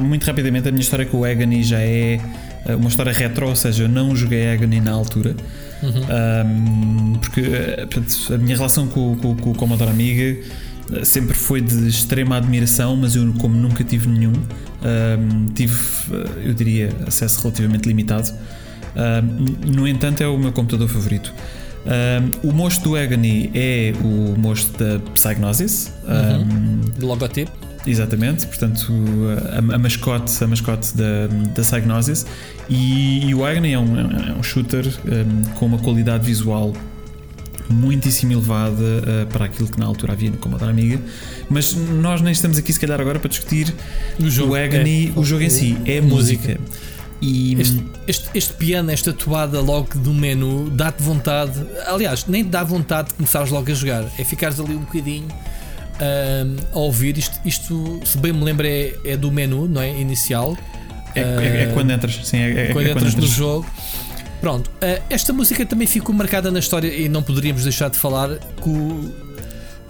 muito rapidamente, a minha história com o Agony já é eh, uma história retro, ou seja, eu não joguei Agony na altura. Uhum. Um, porque eh, a minha relação com, com, com o Commodore Amiga eh, sempre foi de extrema admiração, mas eu, como nunca tive nenhum, um, tive, eu diria, acesso relativamente limitado. Um, no entanto, é o meu computador favorito. Um, o mosto do Agony é o mosto da Psygnosis. Uhum. Um, logotipo. Exatamente, portanto, a, a, mascote, a mascote da, da Psygnosis. E, e o Agony é um, é um shooter um, com uma qualidade visual muitíssimo elevada uh, para aquilo que na altura havia no Commodore Amiga. Mas nós nem estamos aqui, se calhar, agora para discutir o, jogo, o Agony, é, o jogo em si, é música. música. E este, este, este, piano, esta toada logo do menu, dá-te vontade. Aliás, nem te dá vontade de começares logo a jogar. É ficares ali um bocadinho a ouvir. Isto, isto, se bem me lembro, é, é do menu, não é? Inicial. É, é, é quando entras, sim, é, é quando, entras entras no jogo. Pronto, uh, esta música também ficou marcada na história e não poderíamos deixar de falar com,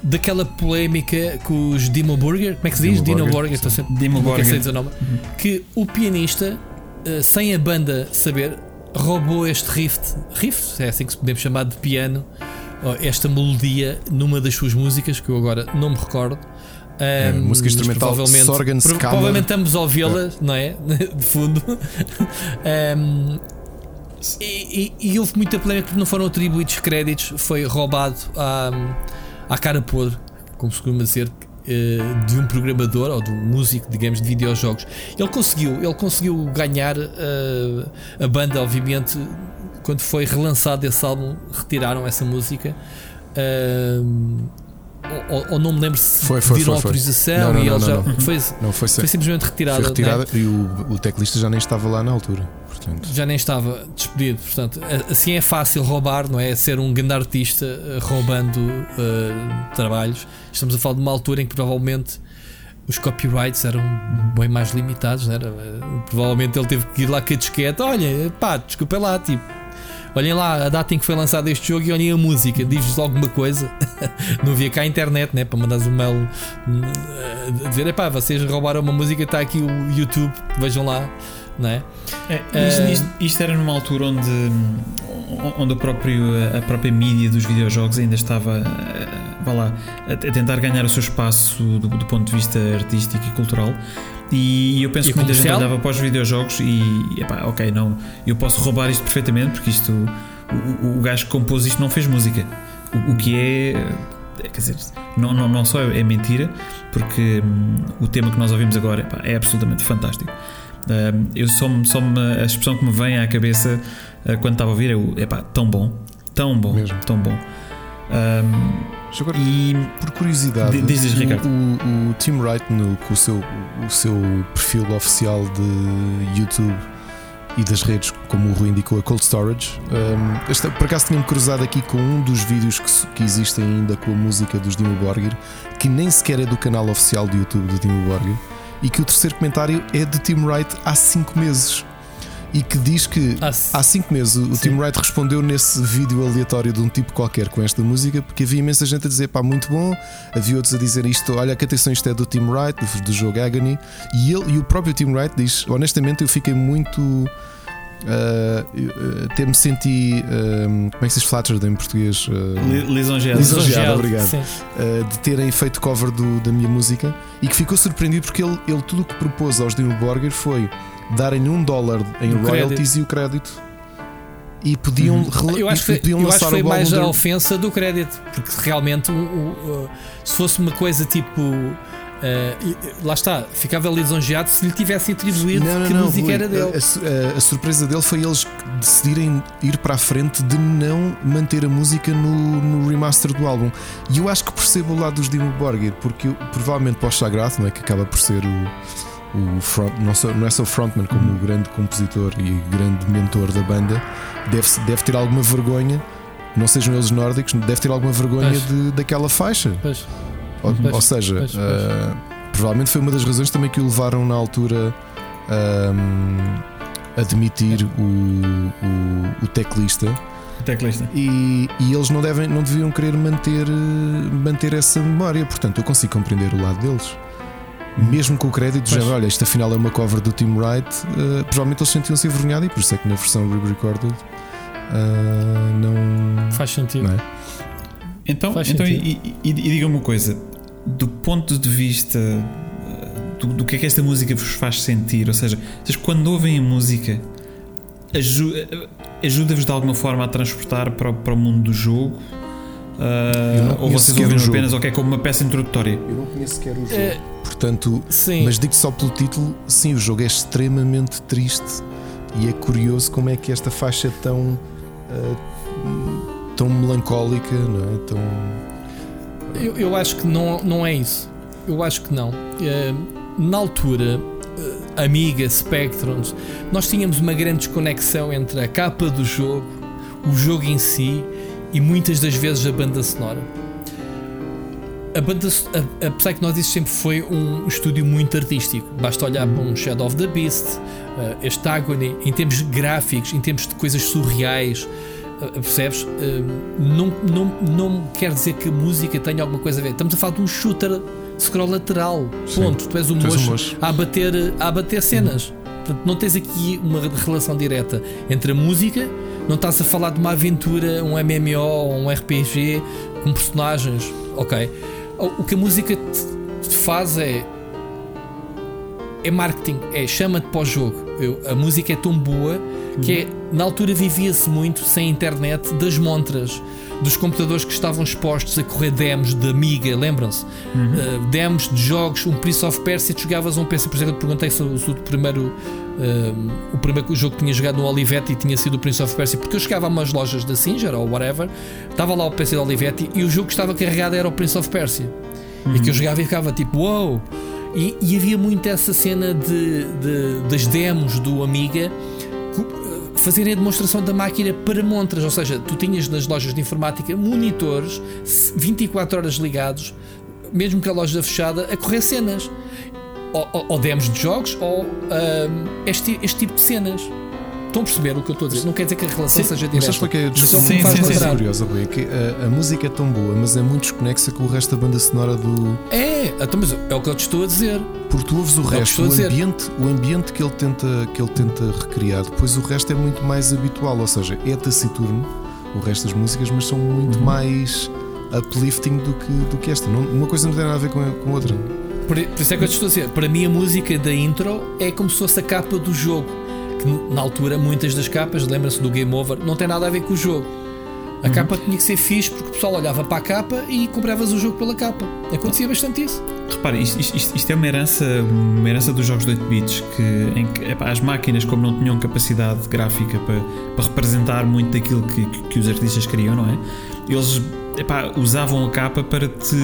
daquela polémica com os Dimo Burger. Como é que se diz? Dino Burger, estou sempre Dimo Burger. Dizer o nome. Uhum. Que o pianista eh, sem a banda saber, roubou este riff, riff, é assim que podemos chamar de piano, esta melodia numa das suas músicas, que eu agora não me recordo. Um, é, música instrumental provavelmente, Sorgan pro, provavelmente estamos a ouvi-la, é. não é? De fundo. um, e, e, e, houve muita polémica porque não foram atribuídos créditos, foi roubado à, à cara podre, como se costuma dizer, de um programador ou de um músico, digamos, de videojogos. Ele conseguiu, ele conseguiu ganhar uh, a banda, obviamente, quando foi relançado esse álbum, retiraram essa música. Uh, ou, ou, não me lembro se foi, foi, pediram foi, autorização não, não, e ele já. Foi, foi, foi simplesmente retirada. Foi retirada né? e o, o teclista já nem estava lá na altura. Portanto. Já nem estava despedido. Portanto, assim é fácil roubar, não é? Ser um grande artista uh, roubando uh, trabalhos. Estamos a falar de uma altura em que provavelmente os copyrights eram bem mais limitados. Não era? Uh, provavelmente ele teve que ir lá com a disquete. Olha, pá, desculpa lá, tipo Olhem lá a data em que foi lançado este jogo e olhem a música, diz-vos alguma coisa. não havia cá a internet, né? Para mandares um mail a dizer: epá, vocês roubaram uma música, está aqui o YouTube, vejam lá. Não é? é isto, isto, isto, era numa altura onde, onde o próprio, a própria mídia dos videojogos ainda estava vá lá, a tentar ganhar o seu espaço do, do ponto de vista artístico e cultural. E eu penso e que muita gente olhava para os videojogos e, epá, ok, não, eu posso roubar isto perfeitamente porque isto, o, o gajo que compôs isto não fez música. O, o que é, é, quer dizer, não, não, não só é mentira, porque hum, o tema que nós ouvimos agora epá, é absolutamente fantástico. Eu só, só me, a expressão que me vem à cabeça uh, quando estava a ouvir é o epá, tão bom, tão bom, Mesmo. tão bom. Um, Agora, e por curiosidade, diz, Ricardo. O, o, Tim Wright, no, com o seu, o seu perfil oficial de YouTube e das redes, como o Rui indicou, a Cold Storage. Um, esta, por acaso tinha-me cruzado aqui com um dos vídeos que, que existem ainda com a música dos Dimo Borgir, que nem sequer é do canal oficial do YouTube do Dimo Borgir, e que o terceiro comentário é de Tim Wright há 5 meses. E que diz que ah, há 5 meses o Tim Wright respondeu nesse vídeo aleatório de um tipo qualquer com esta música, porque havia imensa gente a dizer pá, muito bom, havia outros a dizer isto, olha que atenção, isto é do Tim Wright, do, do jogo Agony, e, ele, e o próprio Tim Wright diz: honestamente, eu fiquei muito Uh, uh, até me senti. Um, como é que se diz flattered em português? Uh, lisonjeado. lisonjeado, obrigado. Uh, de terem feito cover do- da minha música e que ficou surpreendido porque ele, ele tudo o que propôs aos Dimmu Borgir foi darem um dólar em O royalties e o crédito. E podiam, rela- Eu acho que podiam eu acho lançar que foi mais a ofensa do crédito, porque realmente o- o- o- se fosse uma coisa tipo. Eh, e- lá está, ficava lisonjeado se lhe tivesse atribuído Não, não, que a não, música Rui, era dele. A, a su- a- surpresa dele foi eles decidirem ir para a frente de não manter a música no, no remaster do álbum. E eu acho que percebo o lado dos Dimmu Borgir, porque eu- provavelmente para o Sagrado, não é? que acaba por ser o, o front, não, só, não é só o frontman, como o grande compositor e grande mentor da banda, deve, deve ter alguma vergonha. Não sejam eles nórdicos, deve ter alguma vergonha de, daquela faixa. Pois. Ou, Pois, ou seja, pois, pois. ah, provavelmente foi uma das razões também que o levaram na altura a demitir o, o, o teclista O teclista. e, e eles não, devem, não deviam querer manter, manter essa memória. Portanto, eu consigo compreender o lado deles. Mesmo com o crédito, já olha, isto afinal é uma cover do Tim Wright, eh, provavelmente eles sentiam-se envergonhados e por isso é que na versão re-recorded ah, não. Faz sentido. não é? Então, Faz então e, sentido. e, e diga-me uma coisa: do ponto de vista eh, do, do que é que esta música vos faz sentir, ou seja, vocês quando ouvem a música, eh, ajuda-vos de alguma forma a transportar para, o- para o mundo do jogo? Não ou vocês ouvem apenas, ou que é como uma peça introdutória? Eu não conheço sequer o jogo. Eh, Portanto, sim, Mas digo só pelo título, sim, o jogo é extremamente triste e é curioso como é que esta faixa é tão ah, tão melancólica, não é? Tão eu, eu acho que não, não é isso. Eu acho que não. Eh, na altura, eh, Amiga, Spectrums, nós tínhamos uma grande desconexão entre a capa do jogo, o jogo em si e muitas das vezes a banda sonora. A banda, a, a Psychnosis sempre foi um estúdio muito artístico. Basta olhar para um Shadow of the Beast, eh, este Agony, em termos gráficos, em termos de coisas surreais. Eh, Percebes? Eh, Não, não, não quer dizer que a música tenha alguma coisa a ver. Estamos a falar de um shooter scroll lateral. Sim. Ponto. Tu és um Tu és um moço moço. a abater, a abater cenas. Portanto, não tens aqui uma relação direta entre a música, não estás a falar de uma aventura, um MMO ou um RPG com personagens. Ok. O que a música te faz é. É marketing, é chama-te para o jogo. Eu- a música é tão boa que é, na altura vivia-se muito sem internet das montras, dos computadores que estavam expostos a correr demos de Amiga, lembram-se? Uh, demos de jogos, um Prince of Persia, tu jogavas um PC, por exemplo, eu te perguntei se, o- se o primeiro uh, o primeiro jogo que tinha jogado no Olivetti tinha sido o Prince of Persia, porque eu chegava a umas lojas da Singer ou whatever, estava lá o PC da Olivetti e o jogo que estava carregado era o Prince of Persia. E que eu jogava e ficava tipo, wow! E, e havia muito essa cena de, de- das demos do Amiga co- fazerem a demonstração da máquina para montras, ou seja, tu tinhas nas lojas de informática monitores 24 horas ligados, mesmo que a loja fechada, a correr cenas. Ou, ou- ou demos de jogos, ou ahm, este, este tipo de cenas. Estão a perceber o que eu estou a dizer? Não quer dizer que a relação seja Mas direta. sabes qual é que é a Mas discussão só me Sim, faz sim, sim, curiosa, Rui? É que a, a música é tão boa, mas é muito desconexa com o resto da banda sonora do. É, então, mas é o que eu te estou a dizer. Porque tu ouves o É o resto, o dizer. ambiente, o ambiente que ele, tenta, que ele tenta recriar, depois o resto é muito mais habitual, ou seja, é taciturno o resto das músicas, mas são muito Uhum. mais uplifting do que, do que esta. Não- uma coisa não tem nada a ver com a, com outra. Por, por isso é que eu te estou a dizer. Para mim, a música da intro é como se fosse a capa do jogo. Que na altura, muitas das capas, lembra-se do Game Over, não tem nada a ver com o jogo. A capa tinha que ser fixe porque o pessoal olhava para a capa e compravas o jogo pela capa. Acontecia bastante isso. Repare, isto, isto- isto- é uma herança, uma herança dos jogos de 8 bits que, em que epá, as máquinas, como não tinham capacidade gráfica para, para representar muito daquilo que, que- que os artistas queriam, não é? Eles epá, usavam a capa para te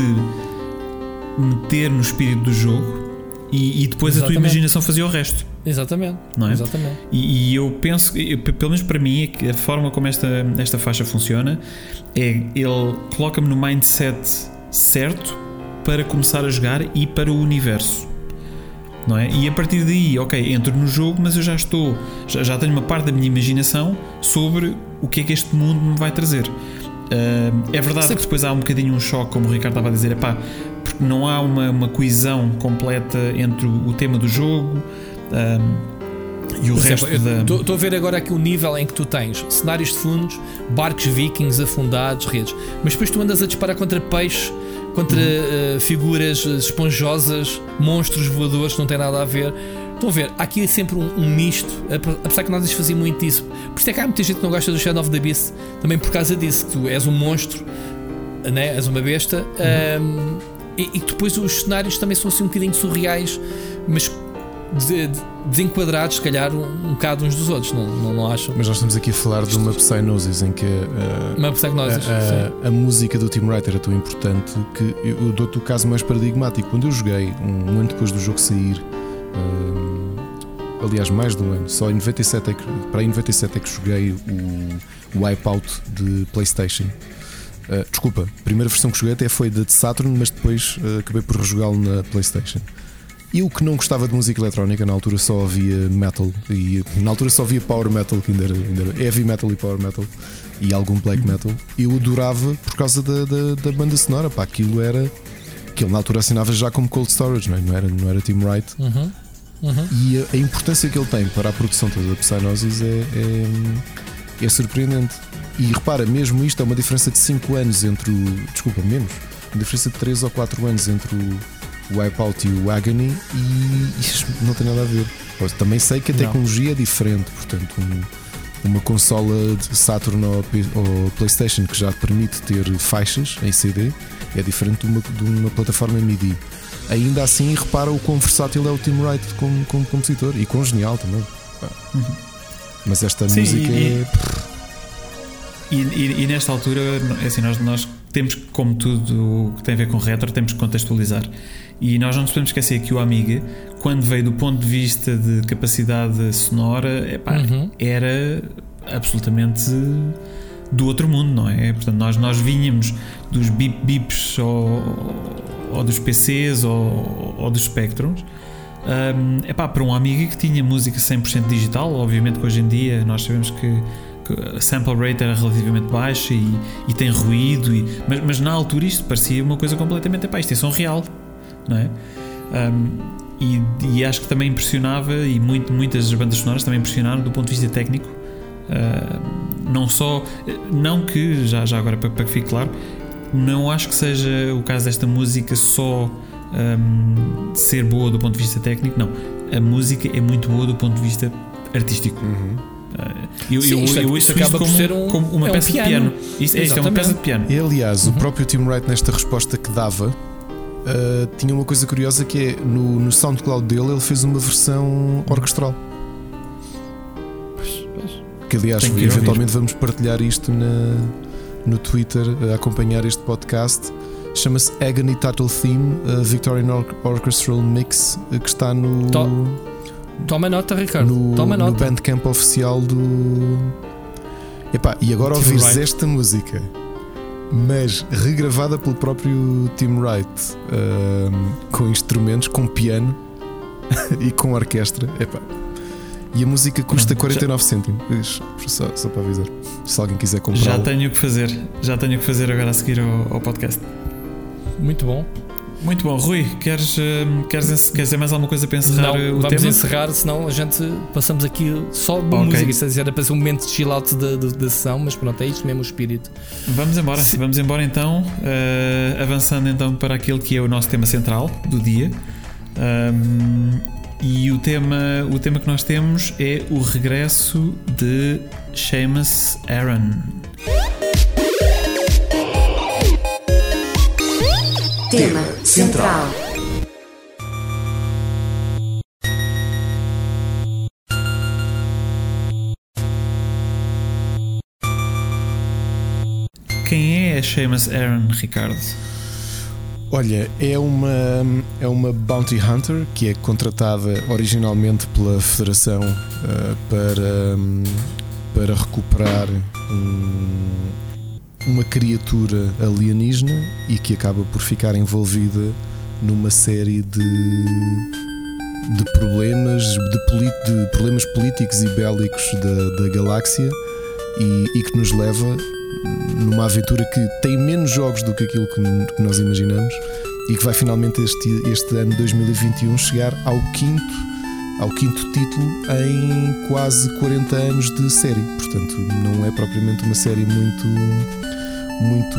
meter no espírito do jogo e, e depois a tua Exatamente. imaginação fazia o resto. Exatamente. Não é? Exatamente. E, e eu penso, eu, pe- pelo menos para mim, é a forma como esta, esta faixa funciona é ele coloca-me no mindset certo para começar a jogar e para o universo. Não é? E a partir daí, ok, entro no jogo, mas eu já estou, já, já tenho uma parte da minha imaginação sobre o que é que este mundo me vai trazer. Ah, é verdade que depois há um bocadinho um choque, como o Ricardo estava a dizer, epá, porque não há uma, uma coesão completa entre o, o tema do jogo. Ah, E o Por resto exemplo, da. Estou a ver agora aqui o nível em que tu tens cenários de fundos, barcos vikings afundados, redes. Mas depois tu andas a disparar contra peixes, contra eh, figuras esponjosas, monstros voadores que não têm nada a ver. Estão a ver, há aqui sempre um, um misto, ap- apesar que nós fazíamos muito isso. Por isso é que há muita gente que não gosta do Shadow of the Beast, também por causa disso, que tu és um monstro, né? és uma besta, ahm, e, e depois os cenários também são assim um bocadinho surreais, mas de- de- desenquadrados, se calhar, um, um bocado uns dos outros, não, não, não acham? Mas nós estamos aqui a falar de uma Psygnosis em que uh, Uma a, a- a música do Team Writer é tão importante que eu dou-te o caso mais paradigmático. Quando eu joguei, um, ano depois do jogo sair, hum, aliás, mais de um ano, só em 97 é que, para em 97 é que joguei o, o Wipeout de PlayStation. Uh, desculpa, a primeira versão que joguei até foi da de Saturn, mas depois uh, acabei por rejogá-lo na PlayStation. Eu que não gostava de música eletrónica, na altura só havia metal e na altura só havia power metal, que ainda era, ainda era heavy metal e power metal e algum black metal. Eu adorava por causa da, da, da banda sonora, pá, aquilo era. Aquilo na altura assinava já como cold storage, não, é? não, era, não era Team Wright. Uhum. Uhum. E a, a importância que ele tem para a produção toda da Psygnosis é, é, é surpreendente. E repara, mesmo isto é uma diferença de 5 anos entre o. Desculpa, menos. Uma diferença de 3 ou 4 anos entre o Wipeout e o Agony e isto não tem nada a ver. Eu também sei que a Não. tecnologia é diferente, portanto, um- uma consola de Saturn ou, ou PlayStation que já permite ter faixas em CD é diferente de uma, de uma plataforma MIDI. Ainda assim, repara o quão versátil é o Tim Wright como, como compositor e quão genial também. Pá. Mas esta Sim, música e- é. E, e- e nesta altura, é assim, nós, nós temos, como tudo o que tem a ver com retro, temos que contextualizar. E nós não nos podemos esquecer que o Amiga, quando veio do ponto de vista de capacidade sonora, epá, Uhum. era absolutamente do outro mundo, não é? Portanto, nós, nós vinhamos dos bip bips ou, ou dos PCs ou, ou dos Spectrums. Um, epá, para um Amiga que tinha música 100% digital, obviamente que hoje em dia nós sabemos que, a sample rate era relativamente baixa e, e tem ruído, e- mas, mas na altura isto parecia uma coisa completamente. Epá, isto é som real, não é? Um, e, e acho que também impressionava, e muito, muitas das bandas sonoras também impressionaram do ponto de vista técnico. Uh, não só, não que, já, já agora para, para que fique claro, não acho que seja o caso desta música só um, ser boa do ponto de vista técnico, não. A música é muito boa do ponto de vista artístico. Uh, eu, Sim, eu, isto- eu isto ouço acaba como, por ser um- como uma é um peça piano. de piano. Isto, é, isto é uma peça de piano. E aliás, Uhum. o próprio Tim Wright, nesta resposta que dava, uh, tinha uma coisa curiosa que é no, no SoundCloud dele ele fez uma versão orquestral. Que aliás, que ir ouvir. eventualmente vamos partilhar isto na, no Twitter, a acompanhar este podcast. Chama-se Agony Title Theme, Victorian Or- Orchestral Mix, que está no, To- Toma nota, Ricardo. no, Toma no nota. Bandcamp oficial do. Epá, e agora ouvires esta música, mas regravada pelo próprio Tim Wright, ahm, com instrumentos, com piano e com orquestra. Epá. E a música custa já- 49 cêntimos. Só, só para avisar. Se alguém quiser comprar. Já tenho o que fazer, já tenho o que fazer agora a seguir ao, ao podcast. Muito bom. Muito bom, Rui, queres, hum, queres, queres dizer mais alguma coisa para encerrar não, o vamos tema? encerrar, senão a gente passamos aqui só de Ok. música. Isto era para ser um momento de chill out da, da, da sessão, mas pronto, é isto mesmo o espírito. Vamos embora, vamos embora então, uh, avançando então para aquele que é o nosso tema central do dia. Um, e o tema, o tema que nós temos é o regresso de Seamus Aaron. Tema central. Quem é a Seamus Aaron, Ricardo? Olha, é uma, é uma bounty hunter que é contratada originalmente pela Federação ah, para, hum, para recuperar um- uma criatura alienígena e que acaba por ficar envolvida numa série de, de problemas, de, de problemas políticos e bélicos da, da galáxia e, e que nos leva numa aventura que tem menos jogos do que aquilo que, que nós imaginamos e que vai finalmente este, este ano 2021 chegar ao quinto ao quinto título em quase 40 anos de série. Portanto, não é propriamente uma série muito muito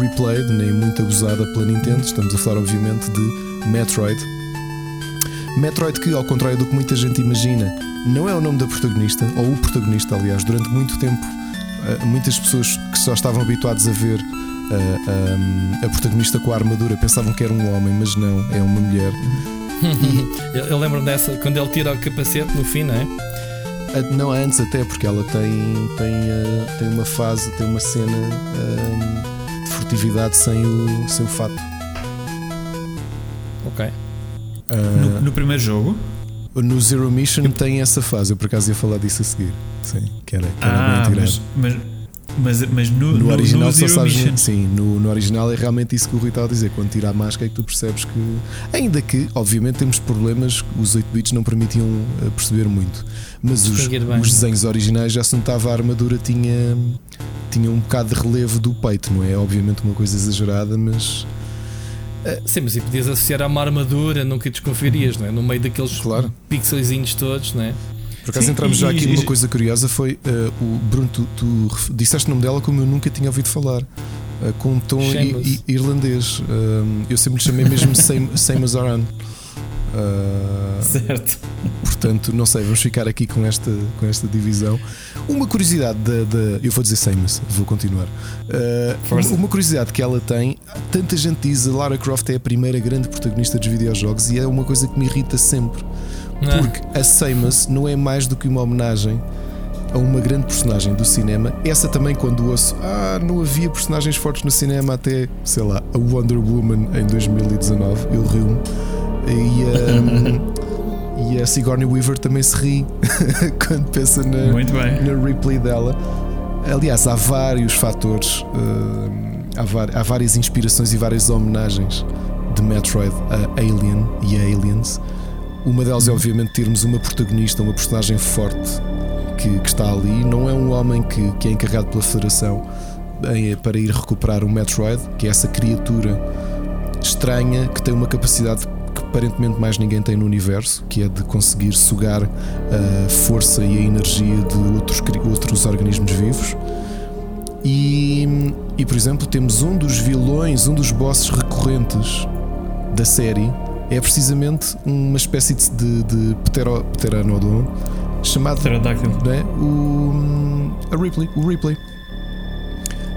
replayed, nem muito abusada pela Nintendo. Estamos a falar, obviamente, de Metroid. Metroid, que, ao contrário do que muita gente imagina, não é o nome da protagonista, ou o protagonista, aliás, durante muito tempo, eh, muitas pessoas que só estavam habituadas a ver a, eh, a, a protagonista com a armadura pensavam que era um homem, mas não, é uma mulher. eu, eu lembro dessa, quando ele tira o capacete no fim, não é? Não, antes até, porque ela tem, tem, uh, tem uma fase, tem uma cena uh, de furtividade sem o, sem o fato. Ok. Uh, no, no, primeiro jogo? No Zero Mission tem essa fase, eu por acaso ia falar disso a seguir. Sim, que era, que era ah, mas, mas, mas, mas no, no, original no só sabes. Mission. Sim, no, no original é realmente isso que o Rui estava a dizer. Quando tira a máscara é que tu percebes que. Ainda que, obviamente, temos problemas, os 8 bits não permitiam eh, perceber muito. Mas os, os desenhos originais já se notava a armadura tinha, tinha um bocado de relevo do peito, não é? Obviamente uma coisa exagerada, mas. Eh, sim, mas e podias associar a uma armadura, nunca desconfiarias, não é? No meio daqueles claro. pixelzinhos todos, não é? Por acaso entramos já aqui numa coisa curiosa: foi uh, o Bruno, tu, tu, disseste o nome dela como eu nunca tinha ouvido falar. Uh, com um tom irlandês. Uh, eu sempre lhe chamei mesmo Seamus Aran. Uh, certo. Portanto, não sei, vamos ficar aqui com esta, com esta divisão. Uma curiosidade da. Eu vou dizer Seamus, vou continuar. Uh, uma curiosidade que ela tem: tanta gente diz a Lara Croft é a primeira grande protagonista dos videojogos e é uma coisa que me irrita sempre. É? Porque a Seamus não é mais do que uma homenagem a uma grande personagem do cinema. Essa também, quando ouço, ah, não havia personagens fortes no cinema até, sei lá, a Wonder Woman em 2019, eu rio-me. E, um, e a Sigourney Weaver também se ri quando pensa na, na Ripley dela. Aliás, há vários fatores, há, há várias inspirações e várias homenagens de Metroid a Alien e a Aliens. Uma delas é, obviamente, termos uma protagonista, uma personagem forte que, que está ali. Não é um homem que, que é encarregado pela Federação em, para ir recuperar o Metroid, que é essa criatura estranha que tem uma capacidade que aparentemente mais ninguém tem no universo, que é de conseguir sugar a força e a energia de outros, outros organismos vivos. E, e, por exemplo, temos um dos vilões, um dos bosses recorrentes da série, é precisamente uma espécie de, de ptero, pteranodon chamado né, o, a Ripley, o Ripley.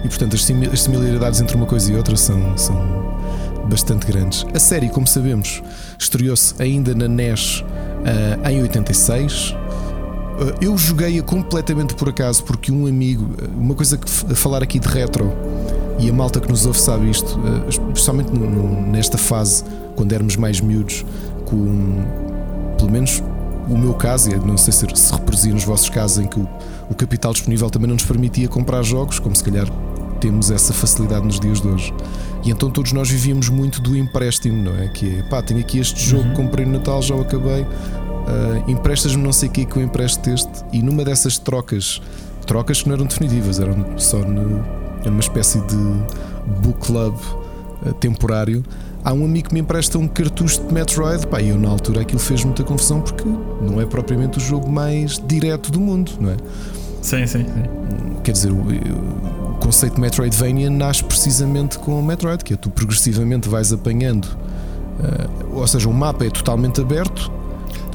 E portanto as, as similaridades entre uma coisa e outra são, são bastante grandes. A série, como sabemos, estreou-se ainda na NES uh, em 86. Uh, eu joguei-a completamente por acaso porque um amigo, uma coisa que a falar aqui de retro e a malta que nos ouve sabe isto, uh, especialmente no, no, nesta fase quando éramos mais miúdos, com pelo menos o meu caso, e não sei se se reproduzia nos vossos casos, em que o, o capital disponível também não nos permitia comprar jogos, como se calhar temos essa facilidade nos dias de hoje. E então todos nós vivíamos muito do empréstimo, não é? Que é pá, tenho aqui este jogo, uhum. comprei no Natal, já o acabei, uh, emprestas-me não sei o que que eu empresto este, e numa dessas trocas, trocas que não eram definitivas, eram só no, uma espécie de book club uh, temporário há um amigo que me empresta um cartucho de Metroid, pá, e eu na altura aquilo fez muita confusão porque não é propriamente o jogo mais direto do mundo, não é? Sim, sim, sim. Quer dizer, o, o conceito de Metroidvania nasce precisamente com o Metroid, que é tu progressivamente vais apanhando, uh, ou seja, o mapa é totalmente aberto.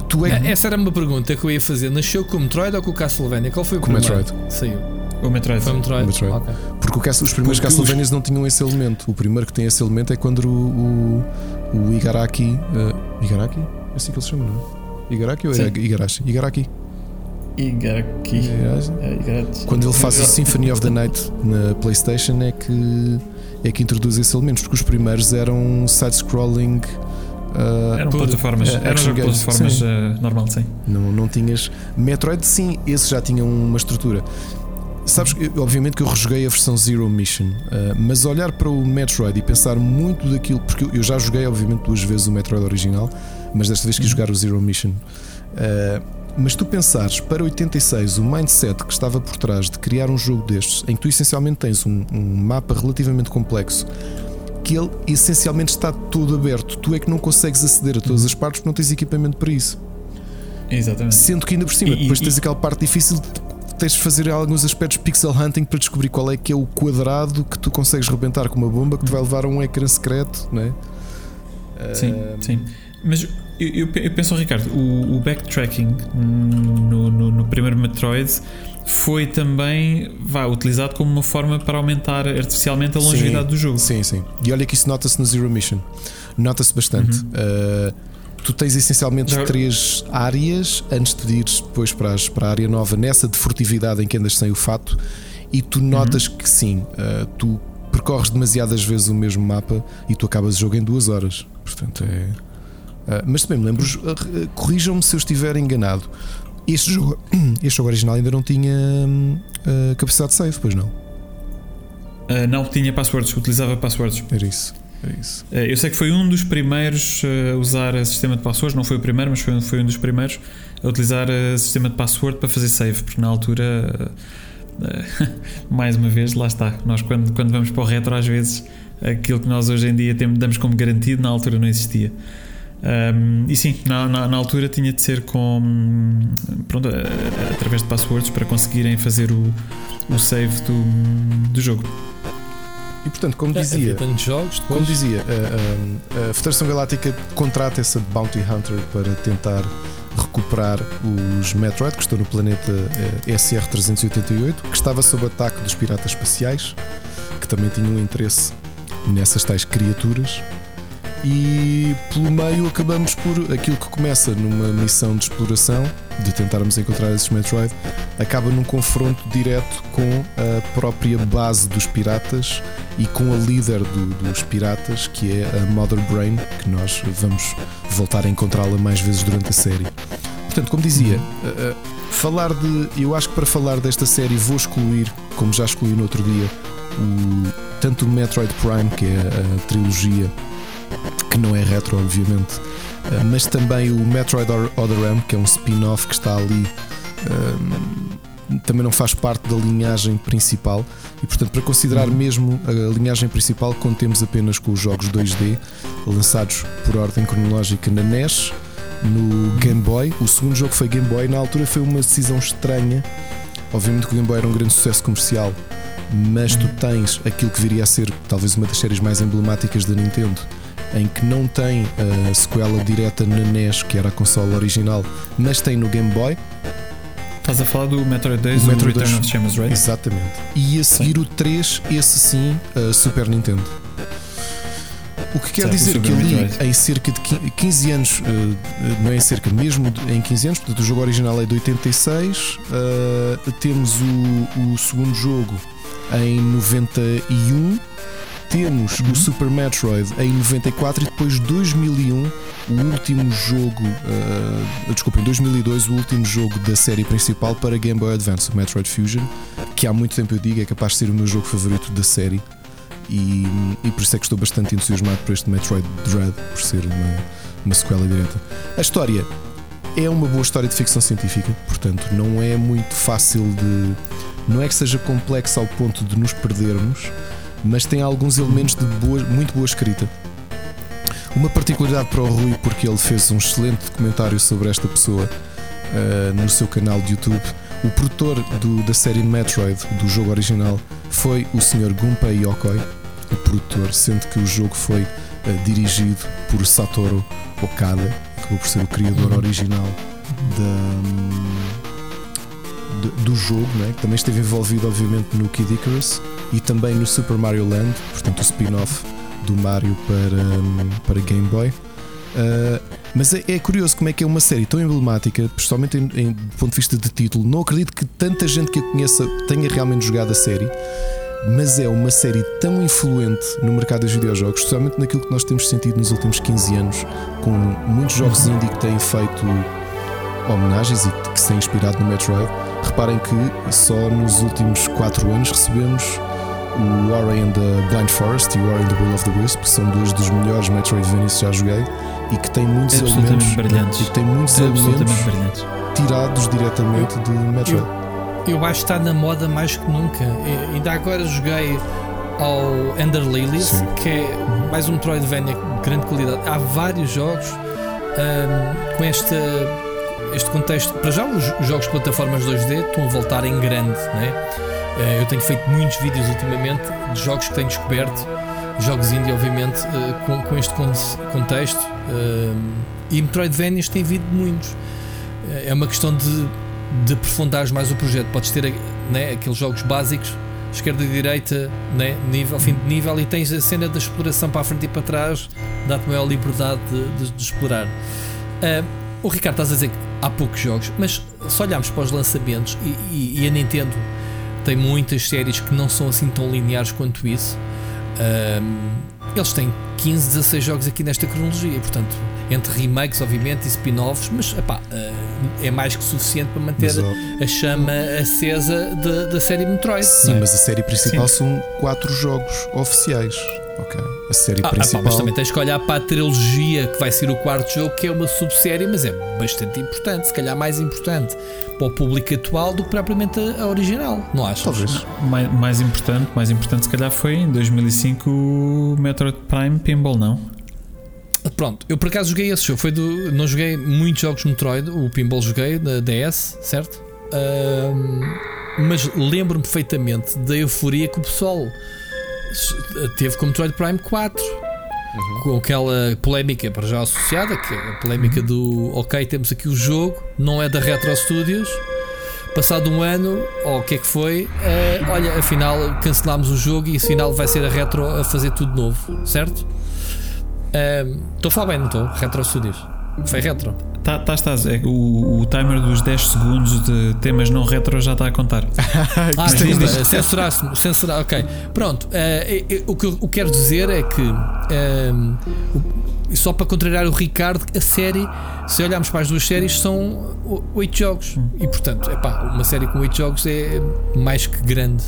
Tu é... Essa era uma pergunta que eu ia fazer. Nasceu com o Metroid ou com o Castlevania? Qual foi o com primeiro? Metroid. Saiu. O Metroid. Foi o Metroid. Metroid. Okay. Porque o, os primeiros Porque Castlevanias os... não tinham esse elemento. O primeiro que tem esse elemento é quando o, o, o Igaraki. Uh, Igaraki? É assim que ele se chama, não é? Igaraki ou é Igarashi? Igaraki. Igaraki. É, Igarashi. Quando ele faz o Symphony of the Night na PlayStation é que, é que introduz esses elementos. Porque os primeiros eram side-scrolling. Uh, eram plataformas, uh, eram plataformas uh, normal, sim. Não, não tinhas. Metroid, sim, esse já tinha uma estrutura. Sabes, obviamente que eu rejoguei a versão Zero Mission, uh, mas olhar para o Metroid e pensar muito daquilo, porque eu já joguei, obviamente, duas vezes o Metroid original, mas desta vez quis jogar o Zero Mission. Uh, mas tu pensares para 86 o mindset que estava por trás de criar um jogo destes, em que tu essencialmente tens um, um mapa relativamente complexo, que ele essencialmente está todo aberto, tu é que não consegues aceder a todas as partes porque não tens equipamento para isso. Exatamente. Sendo que ainda por cima, E- depois e- tens aquela parte difícil de tens de fazer alguns aspectos pixel hunting para descobrir qual é que é o quadrado que tu consegues rebentar com uma bomba que te vai levar a um ecrã secreto, não é? Sim, Ah, sim. Mas eu, eu, eu penso, Ricardo, o, o backtracking no, no, no primeiro Metroid foi também vá, utilizado como uma forma para aumentar artificialmente a longevidade Sim, do jogo. Sim, sim. E olha que isso nota-se no Zero Mission. Nota-se bastante. Uh, tu tens essencialmente Já- três áreas antes de ires depois para, as- para a área nova, nessa de furtividade em que andas sem o fato, e tu notas que sim, uh, tu percorres demasiadas vezes o mesmo mapa e tu acabas o jogo em duas horas. Portanto, é. uh, mas também me lembro, uh, corrijam-me se eu estiver enganado. Este jogo, este jogo original ainda não tinha uh, capacidade de save, pois não? Não tinha passwords, utilizava passwords. Era isso. Era isso. Ah, eu sei que foi um dos primeiros a usar sistema de passwords, não foi o primeiro, mas foi, um- foi um dos primeiros a utilizar o sistema de password para fazer save, porque na altura, ah, mais uma vez, lá está. Nós, quando, quando vamos para o retro, às vezes aquilo que nós hoje em dia temos, damos como garantido, na altura não existia. Um, e sim, na, na, na altura tinha de ser com pronto, a- através de passwords para conseguirem fazer o, o save do, do jogo. E portanto, como É, dizia, tantos jogos depois. como dizia a, a- a Federação Galáctica contrata essa Bounty Hunter para tentar recuperar os Metroid que estão no planeta eh, SR-388, que estava sob ataque dos piratas espaciais, que também tinham interesse nessas tais criaturas. E pelo meio acabamos por aquilo que começa numa missão de exploração, de tentarmos encontrar esses Metroid, acaba num confronto direto com a própria base dos piratas e com a líder do- dos piratas, que é a Mother Brain, que nós vamos voltar a encontrá-la mais vezes durante a série. Portanto, como dizia, uh, uh, falar de. Eu acho que para falar desta série vou excluir, como já excluí no outro dia, o, tanto o Metroid Prime, que é a trilogia, que não é retro, obviamente, uh, mas também o Metroid Other M, que é um spin-off que está ali. um, também não faz parte da linhagem principal e portanto para considerar mesmo a linhagem principal contemos apenas com os jogos 2D lançados por ordem cronológica na NES no Game Boy. O segundo jogo foi Game Boy. Na altura foi uma decisão estranha. Obviamente que o Game Boy era um grande sucesso comercial, mas tu tens aquilo que viria a ser talvez uma das séries mais emblemáticas da Nintendo, em que não tem a sequela direta na NES, que era a console original, mas tem no Game Boy. Estás a falar do Metroid 2, O o, Metroid Return 2. of Samus, right? Exatamente. E a seguir o 3, esse sim, a Super Nintendo. O que quer Certo, dizer que ali, Metroid. em cerca de qui- 15 anos, eh, não é em cerca, mesmo em 15 anos, portanto o jogo original é de 86, eh, temos o, o segundo jogo em 91, temos Uhum. o Super Metroid em 94 e depois 2001, o último jogo, eh, desculpa, em 2002, o último jogo da série principal para Game Boy Advance, o Metroid Fusion, que há muito tempo eu digo é capaz de ser o meu jogo favorito da série. E, e por isso é que estou bastante entusiasmado por este Metroid Dread, por ser uma, uma sequela direta. A história é uma boa história de ficção científica, portanto, não é muito fácil de. Não é que seja complexa ao ponto de nos perdermos, mas tem alguns elementos de boa, muito boa escrita. Uma particularidade para o Rui, porque ele fez um excelente documentário sobre esta pessoa uh, no seu canal de YouTube. O produtor do- da série Metroid, do jogo original, foi o Sr. Gunpei Yokoi, o produtor, sendo que o jogo foi uh, dirigido por Satoru Okada, que acabou por ser o criador original da, do, do jogo, né? que também esteve envolvido, obviamente, no Kid Icarus e também no Super Mario Land, portanto, o spin-off do Mario para, para Game Boy. Uh, mas é, é curioso como é que é uma série tão emblemática, principalmente em, em- do ponto de vista de título. Não acredito que tanta gente que a conheça tenha realmente jogado a série, mas é uma série tão influente no mercado dos videojogos, especialmente naquilo que nós temos sentido nos últimos 15 anos, com muitos jogos indie que têm feito homenagens e que se têm inspirado no Metroid. Reparem que só nos últimos 4 anos recebemos o Ori and the Blind Forest e o and the Will of the Wisp, que são dois dos melhores Metroidvanias que já joguei e que têm muitos elementos brilhantes. e que têm muitos elementos brilhantes. tirados diretamente de Metroid. Eu acho que está na moda mais que nunca. E- Ainda agora joguei ao Ender Lilies, Sim. que é mais um Metroidvania de grande qualidade. Há vários jogos ahm, com esta este contexto. Para já, os, os jogos de plataformas 2D estão a voltar em grande, né? Eh, eu tenho feito muitos vídeos ultimamente de jogos que tenho descoberto, jogos indie, obviamente, eh, com, com este contexto. Eh, e Metroidvanias tem havido muitos. É uma questão de, de aprofundares mais o projeto. Podes ter né, aqueles jogos básicos, esquerda e direita, né, nível, fim de nível, e tens a cena da exploração para a frente e para trás, dá-te maior liberdade de, de, de explorar. O Ricardo estás a dizer que há poucos jogos, mas se olharmos para os lançamentos e, e, e a Nintendo tem muitas séries que não são assim tão lineares quanto isso. Um, eles têm 15, 16 jogos aqui nesta cronologia, portanto, entre remakes, obviamente, e spin-offs, mas epá, uh, é mais que suficiente para manter mas, a chama acesa da série Metroid. Sim, é? mas a série principal Sim. são 4 jogos oficiais. Ok. A série ah, principal. Ah, mas também tens que olhar para a trilogia que vai ser o quarto jogo, que é uma subsérie, mas é bastante importante, se calhar mais importante para o público atual do que propriamente a, original, não achas? Talvez. Mais, mais importante, mais importante se calhar foi em 2005 o Metroid Prime Pinball, não? Pronto, eu por acaso joguei esse jogo. Foi do, não joguei muitos jogos Metroid, o Pinball joguei da DS, certo? mas lembro-me perfeitamente da euforia que o pessoal teve como Metroid Prime 4. Uhum. Com aquela polémica para já associada, que é a polémica uhum. do ok, temos aqui o jogo, não é da Retro Studios. Passado um ano, ou o que é que foi, uh, olha, afinal cancelámos o jogo e afinal vai ser a Retro a fazer tudo novo, certo? Estou uh, a falar bem, não estou? Retro Studios. Foi Retro. Tá, tá, estás. É, o, o timer dos 10 segundos de temas não retro já está a contar. ah, desculpa, censurar-se. Censurar, ok. Pronto. Uh, o que eu quero dizer é que. Uh, só para contrariar o Ricardo, a série, se olharmos para as duas séries, são 8 jogos. E portanto, epá, uma série com 8 jogos é mais que grande.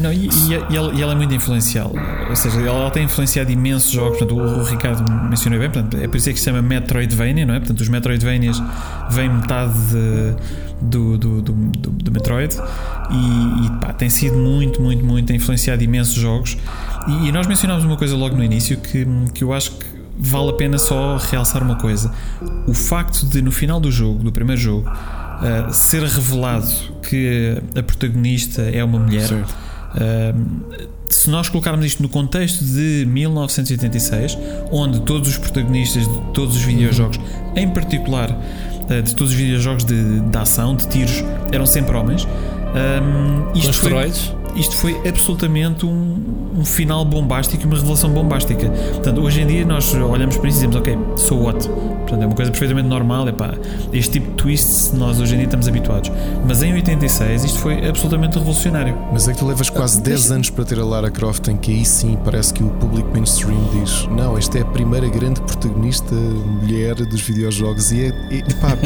Não, e, e, ela, e, ela, é muito influencial, ou seja, ela tem influenciado imensos jogos. Portanto, o, o Ricardo mencionou bem, portanto, é por isso é que se chama Metroidvania, não é? Portanto, os Metroidvanias vêm metade de, do, do, do, do, Metroid e, e pá, tem sido muito, muito, muito influenciado imensos jogos. E, e nós mencionámos uma coisa logo no início que, que eu acho que vale a pena só realçar uma coisa: o facto de no final do jogo, do primeiro jogo, uh, ser revelado que a protagonista é uma mulher. Certo se nós colocarmos isto no contexto de 1986, onde todos os protagonistas de todos os videojogos, em particular uh, de todos os videojogos de, de ação, de tiros, eram sempre homens, um, isto, foi, isto foi absolutamente um, um final bombástico e uma revelação bombástica. Portanto, hoje em dia nós olhamos para isso e dizemos, ok, so what? Portanto, é uma coisa perfeitamente normal, é pá, este tipo de twists nós hoje em dia estamos habituados. Mas em 86 isto foi absolutamente revolucionário. Mas é que tu levas quase 10 anos para ter a Lara Croft, em que aí sim parece que o público mainstream diz: Não, esta é a primeira grande protagonista mulher dos videojogos e é. E, pá.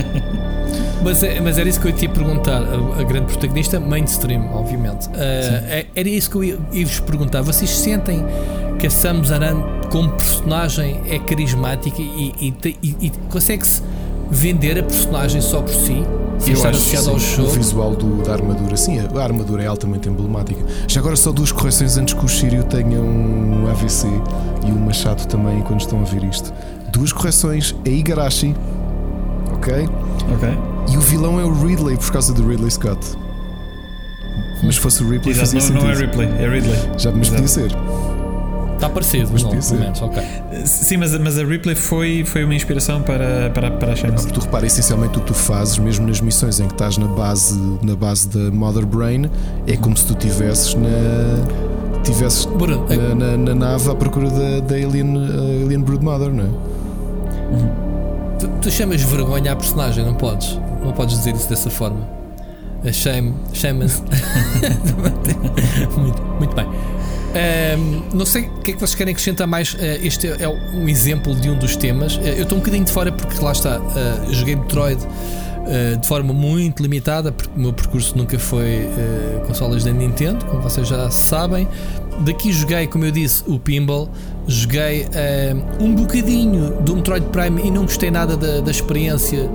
mas, é, mas era isso que eu te ia perguntar. A, a grande protagonista, mainstream, obviamente. Uh, era isso que eu ia, ia vos perguntar. Vocês sentem que a Samus Aran como personagem é carismática e, e, e, e consegue-se vender a personagem só por si, sem Eu estar associado ao jogo. O visual do, da armadura, sim, a armadura é altamente emblemática. Já agora, só duas correções antes que o Shiryu tenha um AVC e um machado também quando estão a ver isto. Duas correções: é Igarashi, ok? Ok. E o vilão é o Ridley por causa do Ridley Scott. Mas se fosse o Ripley, Exato, fazia não, sentido. não é Ripley, é Ridley. Já, mas Exato. podia ser. Está parecido, mas não, pelo menos, ok. Sim, mas, mas a Ripley foi, foi uma inspiração para, para, para a Shanks. Tu repara, essencialmente o que tu fazes, mesmo nas missões em que estás na base, na base da Mother Brain, é como se tu estivesses na. Tivesses Bruno, na, é- na, na, nave à procura da, da Alien, uh, Alien Broodmother, não é? Uhum. Tu, tu chamas vergonha à personagem, não podes? Não podes dizer isso dessa forma. Shame, chama-se. muito, muito bem. Não sei o que é que vocês querem acrescentar mais. Uh, este é um exemplo de um dos temas. Uh, eu estou um bocadinho de fora porque lá está. Uh, joguei Metroid de forma muito limitada, porque o meu percurso nunca foi consolas da Nintendo, como vocês já sabem. Daqui joguei, como eu disse, o Pinball. Joguei um bocadinho do Metroid Prime e não gostei nada da, da experiência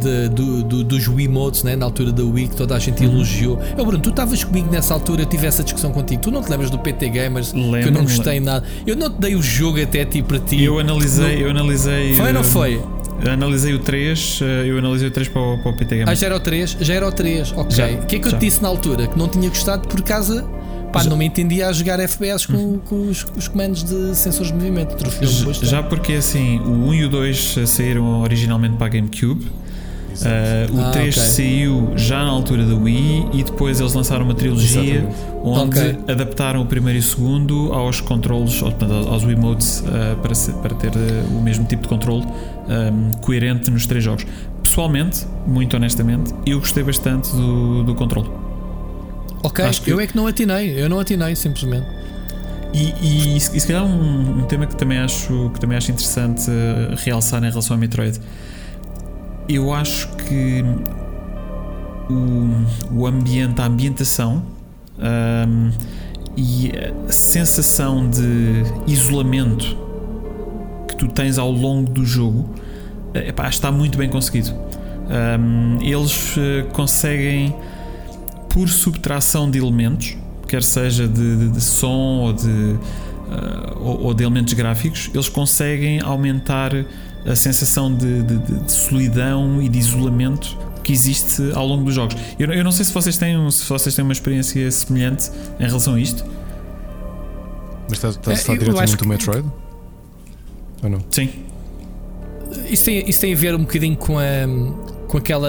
de, do, do, dos Wiimotes, né? na altura da Wii, que toda a gente uhum. elogiou. Eu, Bruno, tu estavas comigo nessa altura, eu tive essa discussão contigo. Tu não te lembras do PT Gamers? Lembro, que eu não gostei nada. Eu não te dei o jogo até ti para ti. Eu analisei, eu analisei. Foi ou não eh, foi? Analisei o 3, eh, eu analisei o 3 para o, para o PT Gamer. Ah, já era o 3? Já era o 3, ok. Já, O que é que eu já. te disse na altura? Que não tinha gostado por causa. Pá, Já. não me entendia a jogar FPS com, com os, com os comandos de sensores de movimento. Já- bastante. Já porque assim, o 1 e o 2 saíram originalmente para a GameCube. Uh, o Ah, 3 ok. saiu já na altura da Wii e depois eles lançaram uma trilogia Exatamente. onde Ok. adaptaram o primeiro e o segundo aos controles, aos, Wiimotes uh, para, ser- para ter uh, o mesmo tipo de controle um, coerente nos três jogos. Pessoalmente, muito honestamente, eu gostei bastante do, do controle. Ok, acho que- eu é que não atinei. Eu não atinei, simplesmente. E, e, e se calhar um, um tema que também acho, que também acho interessante uh, realçar em relação ao Metroid. Eu acho que o, o ambiente, a ambientação um, e a sensação de isolamento que tu tens ao longo do jogo eh, epá, está muito bem conseguido. Um, eles eh, conseguem, por subtração de elementos, quer seja de, de- de som ou de, ah, ou, ou de elementos gráficos, eles conseguem aumentar a sensação de, de- de- de solidão e de isolamento que existe ao longo dos jogos. Eu, eu não sei se vocês têm se vocês têm uma experiência semelhante em relação a isto. Mas estás, estás É, a falar eu diretamente do que- Metroid? Ou não? Sim. Isso tem, isso tem a ver um bocadinho com, a, com aquela.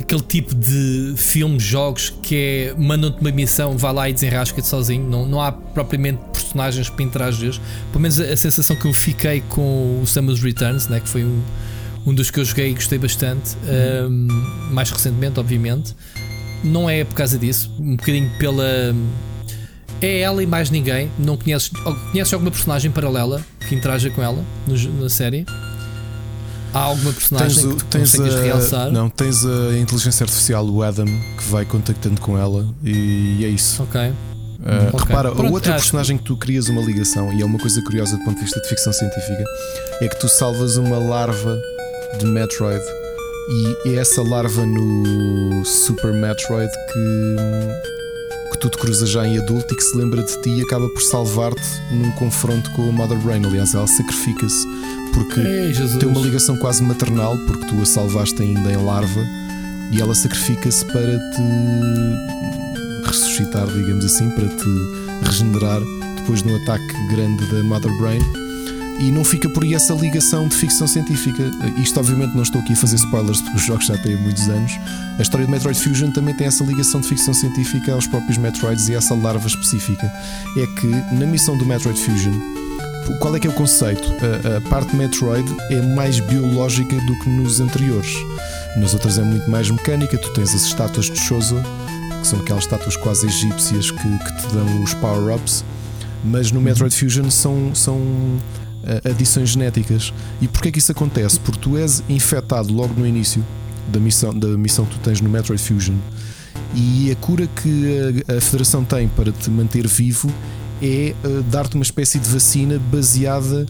Aquele tipo de filmes, jogos que é mandam-te uma missão, vai lá e desenrasca-te sozinho. Não, não há propriamente personagens para interagir. Pelo menos a, a sensação que eu fiquei com o Samus Returns, né, que foi um, um dos que eu joguei e gostei bastante, um, mais recentemente, obviamente. Não é por causa disso, um bocadinho pela. É ela e mais ninguém. Não conheces, conheces alguma personagem paralela que interaja com ela no na série? Há alguma personagem Tens, que tens a, realçar? não, tens a inteligência artificial, o Adam, que vai contactando com ela e é isso. Ok. Uh, Ok. Repara, Pronto, a outra acho- personagem que tu crias uma ligação, e é uma coisa curiosa do ponto de vista de ficção científica, é que tu salvas uma larva de Metroid e é essa larva no Super Metroid que, que tu te cruzas já em adulto e que se lembra de ti e acaba por salvar-te num confronto com a Mother Brain. Aliás, ela sacrifica-se porque Ei, Jesus. tem uma ligação quase maternal, porque tu a salvaste ainda em larva e ela sacrifica-se para te ressuscitar, digamos assim, para te regenerar depois de um ataque grande da Mother Brain. E não fica por aí essa ligação de ficção científica. Isto, obviamente, não estou aqui a fazer spoilers porque os jogos já têm muitos anos. A história de Metroid Fusion também tem essa ligação de ficção científica aos próprios Metroids e essa larva específica. É que na missão do Metroid Fusion, qual é que é o conceito? A, a parte Metroid é mais biológica do que nos anteriores. Nas outras é muito mais mecânica. Tu tens as estátuas de Shozo, que são aquelas estátuas quase egípcias que, que te dão os power-ups. Mas no Metroid Fusion são, são ah, adições genéticas. E porquê que isso acontece? Porque tu és infectado logo no início da missão, da missão que tu tens no Metroid Fusion. E a cura que a, a Federação tem para te manter vivo é uh, dar-te uma espécie de vacina baseada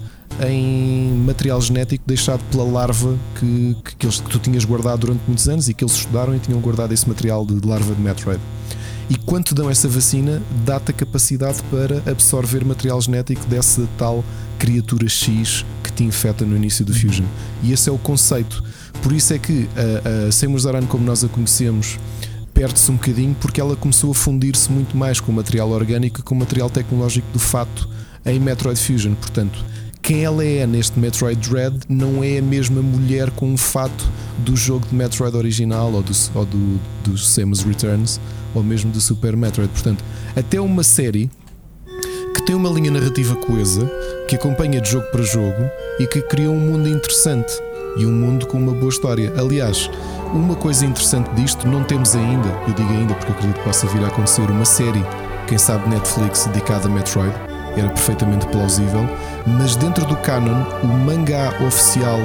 em material genético deixado pela larva que, que, que, eles, que tu tinhas guardado durante muitos anos e que eles estudaram e tinham guardado esse material de larva de Metroid. E quando te dão essa vacina, dá-te a capacidade para absorver material genético dessa tal criatura X que te infecta no início do Fusion. E esse é o conceito. Por isso é que a, a Samus Aran, como nós a conhecemos, perde-se um bocadinho porque ela começou a fundir-se muito mais com o material orgânico e com o material tecnológico do fato em Metroid Fusion. Portanto, quem ela é neste Metroid Dread não é a mesma mulher com um fato do jogo de Metroid original ou do, ou do, do Samus Returns ou mesmo do Super Metroid. Portanto, até uma série que tem uma linha narrativa coesa, que acompanha de jogo para jogo e que cria um mundo interessante e um mundo com uma boa história. Aliás, uma coisa interessante disto, não temos ainda, eu digo ainda porque acredito que possa vir a acontecer, uma série, quem sabe Netflix, dedicada a Metroid, era perfeitamente plausível, mas dentro do canon, o mangá oficial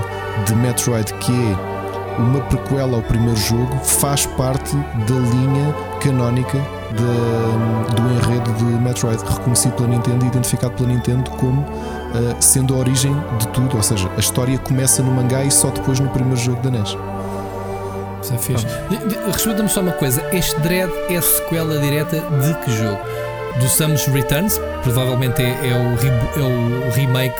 de Metroid, que é uma prequela ao primeiro jogo, faz parte da linha canónica de, do enredo de Metroid, reconhecido pela Nintendo e identificado pela Nintendo como uh, sendo a origem de tudo, ou seja, a história começa no mangá e só depois no primeiro jogo da NES. Isso é fixe. Responda-me só uma coisa: este Dread é sequela direta de que jogo? Do Samus Returns, provavelmente é, é, o, é, o, remake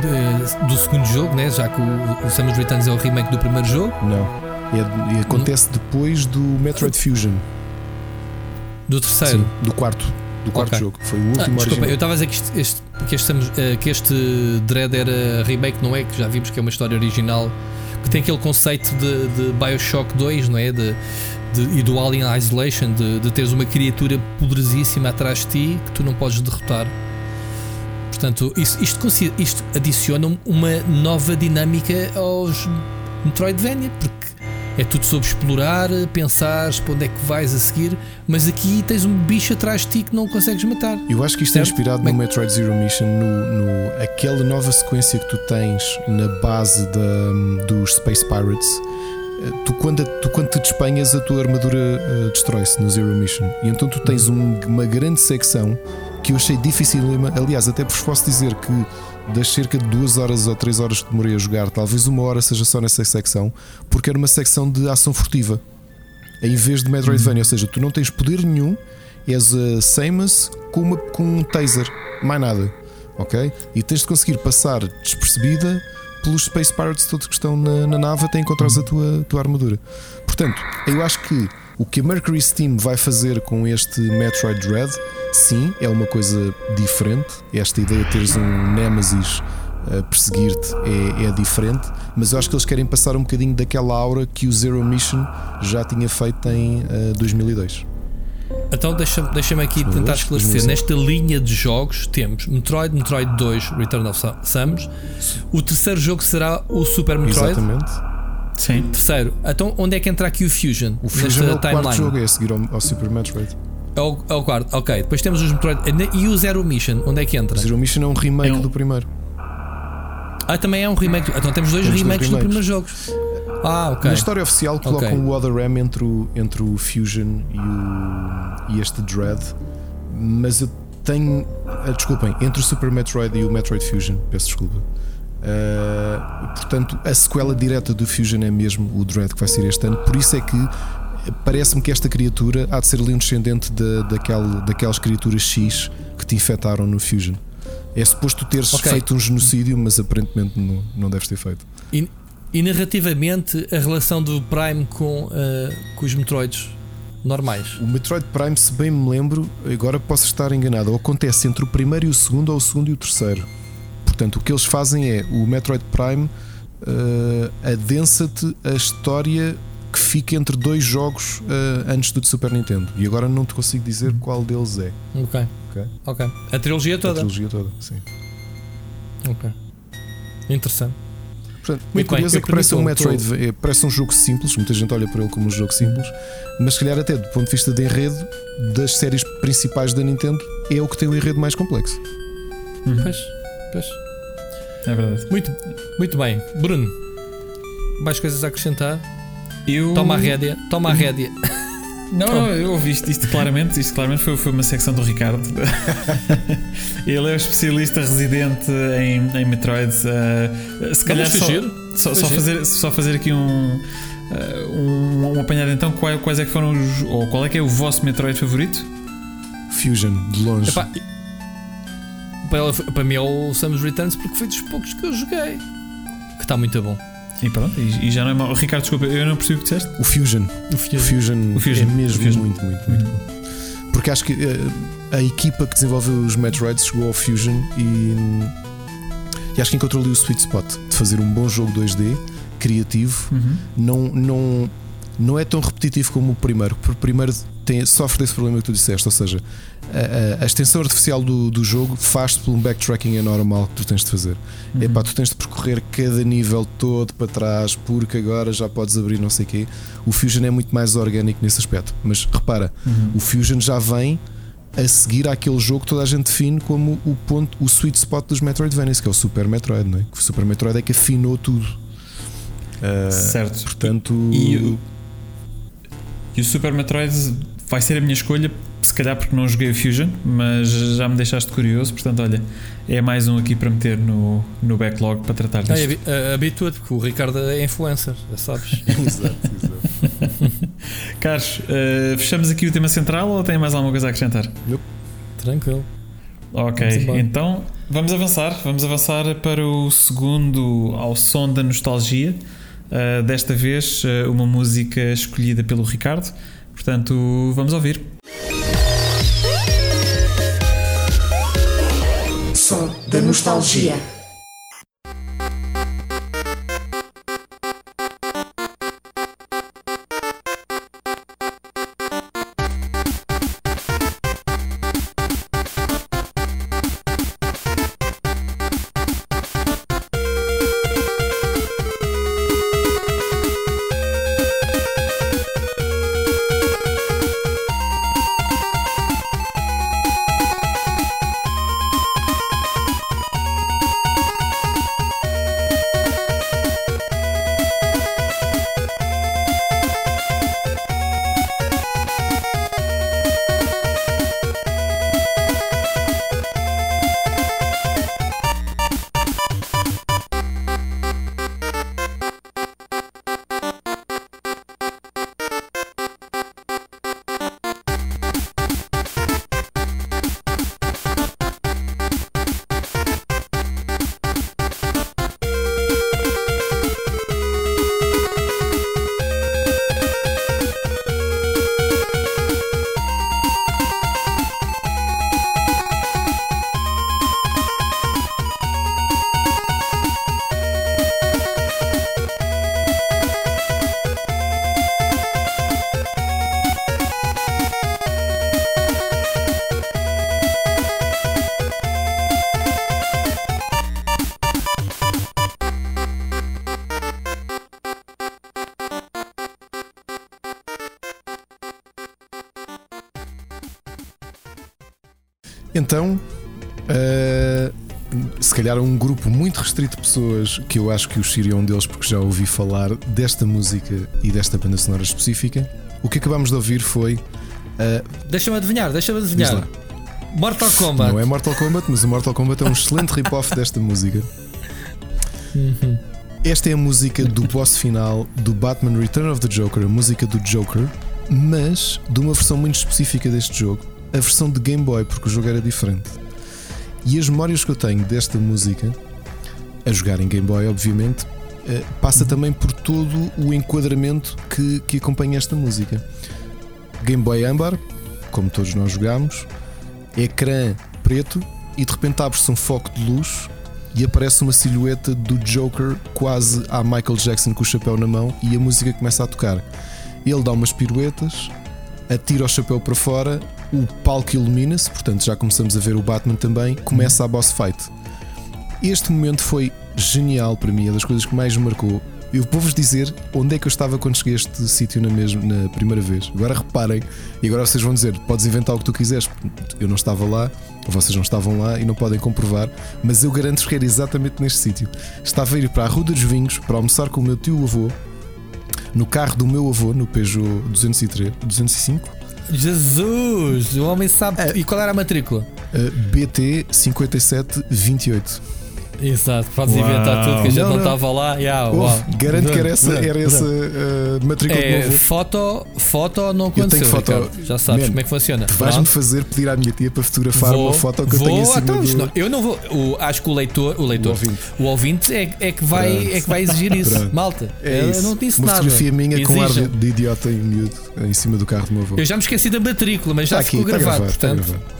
de- do segundo jogo, né? já que o, o Samus Returns é o remake do primeiro jogo, Não. É- e acontece depois do Metroid Fusion. do terceiro. Sim, do quarto. Do quarto Ok. jogo. Foi o Ah, último desculpa, eu original. estava a dizer que este, este- que, este, eh, que este Dread era remake, não é? Que já vimos que é uma história original que tem aquele conceito de, de Bioshock 2, não é? De, de- e do Alien Isolation, de, de teres uma criatura poderosíssima atrás de ti que tu não podes derrotar. Portanto, isto, isto, isto adiciona uma nova dinâmica aos Metroidvania, porque é tudo sobre explorar, pensar para onde é que vais a seguir, mas aqui tens um bicho atrás de ti que não consegues matar. Eu acho que isto é Certo? inspirado Bem- no Metroid Zero Mission, no, no- aquela nova sequência que tu tens na base da- dos Space Pirates. Eh, Tu quando, tu, quando te despenhas, a tua armadura eh, destrói-se no Zero Mission. E então tu tens um- uma grande secção que eu achei difícil. Aliás, até vos posso dizer que das cerca de duas horas ou três horas que demorei a jogar, talvez uma hora seja só nessa secção, porque era uma secção de ação furtiva. Em vez de Metroidvania, ou seja, tu não tens poder nenhum, és a Samus com, uma, com um taser, mais nada, ok? E tens de conseguir passar despercebida pelos Space Pirates todos que estão na, na nave até encontrares a tua, tua armadura. Portanto, eu acho que o que a Mercury Steam vai fazer com este Metroid Dread, sim, é uma coisa diferente. Esta ideia de teres um Nemesis a perseguir-te é, é diferente, mas eu acho que eles querem passar um bocadinho daquela aura que o Zero Mission já tinha feito em eh, 2002. Então deixa-me deixa aqui tentar esclarecer. Nesta linha de jogos temos Metroid, Metroid 2, Return of Sa- Samus. O terceiro jogo será o Super Metroid. Exatamente. Sim. Terceiro. Então onde é que entra aqui o Fusion? O Fusion é o quarto timeline? jogo, é a seguir ao, ao Super Metroid. É o, é o quarto. Ok. Depois temos os Metroid. E o Zero Mission? Onde é que entra? O Zero Mission é um remake É um- do primeiro. Ah, também é um remake. Então temos dois Temos remakes do primeiro jogo. Ah, ok. Na história oficial colocam Ok. o Other M entre o, entre o Fusion e, o, e este Dread, mas eu tenho. ah, desculpem, entre o Super Metroid e o Metroid Fusion, peço desculpa. Ah, portanto, a sequela direta do Fusion é mesmo o Dread que vai ser este ano, por isso é que parece-me que esta criatura há de ser ali um descendente daquela, daquelas criaturas X que te infectaram no Fusion. É suposto teres Ok. feito um genocídio, mas aparentemente não, não deves ter feito. E, e narrativamente, a relação do Prime com, ah, com os Metroids normais. O Metroid Prime, se bem me lembro, agora posso estar enganado, ou acontece entre o primeiro e o segundo, ou o segundo e o terceiro. Portanto, o que eles fazem é o Metroid Prime uh, adensa-te a história que fica entre dois jogos uh, antes do de Super Nintendo. E agora não te consigo dizer qual deles é. Ok. Ok. Ok. A trilogia A toda. trilogia toda, sim. Ok. Interessante. Portanto, Muito muito curioso bem, é que parece um Metroid, é, parece um jogo simples, muita gente olha para ele como um jogo simples, mas se calhar até do ponto de vista de enredo das séries principais da Nintendo é o que tem o enredo mais complexo. Pois. Pois. É verdade. Muito, muito bem. Bruno, mais coisas a acrescentar? Eu... Toma a rédea. Toma a rédea. Não, não, eu ouvi isto, isto claramente. Isto claramente foi, foi uma secção do Ricardo. Ele é o especialista residente em, em Metroid. Uh, se calhar só, só, só fazer, só fazer aqui um, uh, um, um apanhado então. Quais, quais é que foram os. Ou qual é que é o vosso Metroid favorito? Fusion, de longe. Epá, para, para mim é o Samus Returns porque foi dos poucos que eu joguei. Que está muito bom. E pronto, e, e já não é mal. Ricardo, desculpa, eu não percebi o que disseste. O Fusion. O O Fusion, O Fusion. é mesmo O Fusion. muito, muito, muito bom. Porque acho que eh, a equipa que desenvolveu os Metroids chegou ao Fusion e, e acho que encontrou ali o sweet spot de fazer um bom jogo 2D, criativo, Uhum. não, não, não é tão repetitivo como o primeiro, porque o primeiro tem, sofre desse problema que tu disseste, ou seja, a, a- a extensão artificial do, do jogo faz-te por um backtracking anormal que tu tens de fazer. Uhum. Epá, tu tens de percorrer cada nível todo para trás, porque agora já podes abrir não sei o quê. O Fusion é muito mais orgânico nesse aspecto. Mas repara, Uhum. o Fusion já vem a seguir àquele jogo que toda a gente define como o ponto, o sweet spot dos Metroidvanias, que é o Super Metroid, não é? Que o Super Metroid é que afinou tudo. Ah, certo. Portanto, E o- E o Super Metroid vai ser a minha escolha, se calhar porque não joguei o Fusion, mas já me deixaste curioso, portanto, olha, é mais um aqui para meter no, no backlog para tratar Ah, disto. habi- ah, Habitua-te, porque o Ricardo é influencer, já sabes. exato, exato. Carlos, eh, fechamos aqui o tema central ou tem mais alguma coisa a acrescentar? Tranquilo. Ok, Vamos então vamos avançar. Vamos avançar para o segundo ao som da nostalgia. Uh, desta vez, uh, uma música escolhida pelo Ricardo. Portanto, vamos ouvir. Som da nostalgia. Então, uh, se calhar um grupo muito restrito de pessoas, que eu acho que o Shiri é um deles, porque já ouvi falar desta música e desta banda sonora específica. O que acabámos de ouvir foi. Uh, Deixa-me adivinhar, deixa-me adivinhar. Mortal Kombat. Não é Mortal Kombat, mas o Mortal Kombat é um excelente rip-off desta música. Esta é a música do boss final do Batman Return of the Joker, a música do Joker, mas de uma versão muito específica deste jogo, a versão de Game Boy, porque o jogo era diferente. E as memórias que eu tenho desta música, a jogar em Game Boy, obviamente, eh, passa também por todo o enquadramento que, que acompanha esta música. Game Boy Âmbar, como todos nós jogámos, ecrã preto e de repente abre-se um foco de luz e aparece uma silhueta do Joker quase a Michael Jackson com o chapéu na mão e a música começa a tocar. Ele dá umas piruetas, atira o chapéu para fora, o palco ilumina-se, portanto já começamos a ver o Batman também, começa a boss fight. Este momento foi genial para mim, é das coisas que mais me marcou. Eu vou-vos dizer onde é que eu estava quando cheguei a este sítio na, mesma, na primeira vez. Agora reparem, e agora vocês vão dizer: podes inventar o que tu quiseres. Eu não estava lá, vocês não estavam lá e não podem comprovar, mas eu garanto-vos que era exatamente neste sítio. Estava a ir para a Rua dos Vinhos para almoçar com o meu tio avô, no carro do meu avô, no Peugeot 203, 205, Jesus, o homem sabe. É. E qual era a matrícula? uh, BT 5728. Exato, podes Uau. inventar tudo que a gente Não, estava lá. Yeah, uau. garanto que era essa, era essa uh, matrícula do meu É, avô. foto, foto não Eu tenho aconteceu. foto. Ricardo. Já sabes Man, como é que funciona. Vais-me fazer pedir à minha tia para fotografar Vou- uma foto que eu vou, tenho em cima então, do... não, eu não vou. o- acho que o leitor, o leitor, O ouvinte. o ouvinte é, é que vai, Pronto. é que vai exigir isso. Pronto. Malta, É eu isso. não disse Uma nada. fotografia minha com ar de, de idiota em miúdo em cima do carro do meu avô. Eu já me esqueci da matrícula, mas já Está ficou está gravado, está portanto. gravado.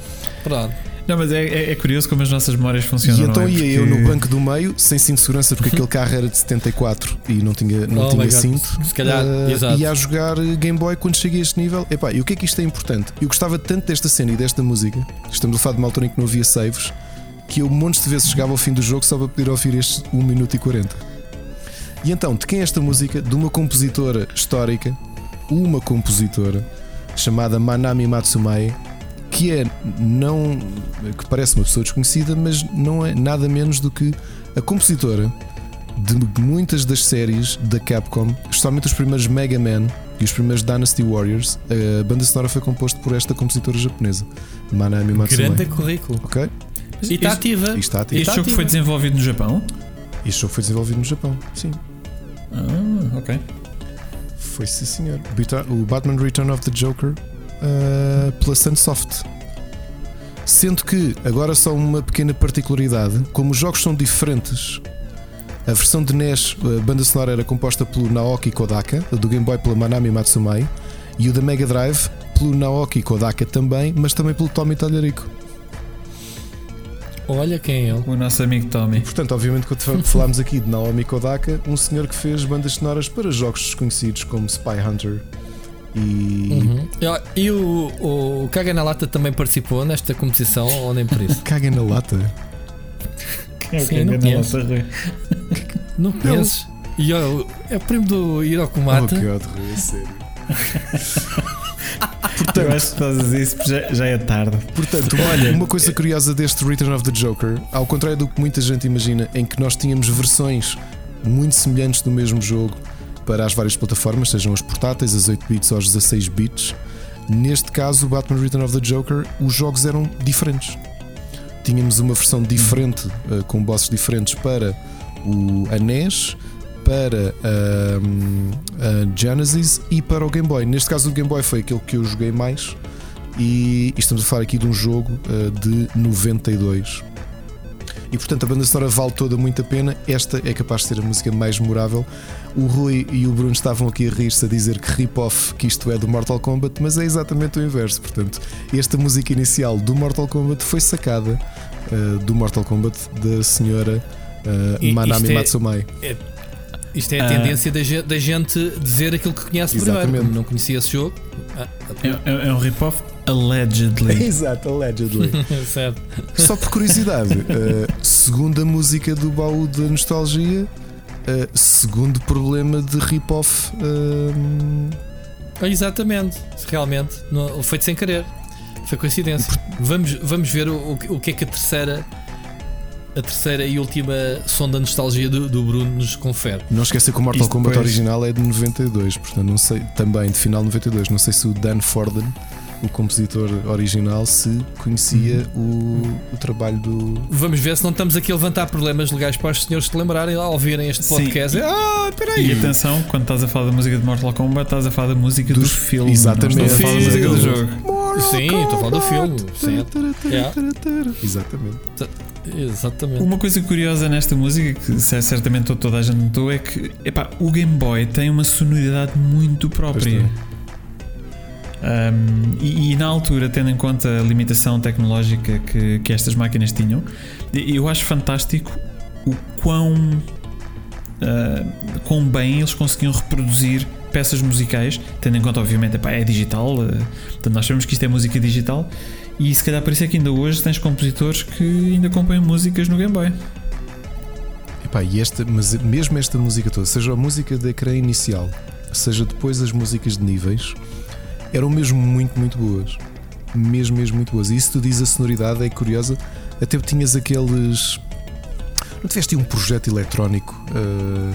Pronto. Não, mas é, é- é curioso como as nossas memórias funcionam. E então não é? ia eu Porque- no banco do meio, sem cinto de segurança, porque aquele carro era de 74 e não tinha, não Oh tinha cinto. Se calhar, Ah, exato. ia a jogar Game Boy quando cheguei a este nível. Epá, e o que é que isto é importante? Eu gostava tanto desta cena e desta música, estamos a falar de uma altura em que não havia saves, que eu montes de vezes chegava ao fim do jogo só para poder ouvir estes 1 minuto e 40. E então, de quem é esta música? De uma compositora histórica, uma compositora chamada Manami Matsumae, que é não que parece uma pessoa desconhecida, mas não é nada menos do que a compositora de muitas das séries da Capcom, especialmente os primeiros Mega Man e os primeiros Dynasty Warriors. A banda sonora foi composta por esta compositora japonesa, Manami Matsumae. Grande currículo. Ok? E está ativa. E está ativo. E Este jogo ativa. foi desenvolvido no Japão? Este jogo foi desenvolvido no Japão. Sim, Ah, ok. foi sim senhor. O Batman Return of the Joker uh, pela Sunsoft. Sendo que, agora só uma pequena particularidade: como os jogos são diferentes, a versão de NES, a banda sonora era composta pelo Naoki Kodaka, a do Game Boy pela Manami Matsumai, e o da Mega Drive pelo Naoki Kodaka também, mas também pelo Tommy Talharico. Olha quem é ele. O nosso amigo Tommy. Portanto, obviamente, quando falámos aqui de Naomi Kodaka, um senhor que fez bandas sonoras para jogos desconhecidos como Spy Hunter e. Uhum. E, e o, o Caga na Lata também participou nesta competição ou nem por isso? Caga na lata. É o Sim, que não engana a conheço. nossa Rui. Não conheces? E ó, é o primo do Oh, Hirokumata. God, Rui, é sério. Eu acho que fazes isso porque já, já é tarde. Portanto, olha, uma coisa curiosa deste Return of the Joker, ao contrário do que muita gente imagina, em que nós tínhamos versões muito semelhantes do mesmo jogo para as várias plataformas, sejam as portáteis, as 8 bits ou as 16 bits, neste caso, Batman Return of the Joker, os jogos eram diferentes. Tínhamos uma versão diferente, eh, com bosses diferentes para o a NES, para ahm, a Genesis e para o Game Boy. Neste caso, o Game Boy foi aquele que eu joguei mais. E, e estamos a falar aqui de um jogo eh, de 92. E portanto a banda sonora vale toda muito a pena. Esta é capaz de ser a música mais memorável. O Rui e o Bruno estavam aqui a rir-se a dizer que rip-off que isto é do Mortal Kombat, mas é exatamente o inverso. Portanto, esta música inicial do Mortal Kombat foi sacada eh, do Mortal Kombat da senhora E Manami isto é- Matsumai. Isto é a tendência da gente, da gente dizer aquilo que conhece primeiro. Exatamente. Como não conhecia esse jogo. Ah, É, é- é um rip-off allegedly. Exato, allegedly. certo. Só por curiosidade, uh, segunda música do baú da nostalgia, uh, segundo problema de rip-off. Ah, Exatamente. Realmente. Não, foi de sem querer. Foi coincidência. Vamos, vamos ver o, o que- o que é que a terceira. A terceira e última sonda nostalgia do, do Bruno nos confere. não esqueça que o Mortal Isto Kombat depois- original é de 92, portanto, não sei, também de final de 92. Não sei se o Dan Forden, o compositor original, se conhecia o, o trabalho do. Vamos ver se não estamos aqui a levantar problemas legais para os senhores se lembrarem ao ouvirem este Sim. podcast. Ah, E peraí. atenção, quando estás a falar da música de Mortal Kombat, estás a falar da música do Dos- filme. exatamente. Não estás a falar da música do jogo. Sim, estou a falar do filme. Certo. Yeah. Exatamente. Exatamente. Uma coisa curiosa nesta música, que cer- certamente to- toda a gente notou, é que epá, o Game Boy tem uma sonoridade muito própria. Um, e, e na altura, tendo em conta a limitação tecnológica que, que estas máquinas tinham, eu acho fantástico o quão, ah, quão bem eles conseguiam reproduzir peças musicais, tendo em conta, obviamente, epá, é digital, ah, portanto, nós sabemos que isto é música digital, e se calhar por isso é que ainda hoje tens compositores que ainda compõem músicas no Game Boy. Epá, e esta, mas mesmo esta música toda, seja a música da ecrã inicial, seja depois as músicas de níveis, eram mesmo muito, muito boas. Mesmo, mesmo muito boas. E isso tu diz a sonoridade, é curiosa. Até tinhas aqueles. Não tiveste um projeto eletrónico ah,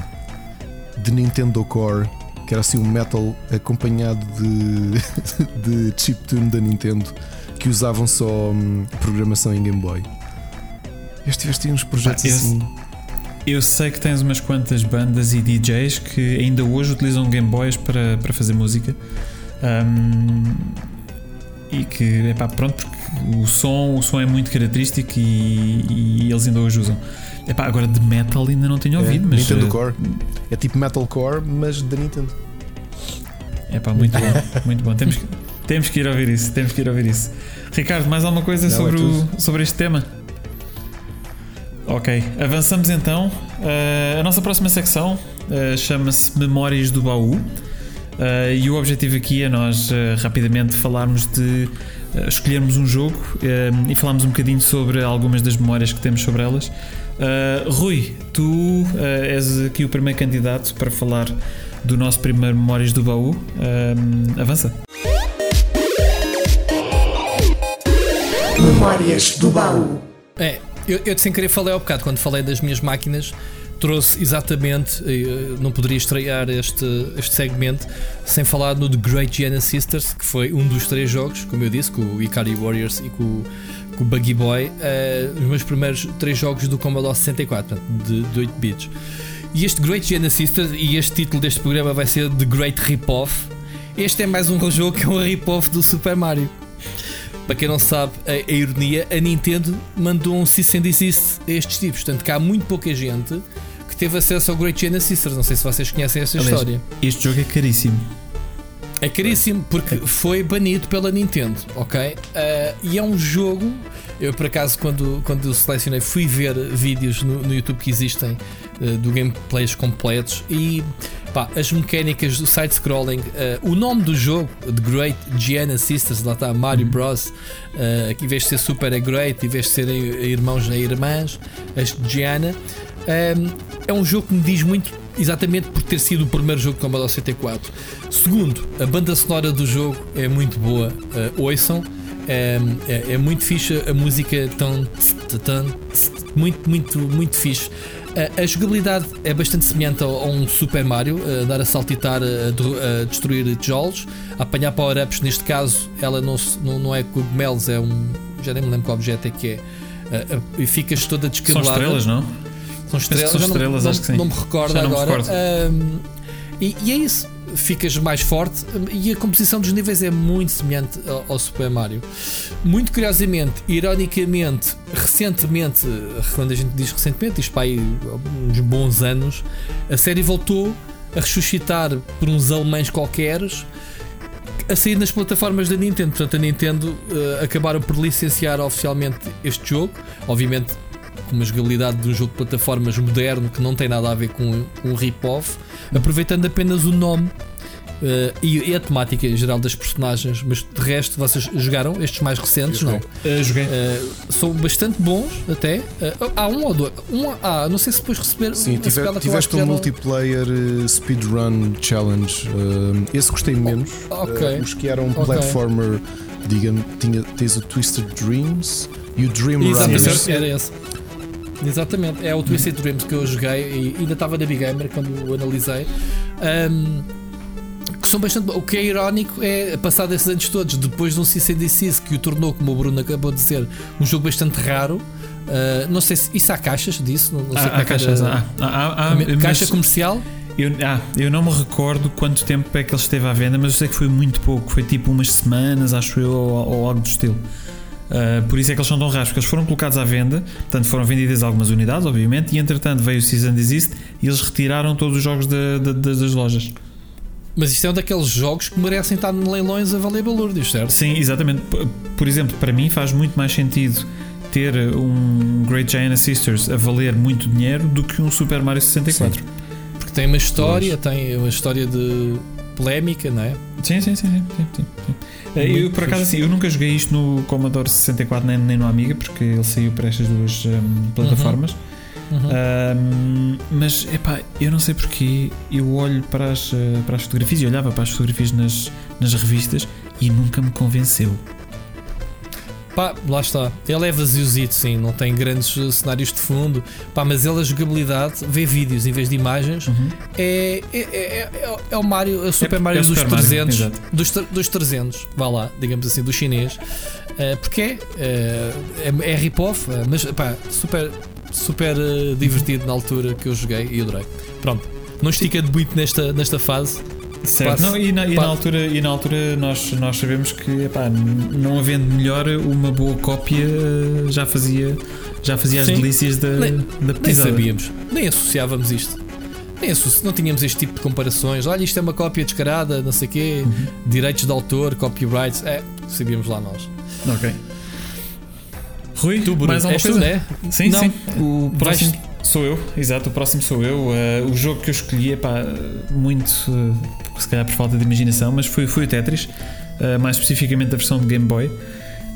de Nintendo Core que era assim um metal acompanhado de, de chiptune da Nintendo que usavam só hum, programação em Game Boy. Este tiveste uns projetos esse- assim. Eu sei que tens umas quantas bandas e DJs que ainda hoje utilizam Game Boys para, para fazer música. Um, e que, epá, pronto, porque o som, o som é muito característico e, e eles ainda hoje usam. Epá, agora de metal ainda não tenho ouvido, é, mas. Nintendo eh, Core. É tipo Metalcore, mas da Nintendo. Epá, muito bom, muito bom. Temos que, temos que ir ouvir isso, temos que ir ouvir isso. Ricardo, mais alguma coisa Não, é sobre, o- tudo. sobre este tema? Ok, avançamos então. Eh, a nossa próxima secção eh, chama-se Memórias do Baú. Eh, e o objetivo aqui é nós eh, rapidamente falarmos de eh, escolhermos um jogo e falarmos um bocadinho sobre algumas das memórias que temos sobre elas. Rui, tu és aqui o primeiro candidato para falar do nosso primeiro Memórias do Baú. Avança. Memórias do baú. É, eu, eu sem querer falei ao bocado, quando falei das minhas máquinas, trouxe exatamente, eh, não poderia estrear este, este segmento sem falar no The Great Giana Sisters, que foi um dos três jogos, como eu disse, com o Ikari Warriors e com, com o Buggy Boy, eh, os meus primeiros três jogos do Commodore 64, portanto, de, de 8 bits. E este Great Giana Sisters, e este título deste programa vai ser The Great Rip-Off. Este é mais um jogo que é um rip-off do Super Mario. para quem não sabe a, a ironia, a Nintendo mandou um cease and desist a estes tipos. Portanto, que há muito pouca gente teve acesso ao Great Giana Sisters. Não sei se vocês conhecem essa Aliás, história. Este jogo é caríssimo. É caríssimo porque foi banido pela Nintendo, ok? Uh, e é um jogo. Eu, por acaso, quando, quando selecionei, fui ver vídeos no, no YouTube que existem uh, do gameplays completos e pá, as mecânicas do side-scrolling. Uh, o nome do jogo, The Great Giana Sisters, lá está Mario Bros. Uh, que em vez de ser super é Great, em vez de serem irmãos é irmãs, as Giana. Um, é um jogo que me diz muito exatamente por ter sido o primeiro jogo de Commodore 64. Segundo, a banda sonora do jogo é muito boa, uh, ouçam. É, é, é, muito fixe a música tão, tão muito, muito, muito fixe. A, a jogabilidade é bastante semelhante a, a um Super Mario, a dar a saltitar, a, a destruir tijolos, a apanhar power-ups. Neste caso, ela não, não, não é cogumelos, é um. Já nem me lembro qual objeto é que é. E ficas toda descabelada. São estrelas, não? São estrelas, são estrelas não, acho que sim. Não me recordo Já agora. Me recordo. Um, e, e, é isso. Ficas mais forte e a composição dos níveis é muito semelhante ao, ao, Super Mario. Muito curiosamente, ironicamente, recentemente, quando a gente diz recentemente, isto para aí uns bons anos, a série voltou a ressuscitar por uns alemães qualqueres a sair nas plataformas da Nintendo. Portanto, a Nintendo uh, acabaram por licenciar oficialmente este jogo. Obviamente, uma jogabilidade de um jogo de plataformas moderno que não tem nada a ver com um rip-off, aproveitando apenas o nome Uh, e, e, a temática em geral das personagens, mas de resto vocês jogaram estes mais recentes? Não. Uh, joguei. Uh, são bastante bons até. há um ou dois. Um, ah, não sei se depois receber. Sim, tiver, tiveste um multiplayer não... Speedrun Challenge. esse gostei menos. ok. os que eram um platformer, digamos, tinha, tens o Twisted Dreams e o Dream Runners. era esse. Exatamente, é o Twisted Dreams que eu joguei e ainda estava na Big Gamer quando o analisei. Um, que são bastante. O que é irónico é, passado esses anos todos, depois de um CCDC que o tornou, como o Bruno acabou de dizer, um jogo bastante raro. Uh, não sei se. Isso há caixas disso? Não, não sei há, como há caixas, há, há, há, Caixa comercial? Eu, ah, eu não me recordo quanto tempo é que ele esteve à venda, mas eu sei que foi muito pouco, foi tipo umas semanas, acho eu, ou, ou algo do estilo. Uh, por isso é que eles são tão raros, porque eles foram colocados à venda, portanto foram vendidas algumas unidades, obviamente, e entretanto veio o Season Desist e eles retiraram todos os jogos de, de, de, das lojas. Mas isto é um daqueles jogos que merecem estar em leilões a valer balúrdios, certo? Sim, exatamente. Por exemplo, para mim faz muito mais sentido ter um Great Giant Sisters a valer muito dinheiro do que um Super Mario 64. Sim. Porque tem uma história, pois. tem uma história de polémica, não é? Sim, sim, sim. sim, sim, sim. Eu, por acaso, assim, eu nunca joguei isto no Commodore 64 nem, nem no Amiga, porque ele saiu para estas duas um, plataformas. Uhum. Uhum. Um, mas, epá, eu não sei porque eu olho para as, eh, para as fotografias e olhava para as fotografias nas, nas revistas e nunca me convenceu. Pá, lá está. Ele é vaziozito, sim, não tem grandes eh, cenários de fundo. Pá, mas ele, a jogabilidade, vê vídeos em vez de imagens, uhum. é, é, é, é, o Mario, é o Super Mario dos Super 300. Mario, dos, dos 300, vá lá, digamos assim, do chinês. Uh, porque é, uh, é, é rip-off, mas pá, super, super uh, divertido na altura que eu joguei e adorei. Pronto, não estica de muito nesta, nesta fase. Certo, não, e, na, e na, altura, e na altura nós, nós sabemos que epá, não havendo melhor, uma boa cópia já fazia, já fazia as delícias da, nem, da Nem sabíamos, nem associávamos isto. Nem associ... Não tínhamos este tipo de comparações. Olha, isto é uma cópia descarada, não sei o quê, uhum. direitos de autor, copyrights. É, sabíamos lá nós. Ok. Rui, tu, Bruno, mais alguma coisa? Tu, né? Sim, não. sim. O próximo Vais... sou eu, exato, o próximo sou eu. Uh, o jogo que eu escolhi é pá, muito, uh, se calhar por falta de imaginação, mas foi, foi o Tetris, uh, mais especificamente a versão de Game Boy.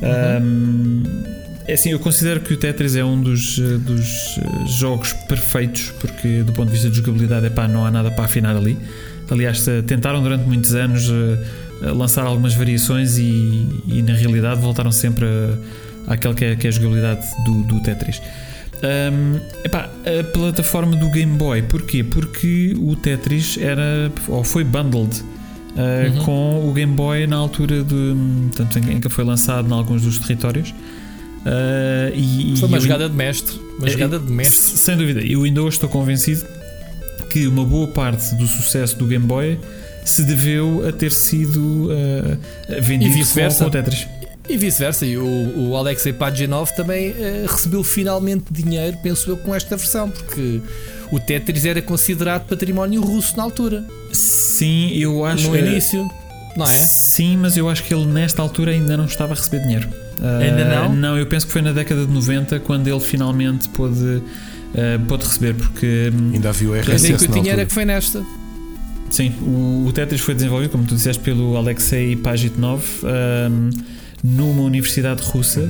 Uhum. é assim, eu considero que o Tetris é um dos, dos jogos perfeitos, porque do ponto de vista de jogabilidade, epá, não há nada para afinar ali. Aliás, tentaram durante muitos anos lançar algumas variações e, e na realidade voltaram sempre a àquele que é, que é a jogabilidade do, do Tetris. Um, epá, a plataforma do Game Boy, porquê? Porque o Tetris era ou foi bundled uh, uhum. com o Game Boy na altura de, tanto em, em que foi lançado em alguns dos territórios. Uh, e, foi uma jogada de mestre, uma é, jogada de mestre. Sem dúvida, eu ainda hoje estou convencido que uma boa parte do sucesso do Game Boy se deveu a ter sido uh, vendido com o Tetris. E vice-versa, e o, o Alexei Paginov também uh, recebeu finalmente dinheiro, penso eu, com esta versão, porque o Tetris era considerado património russo na altura. Sim, eu acho No início, não é? Sim, mas eu acho que ele nesta altura ainda não estava a receber dinheiro. Ainda Ah, não? Não, eu penso que foi na década de 90 quando ele finalmente pôde, ah, pôde receber, porque hum, Ainda havia o RSS ideia que eu tinha era altura. que foi nesta. Sim, o, o Tetris foi desenvolvido, como tu disseste, pelo Alexei Pajitnov ahm, numa universidade russa.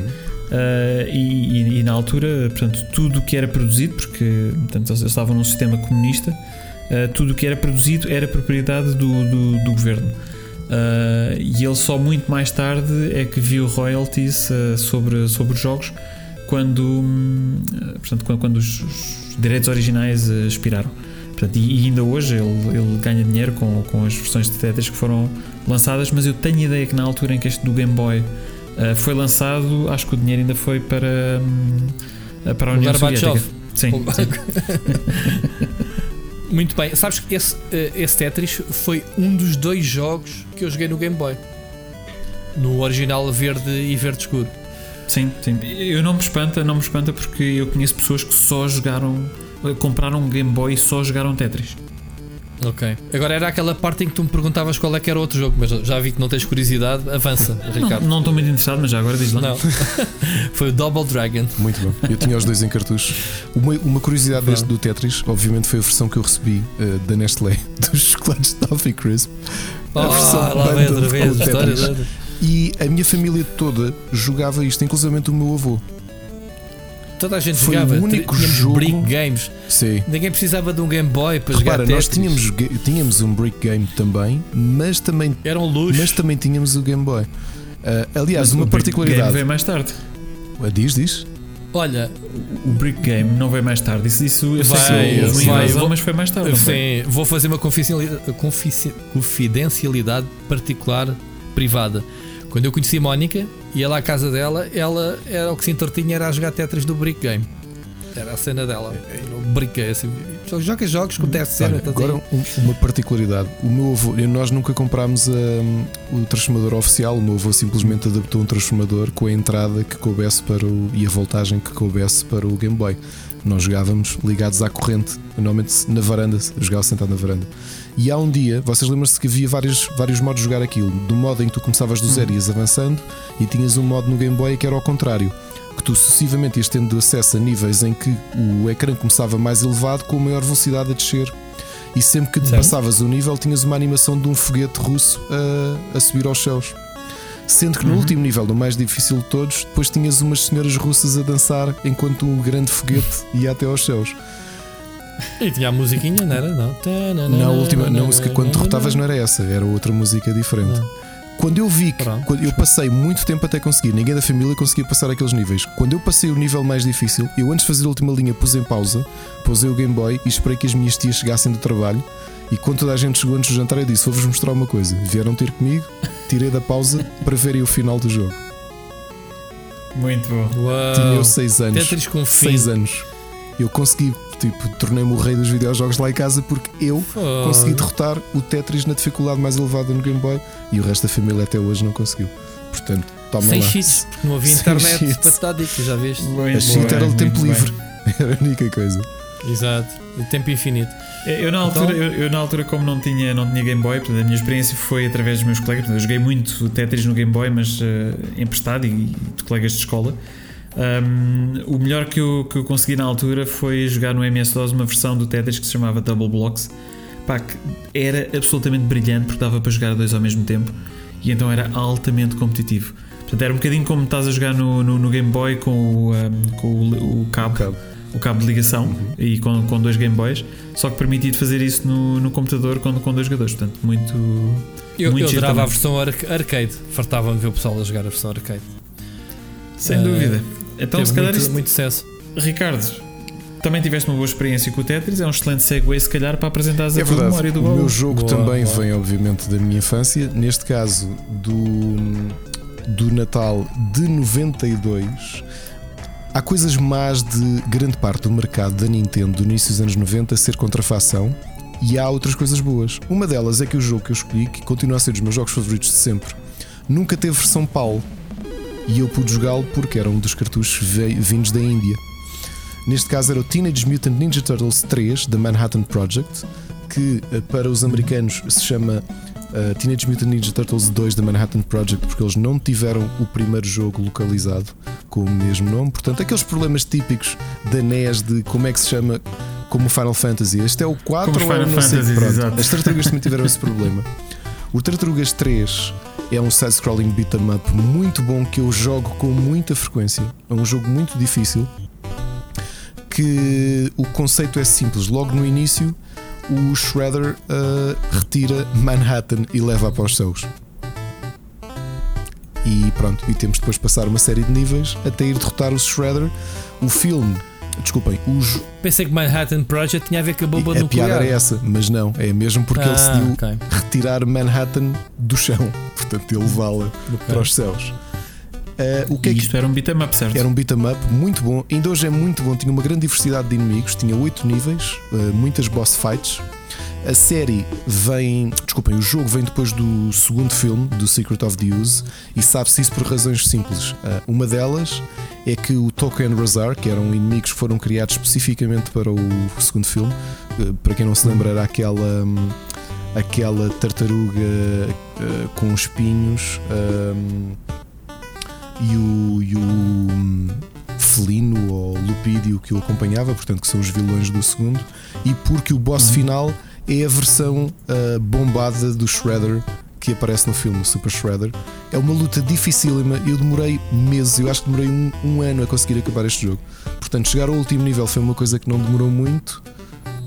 ah, e, e- e na altura, portanto, tudo o que era produzido, porque portanto, eles estavam num sistema comunista, ah, tudo o que era produzido era propriedade do, do, do governo. Ah, e ele só muito mais tarde é que viu royalties sobre, sobre os jogos quando, hum, portanto, quando, quando os, os direitos originais expiraram. Portanto, e, e ainda hoje ele, ele ganha dinheiro com, com as versões de Tetris que foram lançadas, mas eu tenho ideia que na altura em que este do Game Boy ah, foi lançado, acho que o dinheiro ainda foi para, hum, ah, para a União. Soviética. Sim, sim. Muito bem, sabes que esse, eh, esse Tetris foi um dos dois jogos que eu joguei no Game Boy. No original verde e verde escuro. Sim, sim. Eu não me espanta, não me espanta porque eu conheço pessoas que só jogaram, eh, compraram um Game Boy e só jogaram Tetris. Ok. Agora era aquela parte em que tu me perguntavas qual é que era outro jogo, mas já vi que não tens curiosidade. Avança, Não, Ricardo. não estou muito interessado, mas já agora diz lá. Não. foi o Double Dragon. Muito bom. Eu tinha os dois em cartucho. Uma, uma curiosidade deste do Tetris, obviamente, foi a versão que eu recebi eh, da Nestlé dos chocolates Toffee Crisp. A versão Ah, lá vem outra vez. a História. E a minha família toda jogava isto, inclusive o meu avô. Toda a gente Foi jogava. o único Tínhamos jogo- brick games. Sim. Ninguém precisava de um Game Boy para Repara, jogar nós tínhamos, tínhamos um brick game também, mas também, Era um luxo. mas também tínhamos o Game Boy. Ah, aliás, Mas uma o Brick Game particularidade. veio mais tarde. Ah, Diz, diz. Olha, O Brick Game não veio mais tarde. Isso, isso eu sei Vai, que houve uma vai, vou- mas foi mais tarde. sim, vou fazer uma confidencialidade particular privada. Quando eu conheci a Mónica, ia lá à casa dela, ela era o que se entretinha era a jogar Tetris do Brick Game. Era a cena dela. No Brick Game, assim, joga jogos com teste cena. Olha, estás agora um- uma particularidade. O meu avô, nós nunca comprámos hum, o transformador oficial. O meu avô simplesmente adaptou um transformador com a entrada que coubesse para o e a voltagem que coubesse para o Game Boy. Nós jogávamos ligados à corrente, normalmente na varanda, jogava sentado na varanda. E há um dia, vocês lembram-se que havia vários, vários modos de jogar aquilo. Do modo em que tu começavas do zero e ias avançando, e tinhas um modo no Game Boy que era ao contrário. Que tu sucessivamente ias tendo acesso a níveis em que o ecrã começava mais elevado com maior velocidade a descer. E sempre que te Certo. passavas o nível, tinhas uma animação de um foguete russo a, a subir aos céus. Sendo que no último nível, no mais difícil de todos, depois tinhas umas senhoras russas a dançar enquanto um grande foguete ia até aos céus. E tinha a musiquinha, não era? Não. Na última, na música, quando derrotavas, não era essa, era outra música diferente. Quando eu vi que Pronto. quando eu passei muito tempo até conseguir, ninguém da família conseguia passar aqueles níveis. Quando eu passei o nível mais difícil, eu antes de fazer a última linha pus em pausa, pusei o Game Boy e esperei que as minhas tias chegassem do trabalho. E quando toda a gente chegou antes do jantar, eu disse: Vou-vos mostrar uma coisa. Vieram ter comigo, tirei da pausa para verem o final do jogo. Muito bom. Tinha eu 6 anos. Tetris com fim. 6 anos. Eu consegui, tipo, tornei-me o rei dos videojogos lá em casa porque eu Oh. consegui derrotar o Tetris na dificuldade mais elevada no Game Boy e o resto da família até hoje não conseguiu. Portanto, toma Sem lá. cheats, porque não havia Sem internet cheats. para te dar dicas, já viste? A cheat era o tempo livre. Era a única coisa. Exato, o tempo infinito. Eu na, Então- altura, eu, eu na altura, como não tinha, não tinha Game Boy, portanto, a minha experiência foi através dos meus colegas. Portanto, eu joguei muito Tetris no Game Boy, mas eh, emprestado e de colegas de escola. Um, o melhor que eu, que eu consegui na altura foi jogar no MS-DOS uma versão do Tetris que se chamava Double Blocks. Pá, que era absolutamente brilhante porque dava para jogar dois ao mesmo tempo e então era altamente competitivo. Portanto, era um bocadinho como estás a jogar no, no, no Game Boy com o, um, com o, o cabo, Cabo. o cabo de ligação e com, com dois Game Boys, só que permitido fazer isso no, no computador com, com dois jogadores. Portanto, muito. Eu, muito eu adorava a versão arca- arcade. Fartava-me ver o pessoal a jogar a versão arcade. Sem Eh, dúvida. Então, Teve se calhar, muito, isto- muito sucesso. Ricardo, também tiveste uma boa experiência com o Tetris. É um excelente segue, se calhar, para apresentares É a tua verdade. memória do O baú. meu jogo Boa, também boa. vem, obviamente, da minha infância. Neste caso, do, do Natal de 92. Há coisas más de grande parte do mercado da Nintendo do início dos anos 90 ser contrafação. E há outras coisas boas. Uma delas é que o jogo que eu escolhi, que continua a ser dos meus jogos favoritos de sempre, nunca teve versão PAL. E eu pude jogá-lo porque era um dos cartuchos vindos da Índia. Neste caso era o Teenage Mutant Ninja Turtles 3 da Manhattan Project, que eh, para os americanos se chama uh, Teenage Mutant Ninja Turtles 2 da Manhattan Project, porque eles não tiveram o primeiro jogo localizado com o mesmo nome. Portanto, aqueles problemas típicos da NES de como é que se chama como Final Fantasy. Este é o 4 Como ou não sei. Fantasy, Pronto. exato. As tartarugas também tiveram esse problema. O Tartarugas 3 é um side-scrolling beat 'em up muito bom que eu jogo com muita frequência. É um jogo muito difícil. Que o conceito é simples. Logo no início, o Shredder uh, retira Manhattan e leva para os céus. E pronto, e temos depois de passar uma série de níveis até ir derrotar o Shredder. O filme, desculpem, o, jo- Pensei que Manhattan Project tinha a ver com a bomba a nuclear. piada era essa, mas não, é mesmo porque ele Ah, decidiu ok. retirar Manhattan do chão, portanto, ele levá-la para os céus. Ah, o que é E que isto era um beat'em up, certo? era um beat'em up muito bom, ainda hoje é muito bom, tinha uma grande diversidade de inimigos, tinha 8 níveis, ah, muitas boss fights. A série vem, desculpem, o jogo vem depois do segundo filme, do Secret of the Use, e sabe-se isso por razões simples. Ah, uma delas é que o Token Razar, que eram inimigos que foram criados especificamente para o segundo filme, ah, para quem não se lembra, era aquela. hum, Aquela tartaruga ah, com espinhos hum, e o, e o hum, felino ou lupídio que o acompanhava, portanto, que são os vilões do segundo, e porque o boss final é a versão ah, bombada do Shredder que aparece no filme, Super Shredder. É uma luta dificílima. Eu demorei meses, eu acho que demorei um, um ano a conseguir acabar este jogo. Portanto, chegar ao último nível foi uma coisa que não demorou muito,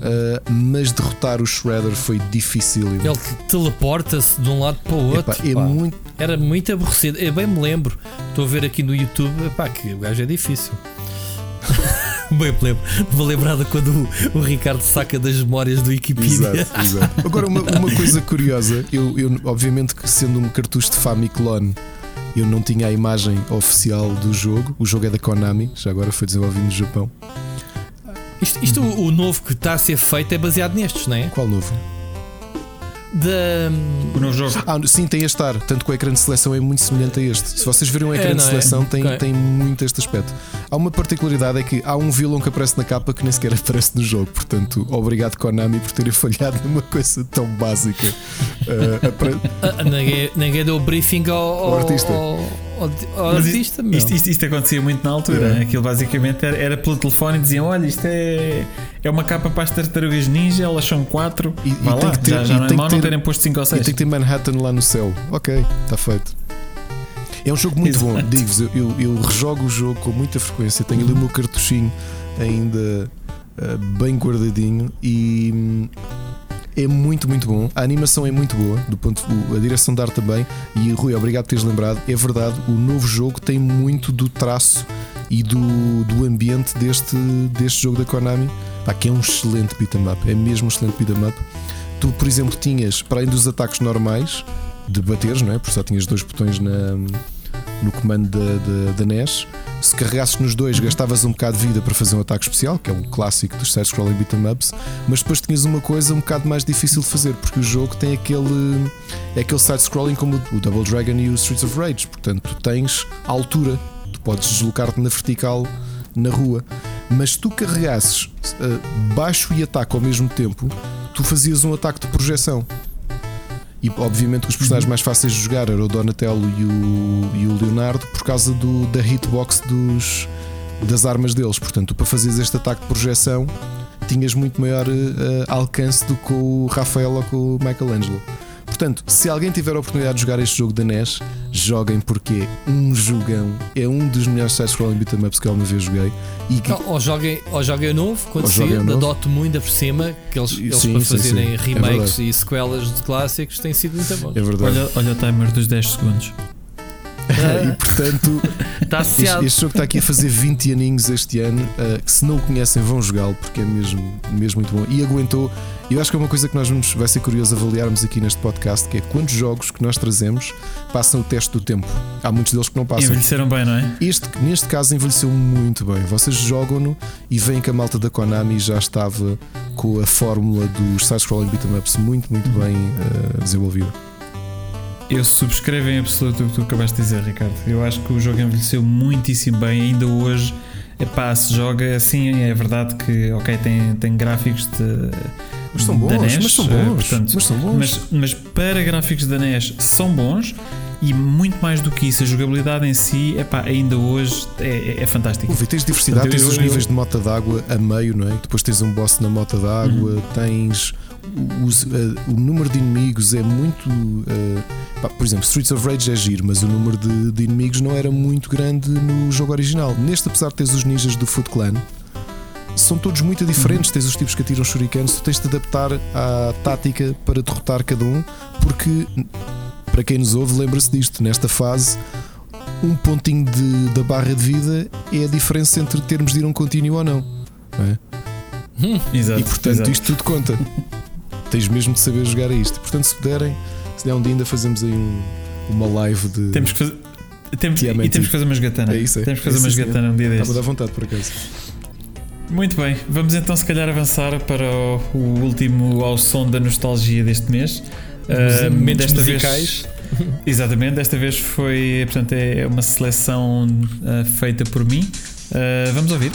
ah, mas derrotar o Shredder foi dificílimo. Ele teleporta-se de um lado para o outro. Epá, é muito Era muito aborrecido. Eu bem me lembro. Estou a ver aqui no YouTube epá, que o gajo é difícil. bem. Vou lembrar de quando o, o Ricardo saca das memórias do Wikipedia. Exato, exato. Agora, uma, uma coisa curiosa, eu, eu, obviamente que sendo um cartucho de Famiclone, eu não tinha a imagem oficial do jogo. O jogo é da Konami, já agora foi desenvolvido no Japão. Isto, isto o, o novo que está a ser feito é baseado nestes, não é? Qual novo? Da. O novo jogo. Ah, sim, tem este ar, tanto que o ecrã de seleção é muito semelhante a este. Se vocês virem o É, ecrã de não é? seleção, tem, Ok. tem muito este aspecto. Há uma particularidade: é que há um vilão que aparece na capa que nem sequer aparece no jogo. Portanto, obrigado Konami por terem falhado numa coisa tão básica. Ah, apare- Ah, ninguém, ninguém deu briefing ao, ao, Ao artista. ao- ao- artista, isto, isto, isto- isto acontecia muito na altura. É. Aquilo basicamente era, era pelo telefone e diziam: Olha, isto é, é uma capa para as tartarugas ninja, elas são quatro. E- Vá e tem lá, que ter- já, já e não é tem mau que não ter- terem posto 5 ou E 6. tem que ter Manhattan lá no céu. Ok, está feito. É um jogo muito bom, Exato. digo-vos. Eu, eu, eu rejogo o jogo com muita frequência. Tenho ali o meu cartuchinho ainda ah, bem guardadinho e hum, é muito, muito bom. A animação é muito boa, do ponto a direção de arte também. E Rui, obrigado por teres lembrado. É verdade, o novo jogo tem muito do traço e do, do ambiente deste, deste jogo da Konami. Pá, que é um excelente beat'em up. É mesmo um excelente beat'em up. Tu, por exemplo, tinhas, para além dos ataques normais, de bateres, não é? Porque só tinhas dois botões na, no comando da, da, da NES. Se carregasses nos dois, gastavas um bocado de vida para fazer um ataque especial, que é o clássico dos side-scrolling beat'em ups. Mas depois tinhas uma coisa um bocado mais difícil de fazer, porque o jogo tem aquele, é aquele side-scrolling como o Double Dragon e o Streets of Rage. Portanto, tu tens altura, tu podes deslocar-te na vertical na rua. Mas se tu carregasses eh, baixo e ataque ao mesmo tempo, tu fazias um ataque de projeção. E obviamente que os personagens mais fáceis de jogar eram o Donatello e o, e o Leonardo por causa do, da hitbox dos, das armas deles. Portanto, para fazeres este ataque de projeção tinhas muito maior eh, alcance do que o Rafael ou com o Michelangelo. Portanto, se alguém tiver a oportunidade de jogar este jogo da NES, joguem porque é um jogão. É um dos melhores side-scrolling beat'em ups que alguma vez joguei. E que, ou joguem, ou joguem novo, quando sair. Dot muito por cima, que eles, eles Sim, para sim, fazerem sim. É remakes verdade. e sequelas de clássicos têm sido muito bons. é verdade. Olha, olha o timer dos 10 segundos. E portanto, Está Este, associado. este jogo está aqui a fazer 20 aninhos este ano. uh, que se não o conhecem, vão jogá-lo porque é mesmo, mesmo muito bom. E aguentou. E eu acho que é uma coisa que nós vamos, vai ser curioso avaliarmos aqui neste podcast: que é quantos jogos que nós trazemos passam o teste do tempo. Há muitos deles que não passam. Envelheceram bem, não é? Este, neste caso, envelheceu muito bem. Vocês jogam-no e veem que a malta da Konami já estava com a fórmula dos side-scrolling beat'em ups muito, muito bem uh, desenvolvida. Eu subscrevo em absoluto o que tu acabaste de dizer, Ricardo. Eu acho que o jogo envelheceu muitíssimo bem, ainda hoje. Epá, se joga assim, é verdade que, ok, tem, tem gráficos de. Mas são bons, NES, mas são eh, bons, portanto, mas são bons. Mas, mas para gráficos da NES são bons e muito mais do que isso, a jogabilidade em si, epá, ainda hoje é, é, é fantástica. Ouve, tens diversidade, Portanto, tens eu- os eu- níveis de mota d'água a meio, não é? Depois tens um boss na mota d'água, Uhum. tens os- eh, o número de inimigos é muito. eh, pá, por exemplo, Streets of Rage é giro, mas o número de, de inimigos não era muito grande no jogo original. Neste, apesar de teres os ninjas do Foot Clan, são todos muito diferentes. Tens os tipos que atiram shurikens, tu tens de adaptar à tática para derrotar cada um, porque para quem nos ouve, lembra-se disto. Nesta fase, um pontinho de- da barra de vida é a diferença entre termos de ir um contínuo ou não. não é? Exato, E portanto, exato. isto tudo conta. Tens mesmo de saber jogar a isto. Portanto, se puderem, se der um dia ainda fazemos aí um- uma live de. Temos que fazer. Temos, e temos que fazer uma esgatana. É isso, é. Temos que fazer É uma isso, esgatana um dia Estava a destes. dar vontade, por acaso. Muito bem, vamos então se calhar avançar para o, o último ao som da nostalgia deste mês. Momentos desta musicais. Vez, exatamente, desta vez foi portanto, é uma seleção ah, feita por mim. Ah, vamos ouvir.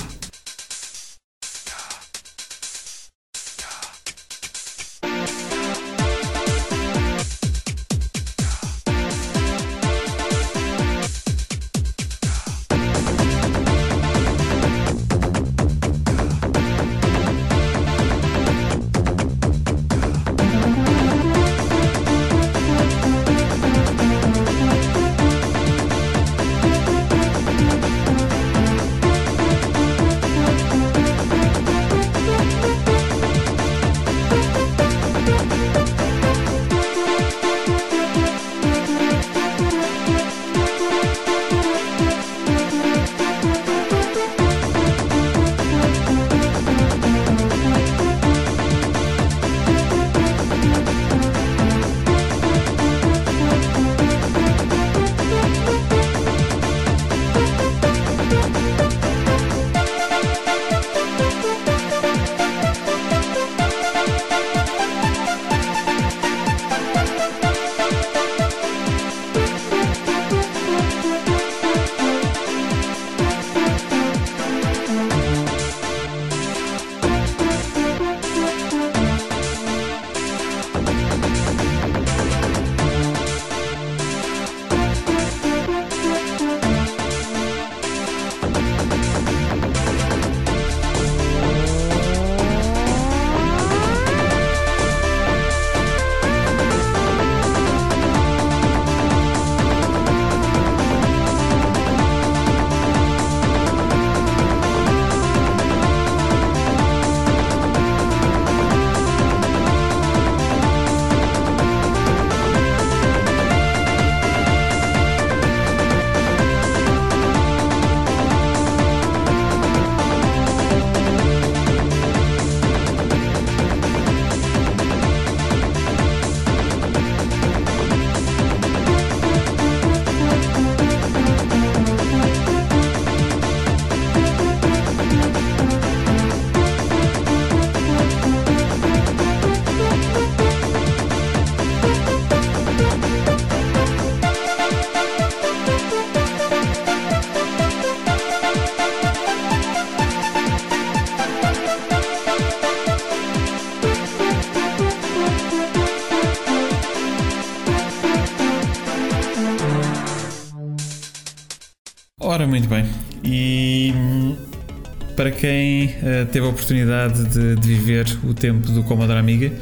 Teve a oportunidade de, de viver o tempo do Commodore Amiga,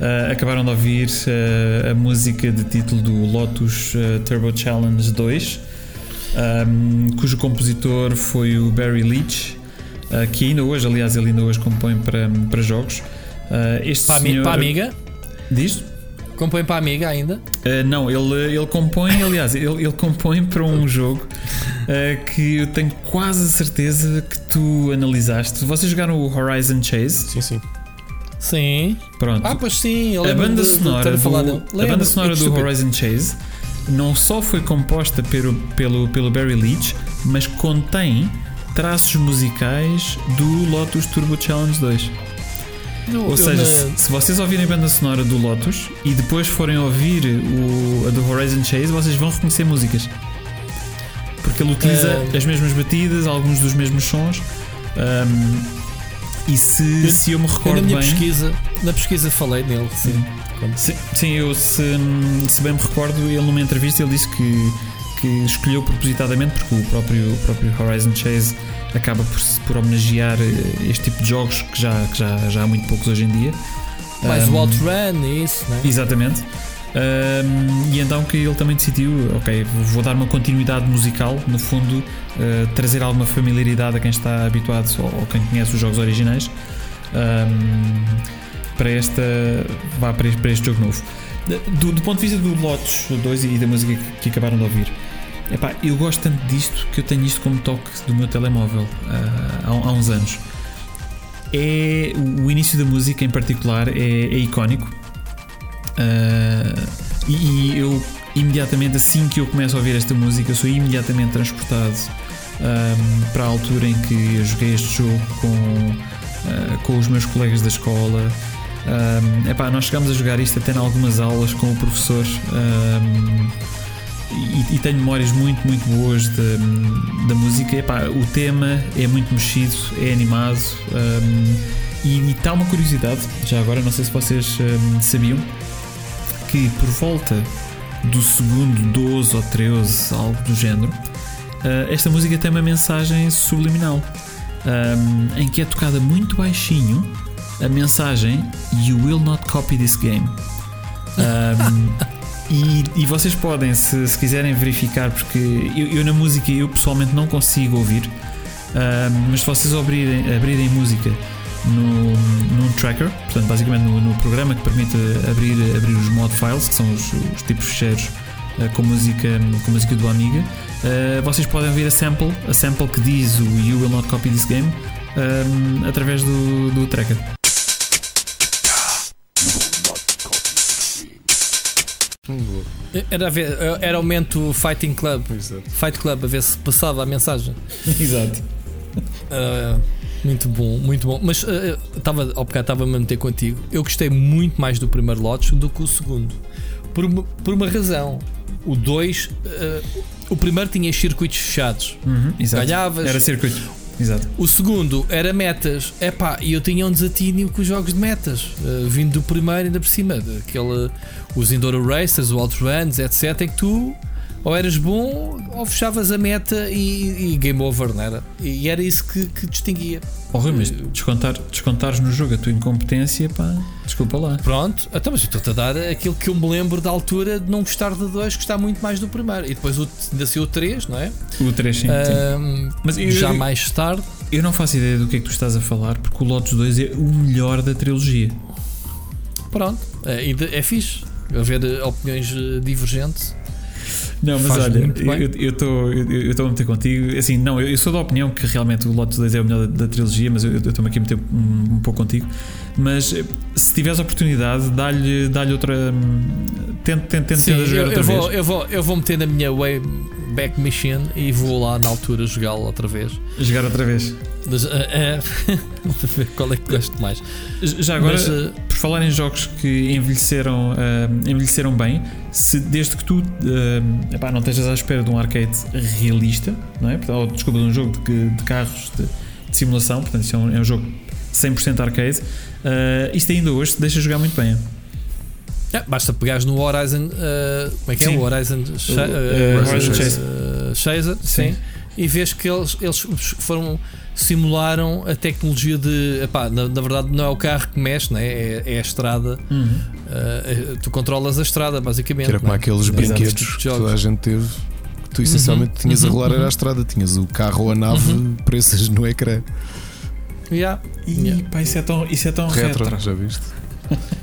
eh, acabaram de ouvir eh, a música de título do Lotus eh, Turbo Challenge 2, um, cujo compositor foi o Barry Leach, que ainda hoje, aliás, ele ainda hoje compõe para, para jogos. Este Para, senhor, para a amiga. Diz? Compõe para a amiga ainda. Uh, não, ele, ele compõe, aliás, ele, ele compõe para um jogo uh, que eu tenho quase a certeza que tu analisaste. Vocês jogaram o Horizon Chase? Sim, sim. Sim. Pronto. Ah, pois sim. Eu a lembro banda de- de sonora, do, dele. a banda sonora do. Horizon Chase não só foi composta pelo, pelo, pelo Barry Leach, mas contém traços musicais do Lotus Turbo Challenge 2. Eu- Ou seja, na- se, se vocês ouvirem a banda sonora do Lotus e depois forem ouvir o, a do Horizon Chase, vocês vão reconhecer músicas. Porque ele utiliza Ah. as mesmas batidas, alguns dos mesmos sons. ahm, e se, se eu me eu recordo na minha bem. pesquisa, na pesquisa falei nele, sim. Sim, sim, eu se, se bem me recordo, ele numa entrevista ele disse que, que escolheu propositadamente porque o próprio, o próprio Horizon Chase acaba por, por homenagear eh, este tipo de jogos que já, que já, já há muito poucos hoje em dia. Mais Ahm, o Outrun isso, né? Exatamente. Ahm, e então que ele também decidiu, ok, vou dar uma continuidade musical, no fundo, eh, trazer alguma familiaridade a quem está habituado ou, quem conhece os jogos originais ahm, para, esta, vá, para, este, para este jogo novo. Do, do ponto de vista do Lotus 2 e da música que, que acabaram de ouvir, epá, eu gosto tanto disto que eu tenho isto como toque do meu telemóvel ah, há, há uns anos. É, o início da música em particular é, é icónico. Ah, e, e eu imediatamente assim que eu começo a ouvir esta música sou imediatamente transportado ahm, para a altura em que eu joguei este jogo com, ah, com os meus colegas da escola Ahm, epá, nós chegámos a jogar isto até em algumas aulas com o professor ahm, e, e tenho memórias muito, muito boas da, da música. Epá, o tema é muito mexido, é animado ahm, e está uma curiosidade, já agora, não sei se vocês ahm, sabiam, que por volta do segundo 12 ou 13, algo do género, ah, esta música tem uma mensagem subliminal ahm, em que é tocada muito baixinho a mensagem You will not copy this game. Ahm, e, e vocês podem, se, se quiserem verificar, porque eu, eu na música eu pessoalmente não consigo ouvir, ahm, mas se vocês abrirem, abrirem música no, num tracker, portanto, basicamente no, no programa que permite abrir, abrir os mod files, que são os, os tipos fecheiros eh, com música, com música do Amiga, eh, vocês podem ouvir a sample, a sample que diz o You will not copy this game. ahm, através do, do tracker. Era, a ver, era o momento Fighting Club, Exato. Fight Club, a ver se passava a mensagem. Exato. Ah, muito bom, muito bom. Mas estava ao bocado estava-me a meter contigo. Eu gostei muito mais do primeiro Lotus do que o segundo. Por uma, por uma razão. O 2, o primeiro tinha circuitos fechados. Uhum. Ganhavas. Era circuito. Exato. O segundo era metas. Epá, e eu tinha um desatínio com os jogos de metas. Uh, vindo do primeiro ainda por cima. Daquele, os Enduro Racers, o Outruns, etc. Em que tu ou eras bom ou fechavas a meta e, e game over, não era? E era isso que, que distinguia. Oh, Rui, mas descontar, descontares no jogo a tua incompetência, pá, desculpa lá. Pronto, então, mas eu estou-te a dar aquilo que eu me lembro da altura de não gostar do 2, gostar muito mais do primeiro. E depois o, ainda saiu o 3, não é? O 3 sim. sim. Mas eu- já eu- mais tarde. Eu não faço ideia do que é que tu estás a falar, porque o Lotus 2 é o melhor da trilogia. Pronto, é, é fixe. Haver eh, opiniões eh, divergentes. Não, mas Faz olha, eu estou eu, eu a meter contigo. Assim, não, eu, eu sou da opinião que realmente o Lotus 2 é o melhor da, da trilogia, mas eu eu estou-me aqui a meter um, um pouco contigo. Mas eh, se tiveres a oportunidade, dá-lhe dá outra. Tenta, tenta, tenta jogar eu, outra eu vez. vou, eu, vou, eu vou meter na minha Wayback Machine e vou lá na altura jogá-lo outra vez. Jogar outra vez. Mas, para ver qual é que gosto mais. Já agora, Mas, eh, por falar em jogos que envelheceram, envelheceram bem, se desde que tu epá, não estejas à espera de um arcade realista, não é? Ou, desculpa, de um jogo de, de carros de, de simulação, portanto, isso é um, é um jogo 100% arcade, ah, isto ainda hoje deixa jogar muito bem. é, basta pegares no Horizon. eh, como é que é? Sim. O Horizon, eh, Horizon Chase. Chaser, Sim. sim. E vês que eles, eles foram simularam a tecnologia de. Epá, na, na verdade, não é o carro que mexe, né? é, é a estrada. Eh, tu controlas a estrada, basicamente. Que era como né? aqueles Exato. brinquedos Tipo que toda a gente teve. Que tu essencialmente tinhas a uhum, rolar era uhum. a estrada, tinhas o carro ou a nave presas no ecrã. Yeah. E Yeah. pá, isso é tão, isso é tão Retro, retro. já viste?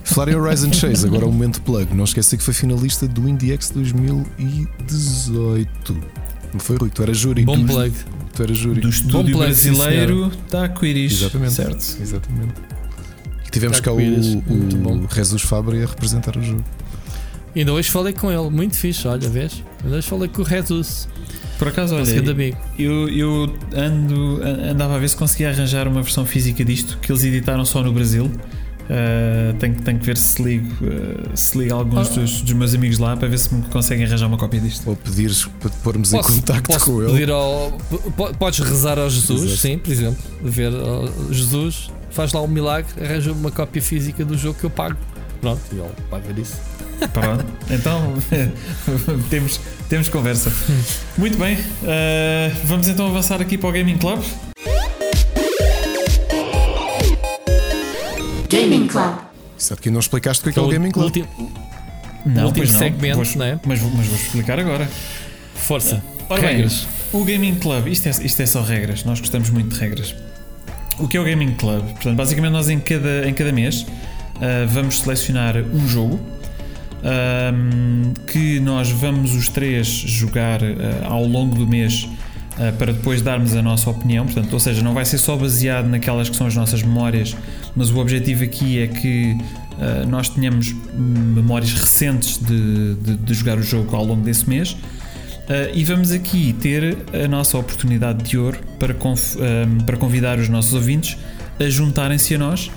Falar em Horizon Chase, agora o momento plug. Não esqueci que foi finalista do IndieX 2018. Não foi Rui? Tu eras júri. Bom tu, plug. tu eras júri. Do estúdio plug, sim, brasileiro da Aquiris. Exatamente. Certo. Exatamente. E tivemos cá o, bom. o Jesus Fabri a representar o jogo. Ainda hoje falei com ele, muito fixe, olha, vês? Ainda hoje falei com o Jesus, Por acaso, olha, eu, eu ando, andava a ver se conseguia arranjar uma versão física disto que eles editaram só no Brasil. Uh, tenho, tenho que ver se ligo, uh, se ligo alguns oh. dos, dos, meus amigos lá para ver se me conseguem arranjar uma cópia disto. Ou pedires para te pormos posso, em contacto posso com ele. Ao, podes rezar ao Jesus, Exato. sim, por exemplo. Ver oh, Jesus, faz lá um milagre, arranja uma cópia física do jogo que eu pago. Pronto, e ele paga disso. Pronto, então temos, temos conversa. Muito bem, uh, vamos então avançar aqui para o Gaming Club. Gaming Club. Certo que não explicaste o que é, é o Gaming Club. Último, não, último não. segmento, vou, não é? Mas, mas vou explicar agora. Força. Ora regras. Bem, o Gaming Club, isto é, isto é só regras, nós gostamos muito de regras. O que é o Gaming Club? Portanto, basicamente nós em cada, em cada mês uh, vamos selecionar um jogo um, que nós vamos os três jogar uh, ao longo do mês uh, para depois darmos a nossa opinião. Portanto, ou seja, não vai ser só baseado naquelas que são as nossas memórias, mas o objetivo aqui é que uh, nós tenhamos memórias recentes de, de, de, jogar o jogo ao longo desse mês. e vamos aqui ter a nossa oportunidade de ouro para, para convidar os nossos ouvintes a juntarem-se a nós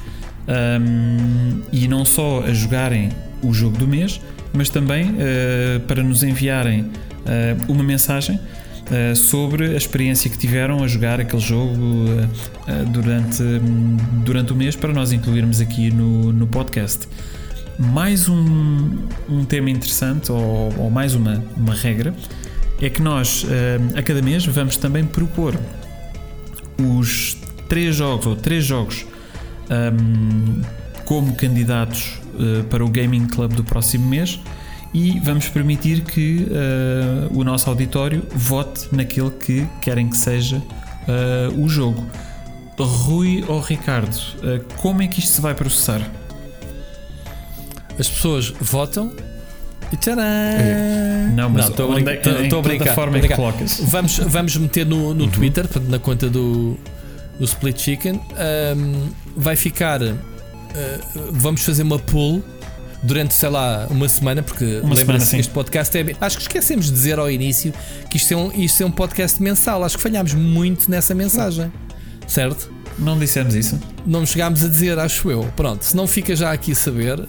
um, e não só a jogarem o jogo do mês, mas também uh, para nos enviarem uh, uma mensagem uh, sobre a experiência que tiveram a jogar aquele jogo durante, um, durante o mês para nós incluirmos aqui no, no podcast. Mais um, um tema interessante, ou, ou, mais uma, uma regra, é que nós a cada mês vamos também propor os três jogos ou três jogos um, como candidatos uh, para o Gaming Club do próximo mês e vamos permitir que uh, o nosso auditório vote naquele que querem que seja uh, o jogo. Rui ou Ricardo, como é que isto se vai processar? As pessoas votam e tcharam! É. Não, mas estou é, a brincar. forma é que colocas? Vamos, vamos meter no, no uhum. Twitter, na conta do, do Split Chicken. Um, vai ficar uh, vamos fazer uma pool durante, sei lá, uma semana, porque lembra-se este podcast é. Acho que esquecemos de dizer ao início que isto é, um, isto é um podcast mensal. Acho que falhámos muito nessa mensagem, certo? Não dissemos isso? Não chegámos a dizer, acho eu. Pronto, se não fica já aqui a saber uh,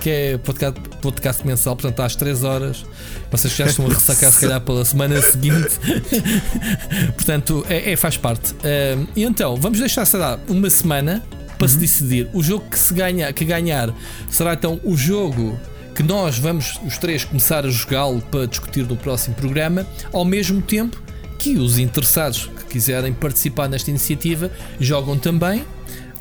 que é podcast, podcast mensal, portanto às 3 horas. Vocês já estão a ressacar, se calhar, pela semana seguinte. portanto, é, é, faz parte. Uh, e então, vamos deixar, sei lá, uma semana para uhum. se decidir. O jogo que se ganha, que ganhar será então o jogo que nós vamos os três começar a jogá-lo para discutir no próximo programa, ao mesmo tempo que os interessados que quiserem participar nesta iniciativa jogam também.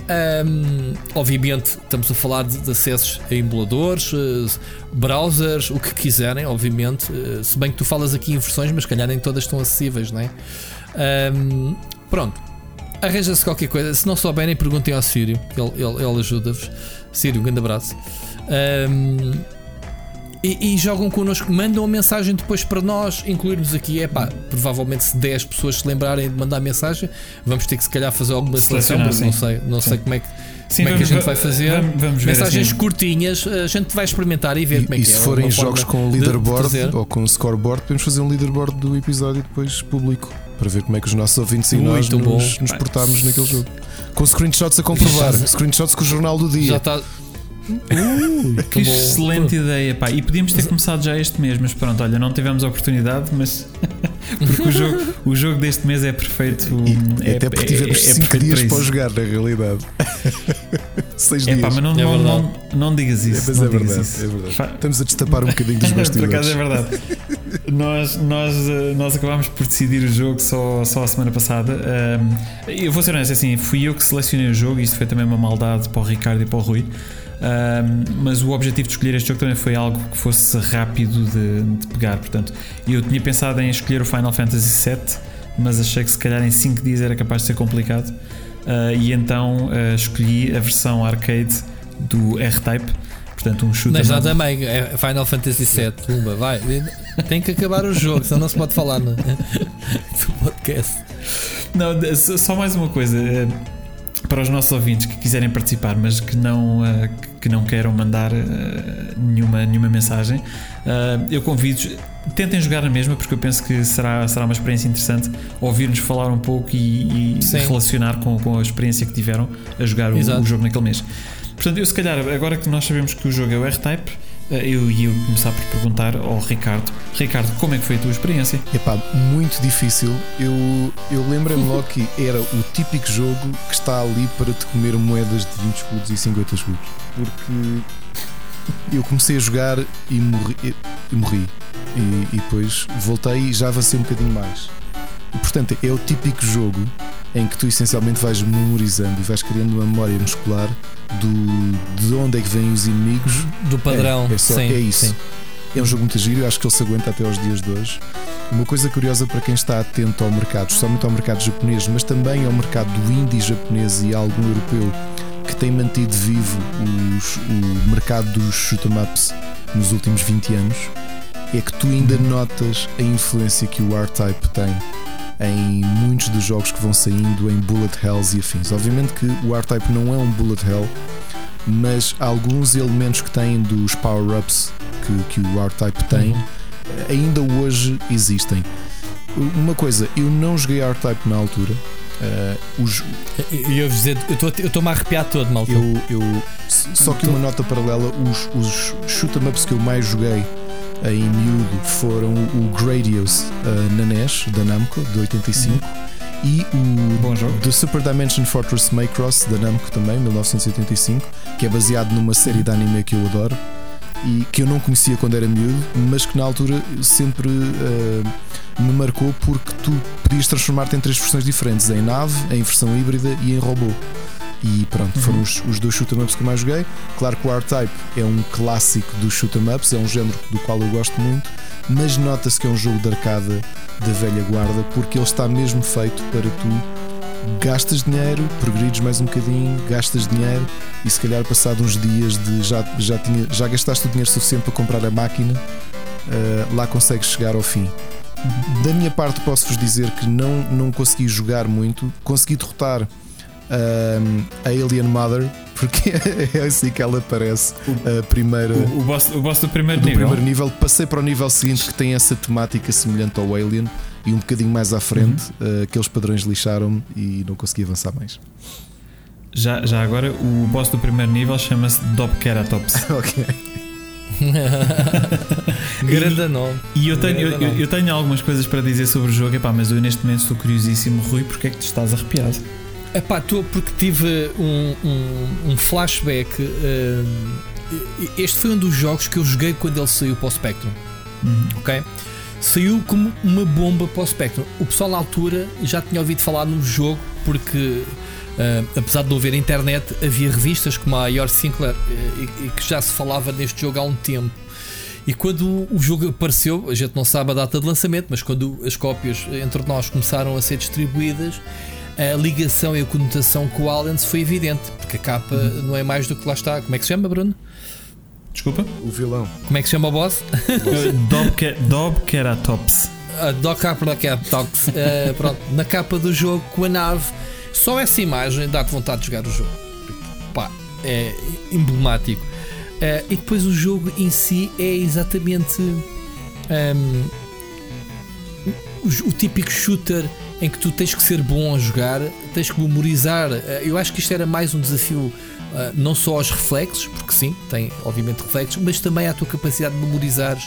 Um, obviamente, estamos a falar de, de acessos a emuladores, uh, browsers, o que quiserem, obviamente. Uh, se bem que tu falas aqui em versões, mas calhar nem todas estão acessíveis, não é? Um, pronto, arranja-se qualquer coisa. Se não souberem, perguntem ao Sírio, ele, ele, ele ajuda-vos. Sírio, um grande abraço. Um, e, e, jogam connosco, mandam a mensagem depois para nós incluirmos aqui. É pá, provavelmente se 10 pessoas se lembrarem de mandar mensagem, vamos ter que se calhar fazer alguma seleção, porque não sei, não sei como é que. Sim, como é que a gente vai fazer? Vamos, vamos Mensagens assim. curtinhas, a gente vai experimentar e ver e, como é que é. E se forem jogos com leaderboard ou com scoreboard, podemos fazer um leaderboard do episódio e depois público para ver como é que os nossos ouvintes e nós nos, nos portámos naquele jogo. Com screenshots a comprovar, screenshots com o jornal do dia. Já está. Uh, que excelente ideia, pá. E podíamos ter começado já este mês, mas pronto, olha, não tivemos a oportunidade, mas porque o jogo, o jogo deste mês é perfeito. E, é, até porque tivemos 5 é, dias para, para jogar, na realidade. 6 é, dias. Pá, mas não, é não, não, não, digas isso. É, não é, digas verdade, isso. é verdade. Estamos a destapar um bocadinho dos bastidores. Por acaso é verdade. nós, nós, eh, nós acabámos por decidir o jogo só, só a semana passada. Um, eu vou ser honesto, assim, fui eu que selecionei o jogo, e isto foi também uma maldade para o Ricardo e para o Rui. Um, mas o objetivo de escolher este jogo também foi algo que fosse rápido de, de, pegar. Portanto, eu tinha pensado em escolher o Final Fantasy VII, mas achei que se calhar em 5 dias era capaz de ser complicado. Uh, e então uh, escolhi a versão arcade do R-Type. Portanto, um chute. Mas já também, é Final Fantasy VII, Pumba, vai. Tem que acabar o jogo, senão não se pode falar no, no podcast. Não, só mais uma coisa para os nossos ouvintes que quiserem participar, mas que não, uh, que não queiram mandar uh, nenhuma, nenhuma mensagem, uh, eu convido tentem jogar na mesma, porque eu penso que será, será uma experiência interessante ouvir-nos falar um pouco e, e relacionar com, com a experiência que tiveram a jogar o, o, jogo naquele mês. Portanto, eu se calhar, agora que nós sabemos que o jogo é o R-Type, eu ia começar por perguntar ao Ricardo: Ricardo, como é que foi a tua experiência? Epá, muito difícil. Eu, eu lembrei-me logo que era o típico jogo que está ali para te comer moedas de 20 escudos e 50 escudos. Porque eu comecei a jogar e morri. E morri. E, e depois voltei e já avancei um bocadinho mais. Portanto, é o típico jogo em que tu essencialmente vais memorizando e vais criando uma memória muscular do, de onde é que vêm os inimigos. Do padrão. É, é, só, sim, é isso. sim. É um jogo muito giro, eu acho que ele se aguenta até aos dias de hoje. Uma coisa curiosa para quem está atento ao mercado, especialmente ao mercado japonês, mas também ao mercado do indie japonês e algum europeu que tem mantido vivo os, o mercado dos shoot 'em ups nos últimos 20 anos, é que tu ainda notas a influência que o R-Type tem em muitos dos jogos que vão saindo em bullet hells e afins. Obviamente que o R-Type não é um bullet hell, mas alguns elementos que têm dos power-ups que, que o R-Type tem ainda hoje existem. Uma coisa, eu não joguei R-Type na altura. Uh, os, Eu ia dizer, eu estou-me a arrepiar todo, malta. eu, eu, só que uma nota paralela: os, os shoot 'em ups que eu mais joguei em miúdo foram o Gradius uh, na NES da Namco de 85 e o Bom jogo. The Super Dimension Fortress Macross da Namco também, 1985, que é baseado numa série de anime que eu adoro e que eu não conhecia quando era miúdo, mas que na altura sempre uh, me marcou porque tu podias transformar-te em três versões diferentes: em nave, em versão híbrida e em robô. E pronto, foram os, os dois shoot 'em ups que eu mais joguei. Claro que o R-Type é um clássico dos shoot 'em ups, é um género do qual eu gosto muito, mas nota-se que é um jogo de arcada da velha guarda porque ele está mesmo feito para tu gastas dinheiro, progredes mais um bocadinho, gastas dinheiro e se calhar passado uns dias de já, já, tinha, já gastaste o dinheiro suficiente para comprar a máquina, eh, lá consegues chegar ao fim. Da minha parte posso-vos dizer que não, não consegui jogar muito, consegui derrotar a Alien Mother, porque é assim que ela aparece. A primeira, O, o, boss, o boss do primeiro do nível. primeiro nível. Passei para o nível seguinte que tem essa temática semelhante ao Alien e um bocadinho mais à frente. Uhum. ah, aqueles padrões lixaram-me e não consegui avançar mais. Já, já agora, o boss do primeiro nível chama-se Dobkeratops. ok. Grande nome. E eu tenho, eu, eu tenho algumas coisas para dizer sobre o jogo, epá, mas eu neste momento estou curiosíssimo. Rui, porque é que tu estás arrepiado? Epá, estou porque tive um, um, um flashback. hum, este foi um dos jogos que eu joguei quando ele saiu para o Spectrum. Ok? Saiu como uma bomba para o Spectrum. O pessoal na altura já tinha ouvido falar no jogo porque. hum, apesar de não haver internet, havia revistas como a Your Sinclair e, e que já se falava neste jogo há um tempo. E quando o jogo apareceu, a gente não sabe a data de lançamento, mas quando as cópias entre nós começaram a ser distribuídas, a ligação e a conotação com o Aliens foi evidente, porque a capa não é mais do que lá está. Como é que se chama, Bruno? Desculpa? O vilão. Como é que se chama o boss? Dobke- Dobkeratops. A Doc Capra Cat Talks. Eh, pronto, na capa do jogo com a nave. Só essa imagem dá-te vontade de jogar o jogo. Pá, é emblemático. Eh, e depois o jogo em si é exatamente ehm, o, o típico shooter em que tu tens que ser bom a jogar, tens que memorizar. Eh, eu acho que isto era mais um desafio. eh, não só aos reflexos, porque sim, tem obviamente reflexos, mas também à tua capacidade de memorizar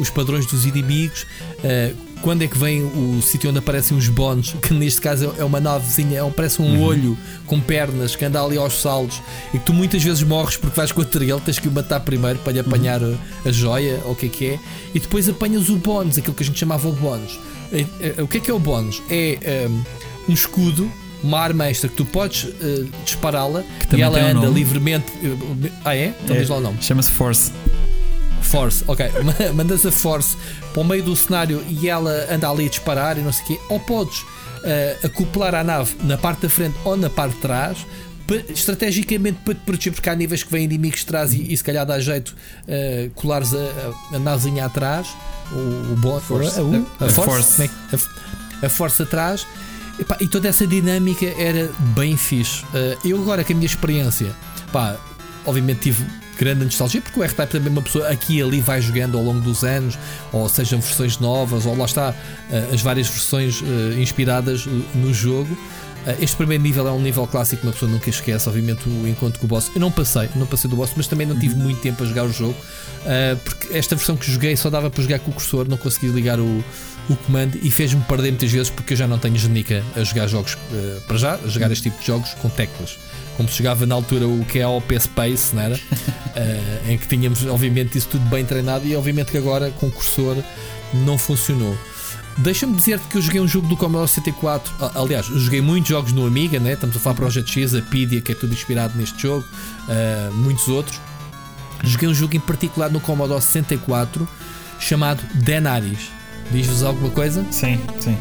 os padrões dos inimigos, eh, quando é que vem o sítio onde aparecem os bónus, que neste caso é uma navezinha, é um- parece um olho com pernas que anda ali aos saldos e que tu muitas vezes morres porque vais contra ele, tens que o matar primeiro para lhe apanhar a, a joia ou o que é que é, e depois apanhas o bónus, aquilo que a gente chamava o bónus. Eh, eh, O que é que é o bónus? É ehm, um escudo. Uma arma extra que tu podes eh, dispará-la e ela um anda nome. livremente. Ah, é? Então É, diz lá o nome. Chama-se Force. Force, ok. Mandas a Force para o meio do cenário e ela anda ali a disparar e não sei o quê. Ou podes eh, acoplar à nave na parte da frente ou na parte de trás. Estrategicamente para te proteger, porque há níveis que vêm inimigos de trás e, e se calhar dá jeito eh, colares a, a, a navezinha atrás, o, o bo- Force. a, a- a A force, é a, a force atrás. Epá, e toda essa dinâmica era bem fixe. Eh, eu agora que a minha experiência, pá, obviamente tive grande nostalgia, porque o R-Type também uma pessoa aqui e ali vai jogando ao longo dos anos, ou sejam versões novas, ou lá está, eh, as várias versões inspiradas no jogo. Este primeiro nível é um nível clássico que uma pessoa nunca esquece. Obviamente, o encontro com o boss. Eu não passei, não passei do boss, mas também não tive Uhum. muito tempo a jogar o jogo. uh, porque esta versão que joguei só dava para jogar com o cursor, não consegui ligar o, o comando e fez-me perder muitas vezes porque eu já não tenho genica a jogar jogos uh, para já, a jogar este tipo de jogos com teclas. Como se jogava na altura o que é o OP Space, não era? Uh, em que tínhamos, obviamente, isso tudo bem treinado e, obviamente, que agora com o cursor não funcionou. Deixa-me dizer-te que eu joguei um jogo do Commodore 64. Ah, Aliás, eu joguei muitos jogos no Amiga, né? estamos a falar Project X, a Pedia, que é tudo inspirado neste jogo, uh, muitos outros. Joguei um jogo em particular no Commodore 64 chamado Denaris. Diz-vos alguma coisa? Sim, sim.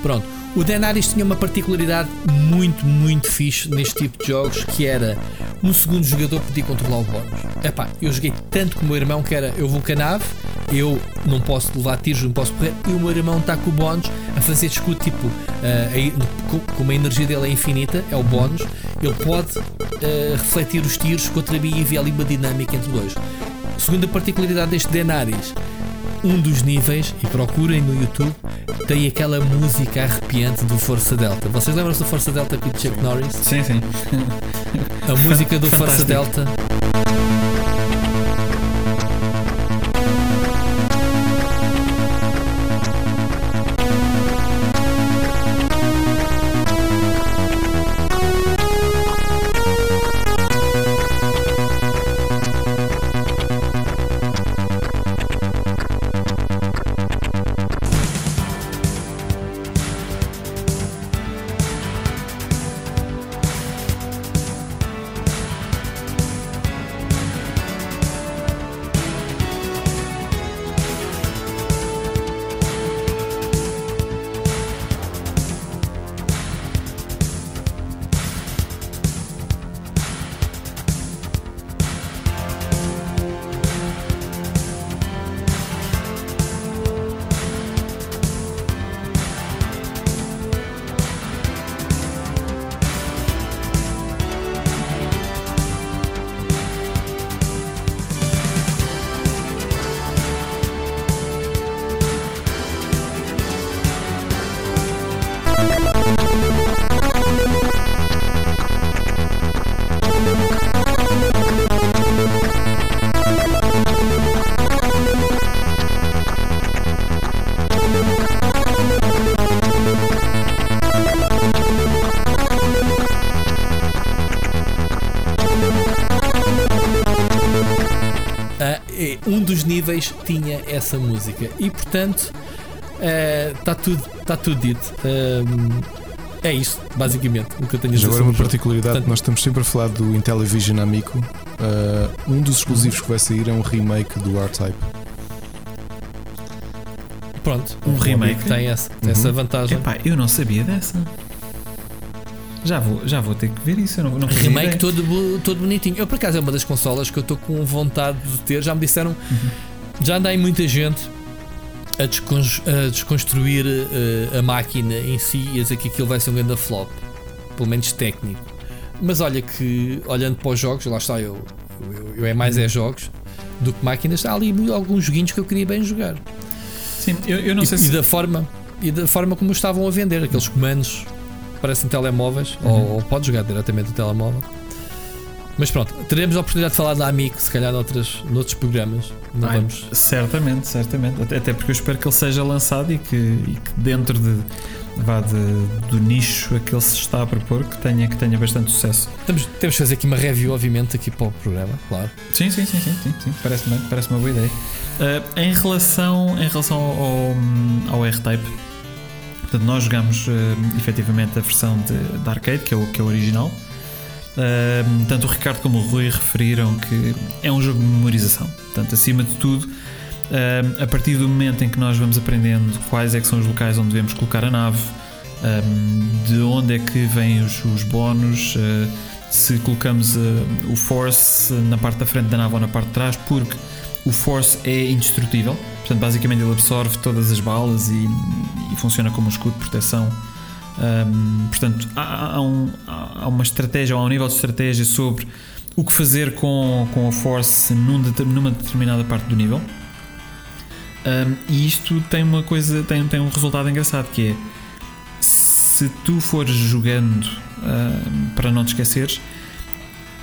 Pronto. O Denaris tinha uma particularidade muito, muito fixe neste tipo de jogos que era um segundo jogador podia controlar o bónus. Epá, eu joguei tanto com o meu irmão que era eu vou com a nave, eu não posso levar tiros, não posso correr, e o meu irmão está com o bónus a fazer escudo tipo, uh, aí, como a energia dele é infinita, é o bónus, ele pode uh, refletir os tiros contra mim e havia ali uma dinâmica entre dois. Segunda particularidade deste Denaris, um dos níveis, e procurem no YouTube, tem aquela música arrepiante do Força Delta. Vocês lembram-se do Força Delta com o Chuck Norris? Sim, sim. A música do Força. Delta. Essa música e portanto está tudo, tá tudo dito. Ahm, é isto, basicamente, o que eu tenho a dizer. agora uma particularidade, Portanto- nós estamos sempre a falar do Intellivision Amico. Uh, um dos exclusivos que vai sair é um remake do R-Type. Pronto, Um o remake? tem essa, tem essa vantagem. Epá, eu não sabia dessa. Já vou, já vou ter que ver isso. Eu não, não Remake todo, todo bonitinho. Eu, por acaso, é uma das consolas que eu estou com vontade de ter. Já me disseram, já andei muita gente a, descon- a desconstruir eh, a máquina em si e a dizer que aquilo vai ser um grande flop, pelo menos técnico. Mas olha que, olhando para os jogos, lá está, eu, eu, eu é mais é jogos do que máquinas. Há ali alguns joguinhos que eu queria bem jogar. Sim, eu, eu não e, sei e se. da forma e da forma como estavam a vender aqueles comandos parecem telemóveis ou, ou pode jogar diretamente no telemóvel mas pronto teremos a oportunidade de falar da Amic se calhar noutras, noutros programas não Ai, vamos Certamente, certamente. Até, até porque eu espero que ele seja lançado e que, e que dentro de, vá de, do nicho a que ele se está a propor que tenha, que tenha bastante sucesso. temos, temos que fazer aqui uma review obviamente aqui para o programa claro Sim, sim, sim, sim, sim, sim. Parece, bem, parece uma boa ideia. Ah, em relação, em relação ao, ao R-Type, portanto, nós jogamos ah, efetivamente a versão de, de arcade, que é o, que é o original. Ah, tanto o Ricardo como o Rui referiram que é um jogo de memorização. Portanto, acima de tudo, ah, a partir do momento em que nós vamos aprendendo quais é que são os locais onde devemos colocar a nave, ah, de onde é que vêm os, os bónus, ah, se colocamos uh, o Force na parte da frente da nave ou na parte de trás, porque o Force é indestrutível. Portanto, basicamente ele absorve todas as balas e, e funciona como um escudo de proteção. Um, portanto, há, há um- há uma estratégia, há um nível de estratégia sobre o que fazer com, com a Force num numa determinada parte do nível. Um, e isto tem uma coisa, tem, tem um resultado engraçado que é se tu fores jogando uh, para não te esqueceres,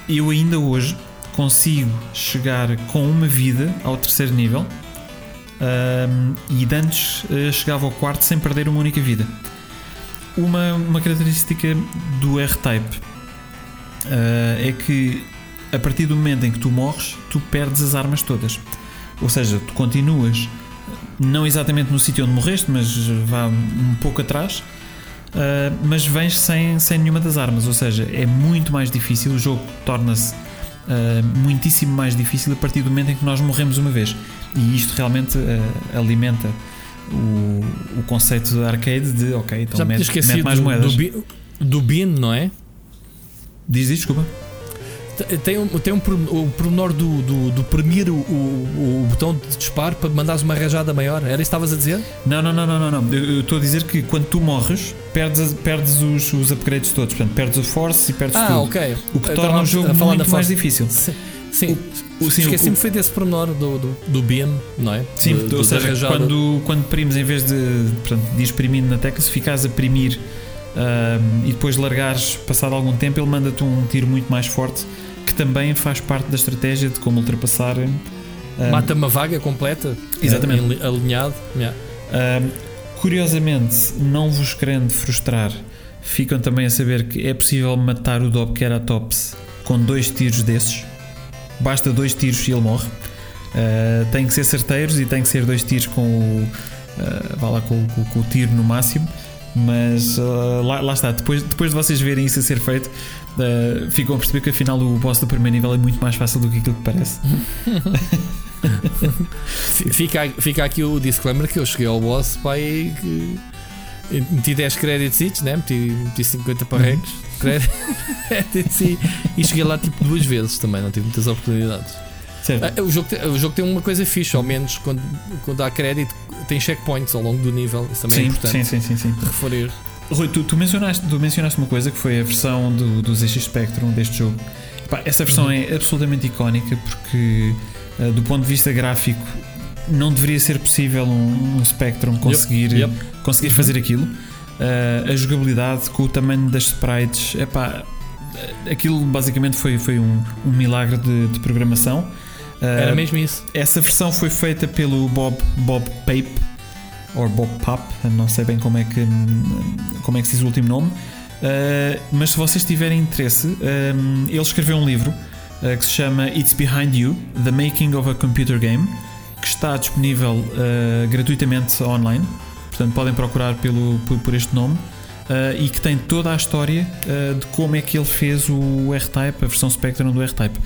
eu ainda hoje consigo chegar com uma vida ao terceiro nível uh, e antes uh, chegava ao quarto sem perder uma única vida. Uma, uma característica do R-Type é que a partir do momento em que tu morres, tu perdes as armas todas. Ou seja, tu continuas não exatamente no sítio onde morreste, mas vá um pouco atrás. Uh, mas vens sem, sem nenhuma das armas, ou seja, é muito mais difícil. O jogo torna-se uh, muitíssimo mais difícil a partir do momento em que nós morremos uma vez, e isto realmente uh, alimenta o, o conceito de arcade de ok, então Já mete, mete mais do, moedas. Do, do bin, não é? Diz isto, desculpa. Tem um, tem um o pormenor do, do, do premir o, o, o, botão de disparo para mandares uma rajada maior. Era isso que estavas a dizer? Não, não, não, não, não, não. Eu estou a dizer que quando tu morres, perdes, perdes os, os upgrades todos. Portanto, perdes o Force e perdes ah, tudo. ok. O que torna o jogo muito mais difícil. Sim. Sim, o, sim esqueci-me foi desse pormenor do, do, do BM, não é? Sim, do, ou seja, quando, quando primes, em vez de, portanto, de exprimir na tecla, se ficares a primir e depois largares, passado algum tempo, ele manda-te um tiro muito mais forte que também faz parte da estratégia de como ultrapassar. Uh, Mata uma vaga completa, exatamente. alinhado. Yeah. Curiosamente, não vos querendo frustrar, ficam também a saber que é possível matar o Dobkeratops com dois tiros desses. Basta dois tiros e ele morre. Uh, tem que ser certeiros e tem que ser dois tiros com o, uh, lá, com, com, com o tiro no máximo. Mas uh, lá, lá, está, depois, depois de vocês verem isso a ser feito, uh, ficam a perceber que afinal o boss do primeiro nível é muito mais fácil do que aquilo que parece. fica, fica aqui o disclaimer que eu cheguei ao boss pai meti 10 créditos, né? meti, meti 50 parrecos uhum. créditos e, e cheguei lá tipo duas vezes também, não tive muitas oportunidades. Ah, o, jogo, o jogo tem uma coisa fixe, ao menos quando, quando dá crédito, tem checkpoints ao longo do nível. Isso também sim, é importante. Sim, sim, sim, sim. Referir. Rui, tu, tu, mencionaste, tu mencionaste uma coisa que foi a versão do, do ZX Spectrum deste jogo. essa versão uhum. é absolutamente icónica porque, uh, do ponto de vista gráfico, não deveria ser possível um, um Spectrum conseguir, yep, yep. conseguir uhum. fazer aquilo. Uh, a jogabilidade com o tamanho das sprites, epá, aquilo basicamente foi, foi um, um milagre de, de programação. Era uh, mesmo isso. Essa versão foi feita pelo Bob, Bob Pape, ou Bob Pap, não sei bem como é que, como é que se diz o último nome. Uh, mas se vocês tiverem interesse, um, ele escreveu um livro que se chama It's Behind You: The Making of a Computer Game, que está disponível uh, gratuitamente online. Portanto, podem procurar pelo, por, por este nome. e que tem toda a história de como é que ele fez o R-Type, a versão Spectrum do R-Type.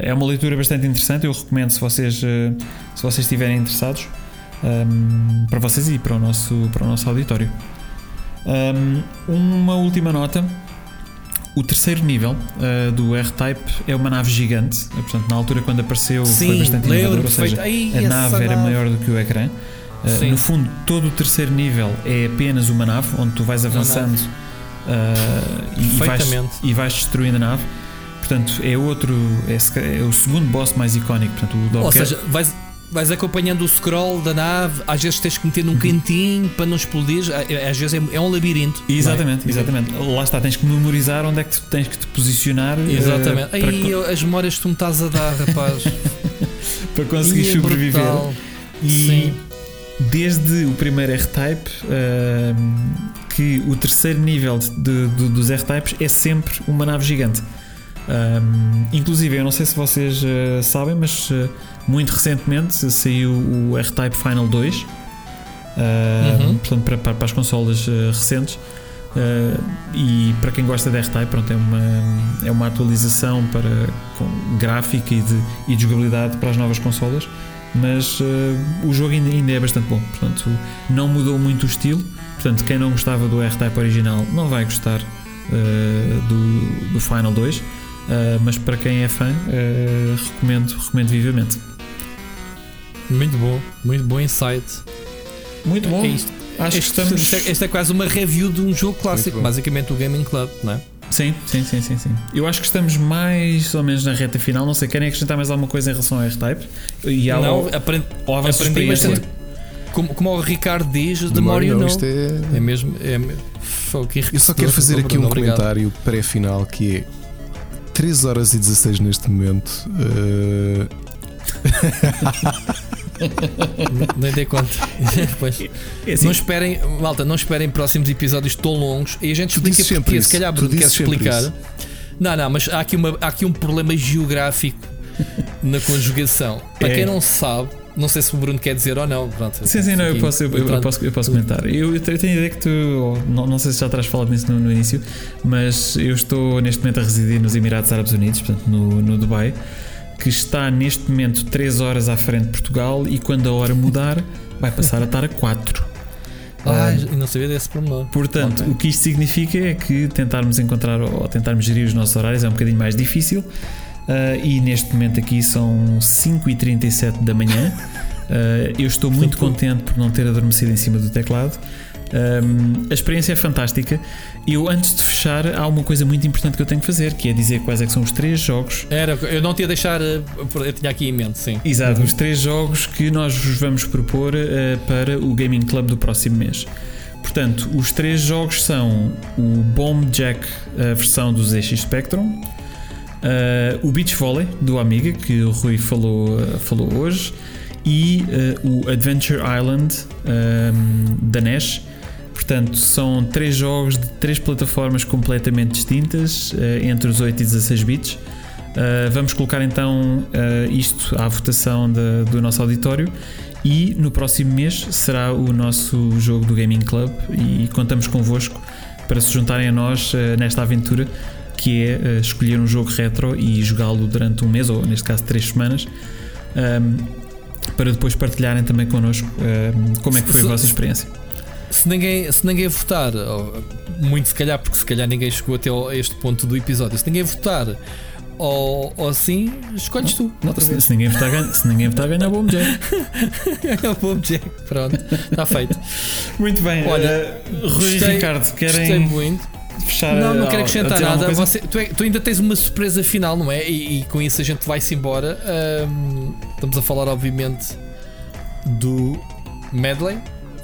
é uma leitura bastante interessante, eu recomendo se vocês, se vocês estiverem interessados um, para vocês e para o nosso, para o nosso auditório. Um, uma última nota. O terceiro nível uh, do R-Type é uma nave gigante. Portanto, na altura, quando apareceu, Sim, foi bastante inovador. Ou seja, Ai, a nave era maior do que o ecrã. Uh, no fundo, todo o terceiro nível é apenas uma nave onde tu vais avançando uh, e, vais, e vais destruindo a nave. Portanto, é outro, é, é o segundo boss mais icónico. Portanto, o Ou seja, vais, vais acompanhando o scroll da nave, às vezes tens que meter num uhum. cantinho para não explodir, às vezes é, é um labirinto. É? Exatamente, é? exatamente. Lá está, tens que memorizar onde é que tens que te posicionar. Eh, exatamente. Uh, Aí as memórias que tu me estás a dar, rapaz. para conseguir é sobreviver. Brutal. E Sim. desde o primeiro R-Type, uh, que o terceiro nível de, de, de, dos R-Types é sempre uma nave gigante. Um, inclusive, eu não sei se vocês uh, sabem, mas uh, muito recentemente saiu o R-Type Final 2, uh, uhum. portanto, para, para, as consolas recentes. e para quem gosta de R-Type, pronto, é, uma, é uma atualização para, com gráfica e de, e de jogabilidade para as novas consolas. Mas o jogo ainda, ainda é bastante bom, portanto, não mudou muito o estilo. Portanto, quem não gostava do R-Type original não vai gostar do, do Final 2. Uh, mas para quem é fã, uh, recomendo, recomendo vivamente. Muito bom, muito bom insight. Muito bom. É isto. Acho este, que estamos... Esta é, é quase uma review de um jogo clássico, basicamente o Gaming Club, não é? Sim, sim, sim, sim, sim. Eu acho que estamos mais ou menos na reta final. Não sei, querem acrescentar mais alguma coisa em relação a R-Type? E ao, não, aprendi, ou à vossa experiência? como, como o Ricardo diz, the, more you know. Isto é... É mesmo. É, que Eu só quero fazer aqui um Obrigado. comentário pré-final que é 3 horas e 16 neste momento. eh, Nem dei conta. É assim, Não esperem, malta, não esperem próximos episódios tão longos e a gente Tu explica porque, isso. se calhar Bruno queres sempre explicar. isso. Não, não, mas há aqui, uma, há aqui um problema geográfico na conjugação. Para É. quem não sabe, não sei se o Bruno quer dizer ou não. Pronto, Sim, sim, não, eu posso, eu, eu posso, eu posso comentar. Eu, eu tenho a ideia que tu, não, não sei se já terás falado nisso no, no início, mas eu estou neste momento a residir nos Emirados Árabes Unidos, portanto no, no Dubai, que está neste momento 3 horas à frente de Portugal e quando a hora mudar vai passar a estar a 4. Ah, e não sabia desse pormenor. Portanto, Ok. o que isto significa é que tentarmos encontrar ou tentarmos gerir os nossos horários é um bocadinho mais difícil. Ah, e neste momento aqui são 5h37 da manhã. Ah, eu estou muito contente por não ter adormecido em cima do teclado. Ahm, a experiência é fantástica. Eu, antes de fechar, há uma coisa muito importante que eu tenho que fazer, que é dizer quais é são os três jogos Era, eu não ia deixar. eh, Eu tinha aqui em mente, sim. Exato, os três jogos que nós vos vamos propor eh, para o Gaming Club do próximo mês. Portanto, os três jogos são o Bomb Jack, a versão do ZX Spectrum, eh, o Beach Volley do Amiga, que o Rui falou, eh, falou hoje, e o Adventure Island ehm, da NES. Portanto, são três jogos de três plataformas completamente distintas, eh, entre os 8 e 16 bits. Uh, vamos colocar então uh, isto à votação da- do nosso auditório e no próximo mês será o nosso jogo do Gaming Club e contamos convosco para se juntarem a nós nesta aventura que é escolher um jogo retro e jogá-lo durante um mês ou neste caso três semanas um, para depois partilharem também connosco um, como é que foi a vossa experiência. Se ninguém, se ninguém votar, muito se calhar, porque se calhar ninguém chegou até este ponto do episódio, se ninguém votar ou, ou assim, escolhes tu. Outra Se, se ninguém votar, ganha- se ninguém votar ganha o Bomb Jack. É o Bob Jack. Pronto, está feito. Muito bem, Olha, uh, Rui e gostei- Ricardo, Gostei querem muito. fechar Não, não uh, quero acrescentar nada. Você, tu, é- tu ainda tens uma surpresa final, não é? E, e com isso a gente vai-se embora. Ahm, estamos a falar, obviamente, do Medley.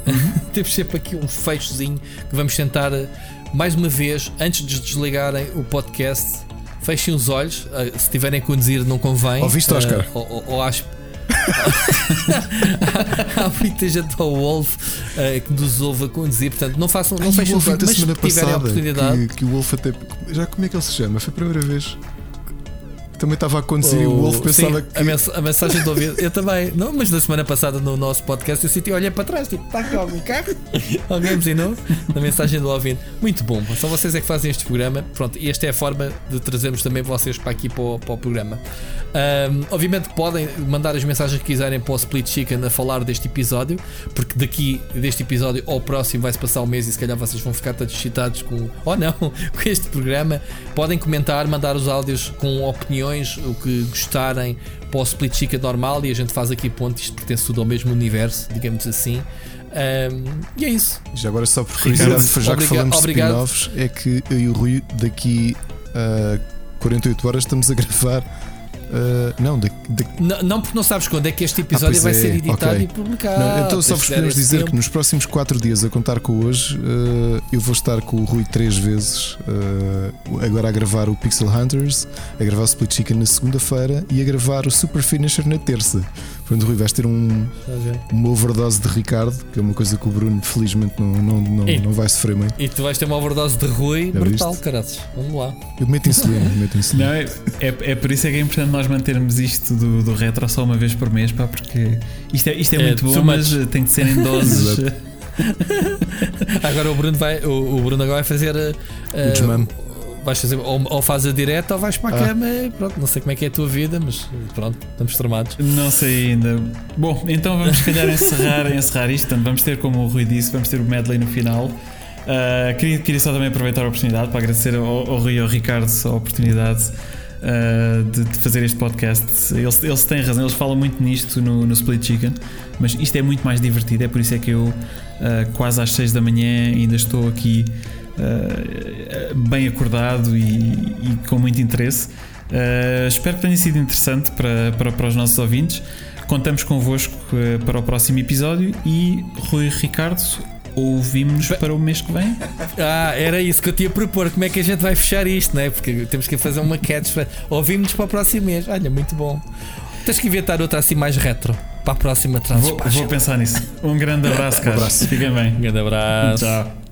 Temos sempre aqui um fechozinho que vamos tentar, eh, mais uma vez, antes de desligarem o podcast, fechem os olhos. Ah, se estiverem a conduzir, não convém. Ouviste, Ah, Oscar? ou, ou, ou acho. Há muita gente ao Wolf ah, que nos ouve a conduzir, portanto, não façam, não Ai, fechem o os olhos, mas se tiverem a oportunidade. que, que o Wolf até. Já como é que ele se chama? Foi a primeira vez. Também estava a conduzir e o O- Wolf pensava sim, que. a, mens- a mensagem do ouvido. Eu também, não, mas na semana passada no nosso podcast eu senti, olhei para trás, tipo, está aqui algum carro? Alguém me ensinou? Na mensagem do ouvido. Muito bom, só vocês é que fazem este programa. Pronto, e esta é a forma de trazermos também vocês para aqui para o, para o programa. Ahm, obviamente podem mandar as mensagens que quiserem para o Split Chicken a falar deste episódio, porque daqui deste episódio ao próximo vai-se passar um mês e se calhar vocês vão ficar todos excitados com, ou não, com este programa. Podem comentar, mandar os áudios com opiniões, o que gostarem para o Split Chicken normal e a gente faz aqui ponto. Isto pertence tudo ao mesmo universo, digamos assim. Ahm, e é isso. Já agora, só por curiosidade, já que falamos obrigado. de spin-offs, é que eu e o Rui, daqui a 48 horas, estamos a gravar. Ah, não, daqui, daqui- Não, não porque não sabes quando é que este episódio pois vai é, ser editado ok. e publicado. Não, então só vos podemos dizer tempo. que nos próximos 4 dias, a contar com hoje, ah, eu vou estar com o Rui três vezes. ah, agora a gravar o Pixel Hunters, a gravar o Split Chicken na segunda-feira e a gravar o Super Finisher na terça. Portanto, o Rui vais ter um, uma overdose de Ricardo, que é uma coisa que o Bruno, felizmente, não, não, não, E- não vai sofrer muito. E tu vais ter uma overdose de Rui Já brutal, viste? caraças. Vamos lá. Eu meto insulina, meto insulina. Não, é, é, é por isso é que é importante nós mantermos isto do, do retro só uma vez por mês, pá, porque isto é, isto é, É, muito bom, mas much. eh, tem de ser em doses. Agora o Bruno vai, o, o Bruno agora vai fazer. eh, O desmame. Vais fazer ou, ou faz a direta ou vais para a Ah. cama. Pronto, não sei como é que é a tua vida, mas pronto, estamos tramados. Não sei ainda. Bom, então vamos se calhar encerrar, encerrar isto. Portanto, vamos ter, como o Rui disse, vamos ter o medley no final. Ah, queria, queria só também aproveitar a oportunidade para agradecer ao, ao Rui e ao Ricardo a oportunidade ah, de, de fazer este podcast. Eles, eles têm razão, eles falam muito nisto no, no Split Chicken, mas isto é muito mais divertido. É por isso é que eu, ah, quase às 6 da manhã, ainda estou aqui bem acordado e, e com muito interesse. Uh, espero que tenha sido interessante para, para, para os nossos ouvintes. contamos convosco uh, para o próximo episódio e Rui Ricardo. Ouvimos para o mês que vem. Ah, era isso que eu tinha a propor. Como é que a gente vai fechar isto, né? Porque temos que fazer uma catch. Ouvimos para o próximo mês. Olha, muito bom. Tens que inventar outra assim mais retro para a próxima vou, vou pensar nisso. Um grande abraço, cara. Um abraço. Fiquem bem. Um grande abraço. Tchau.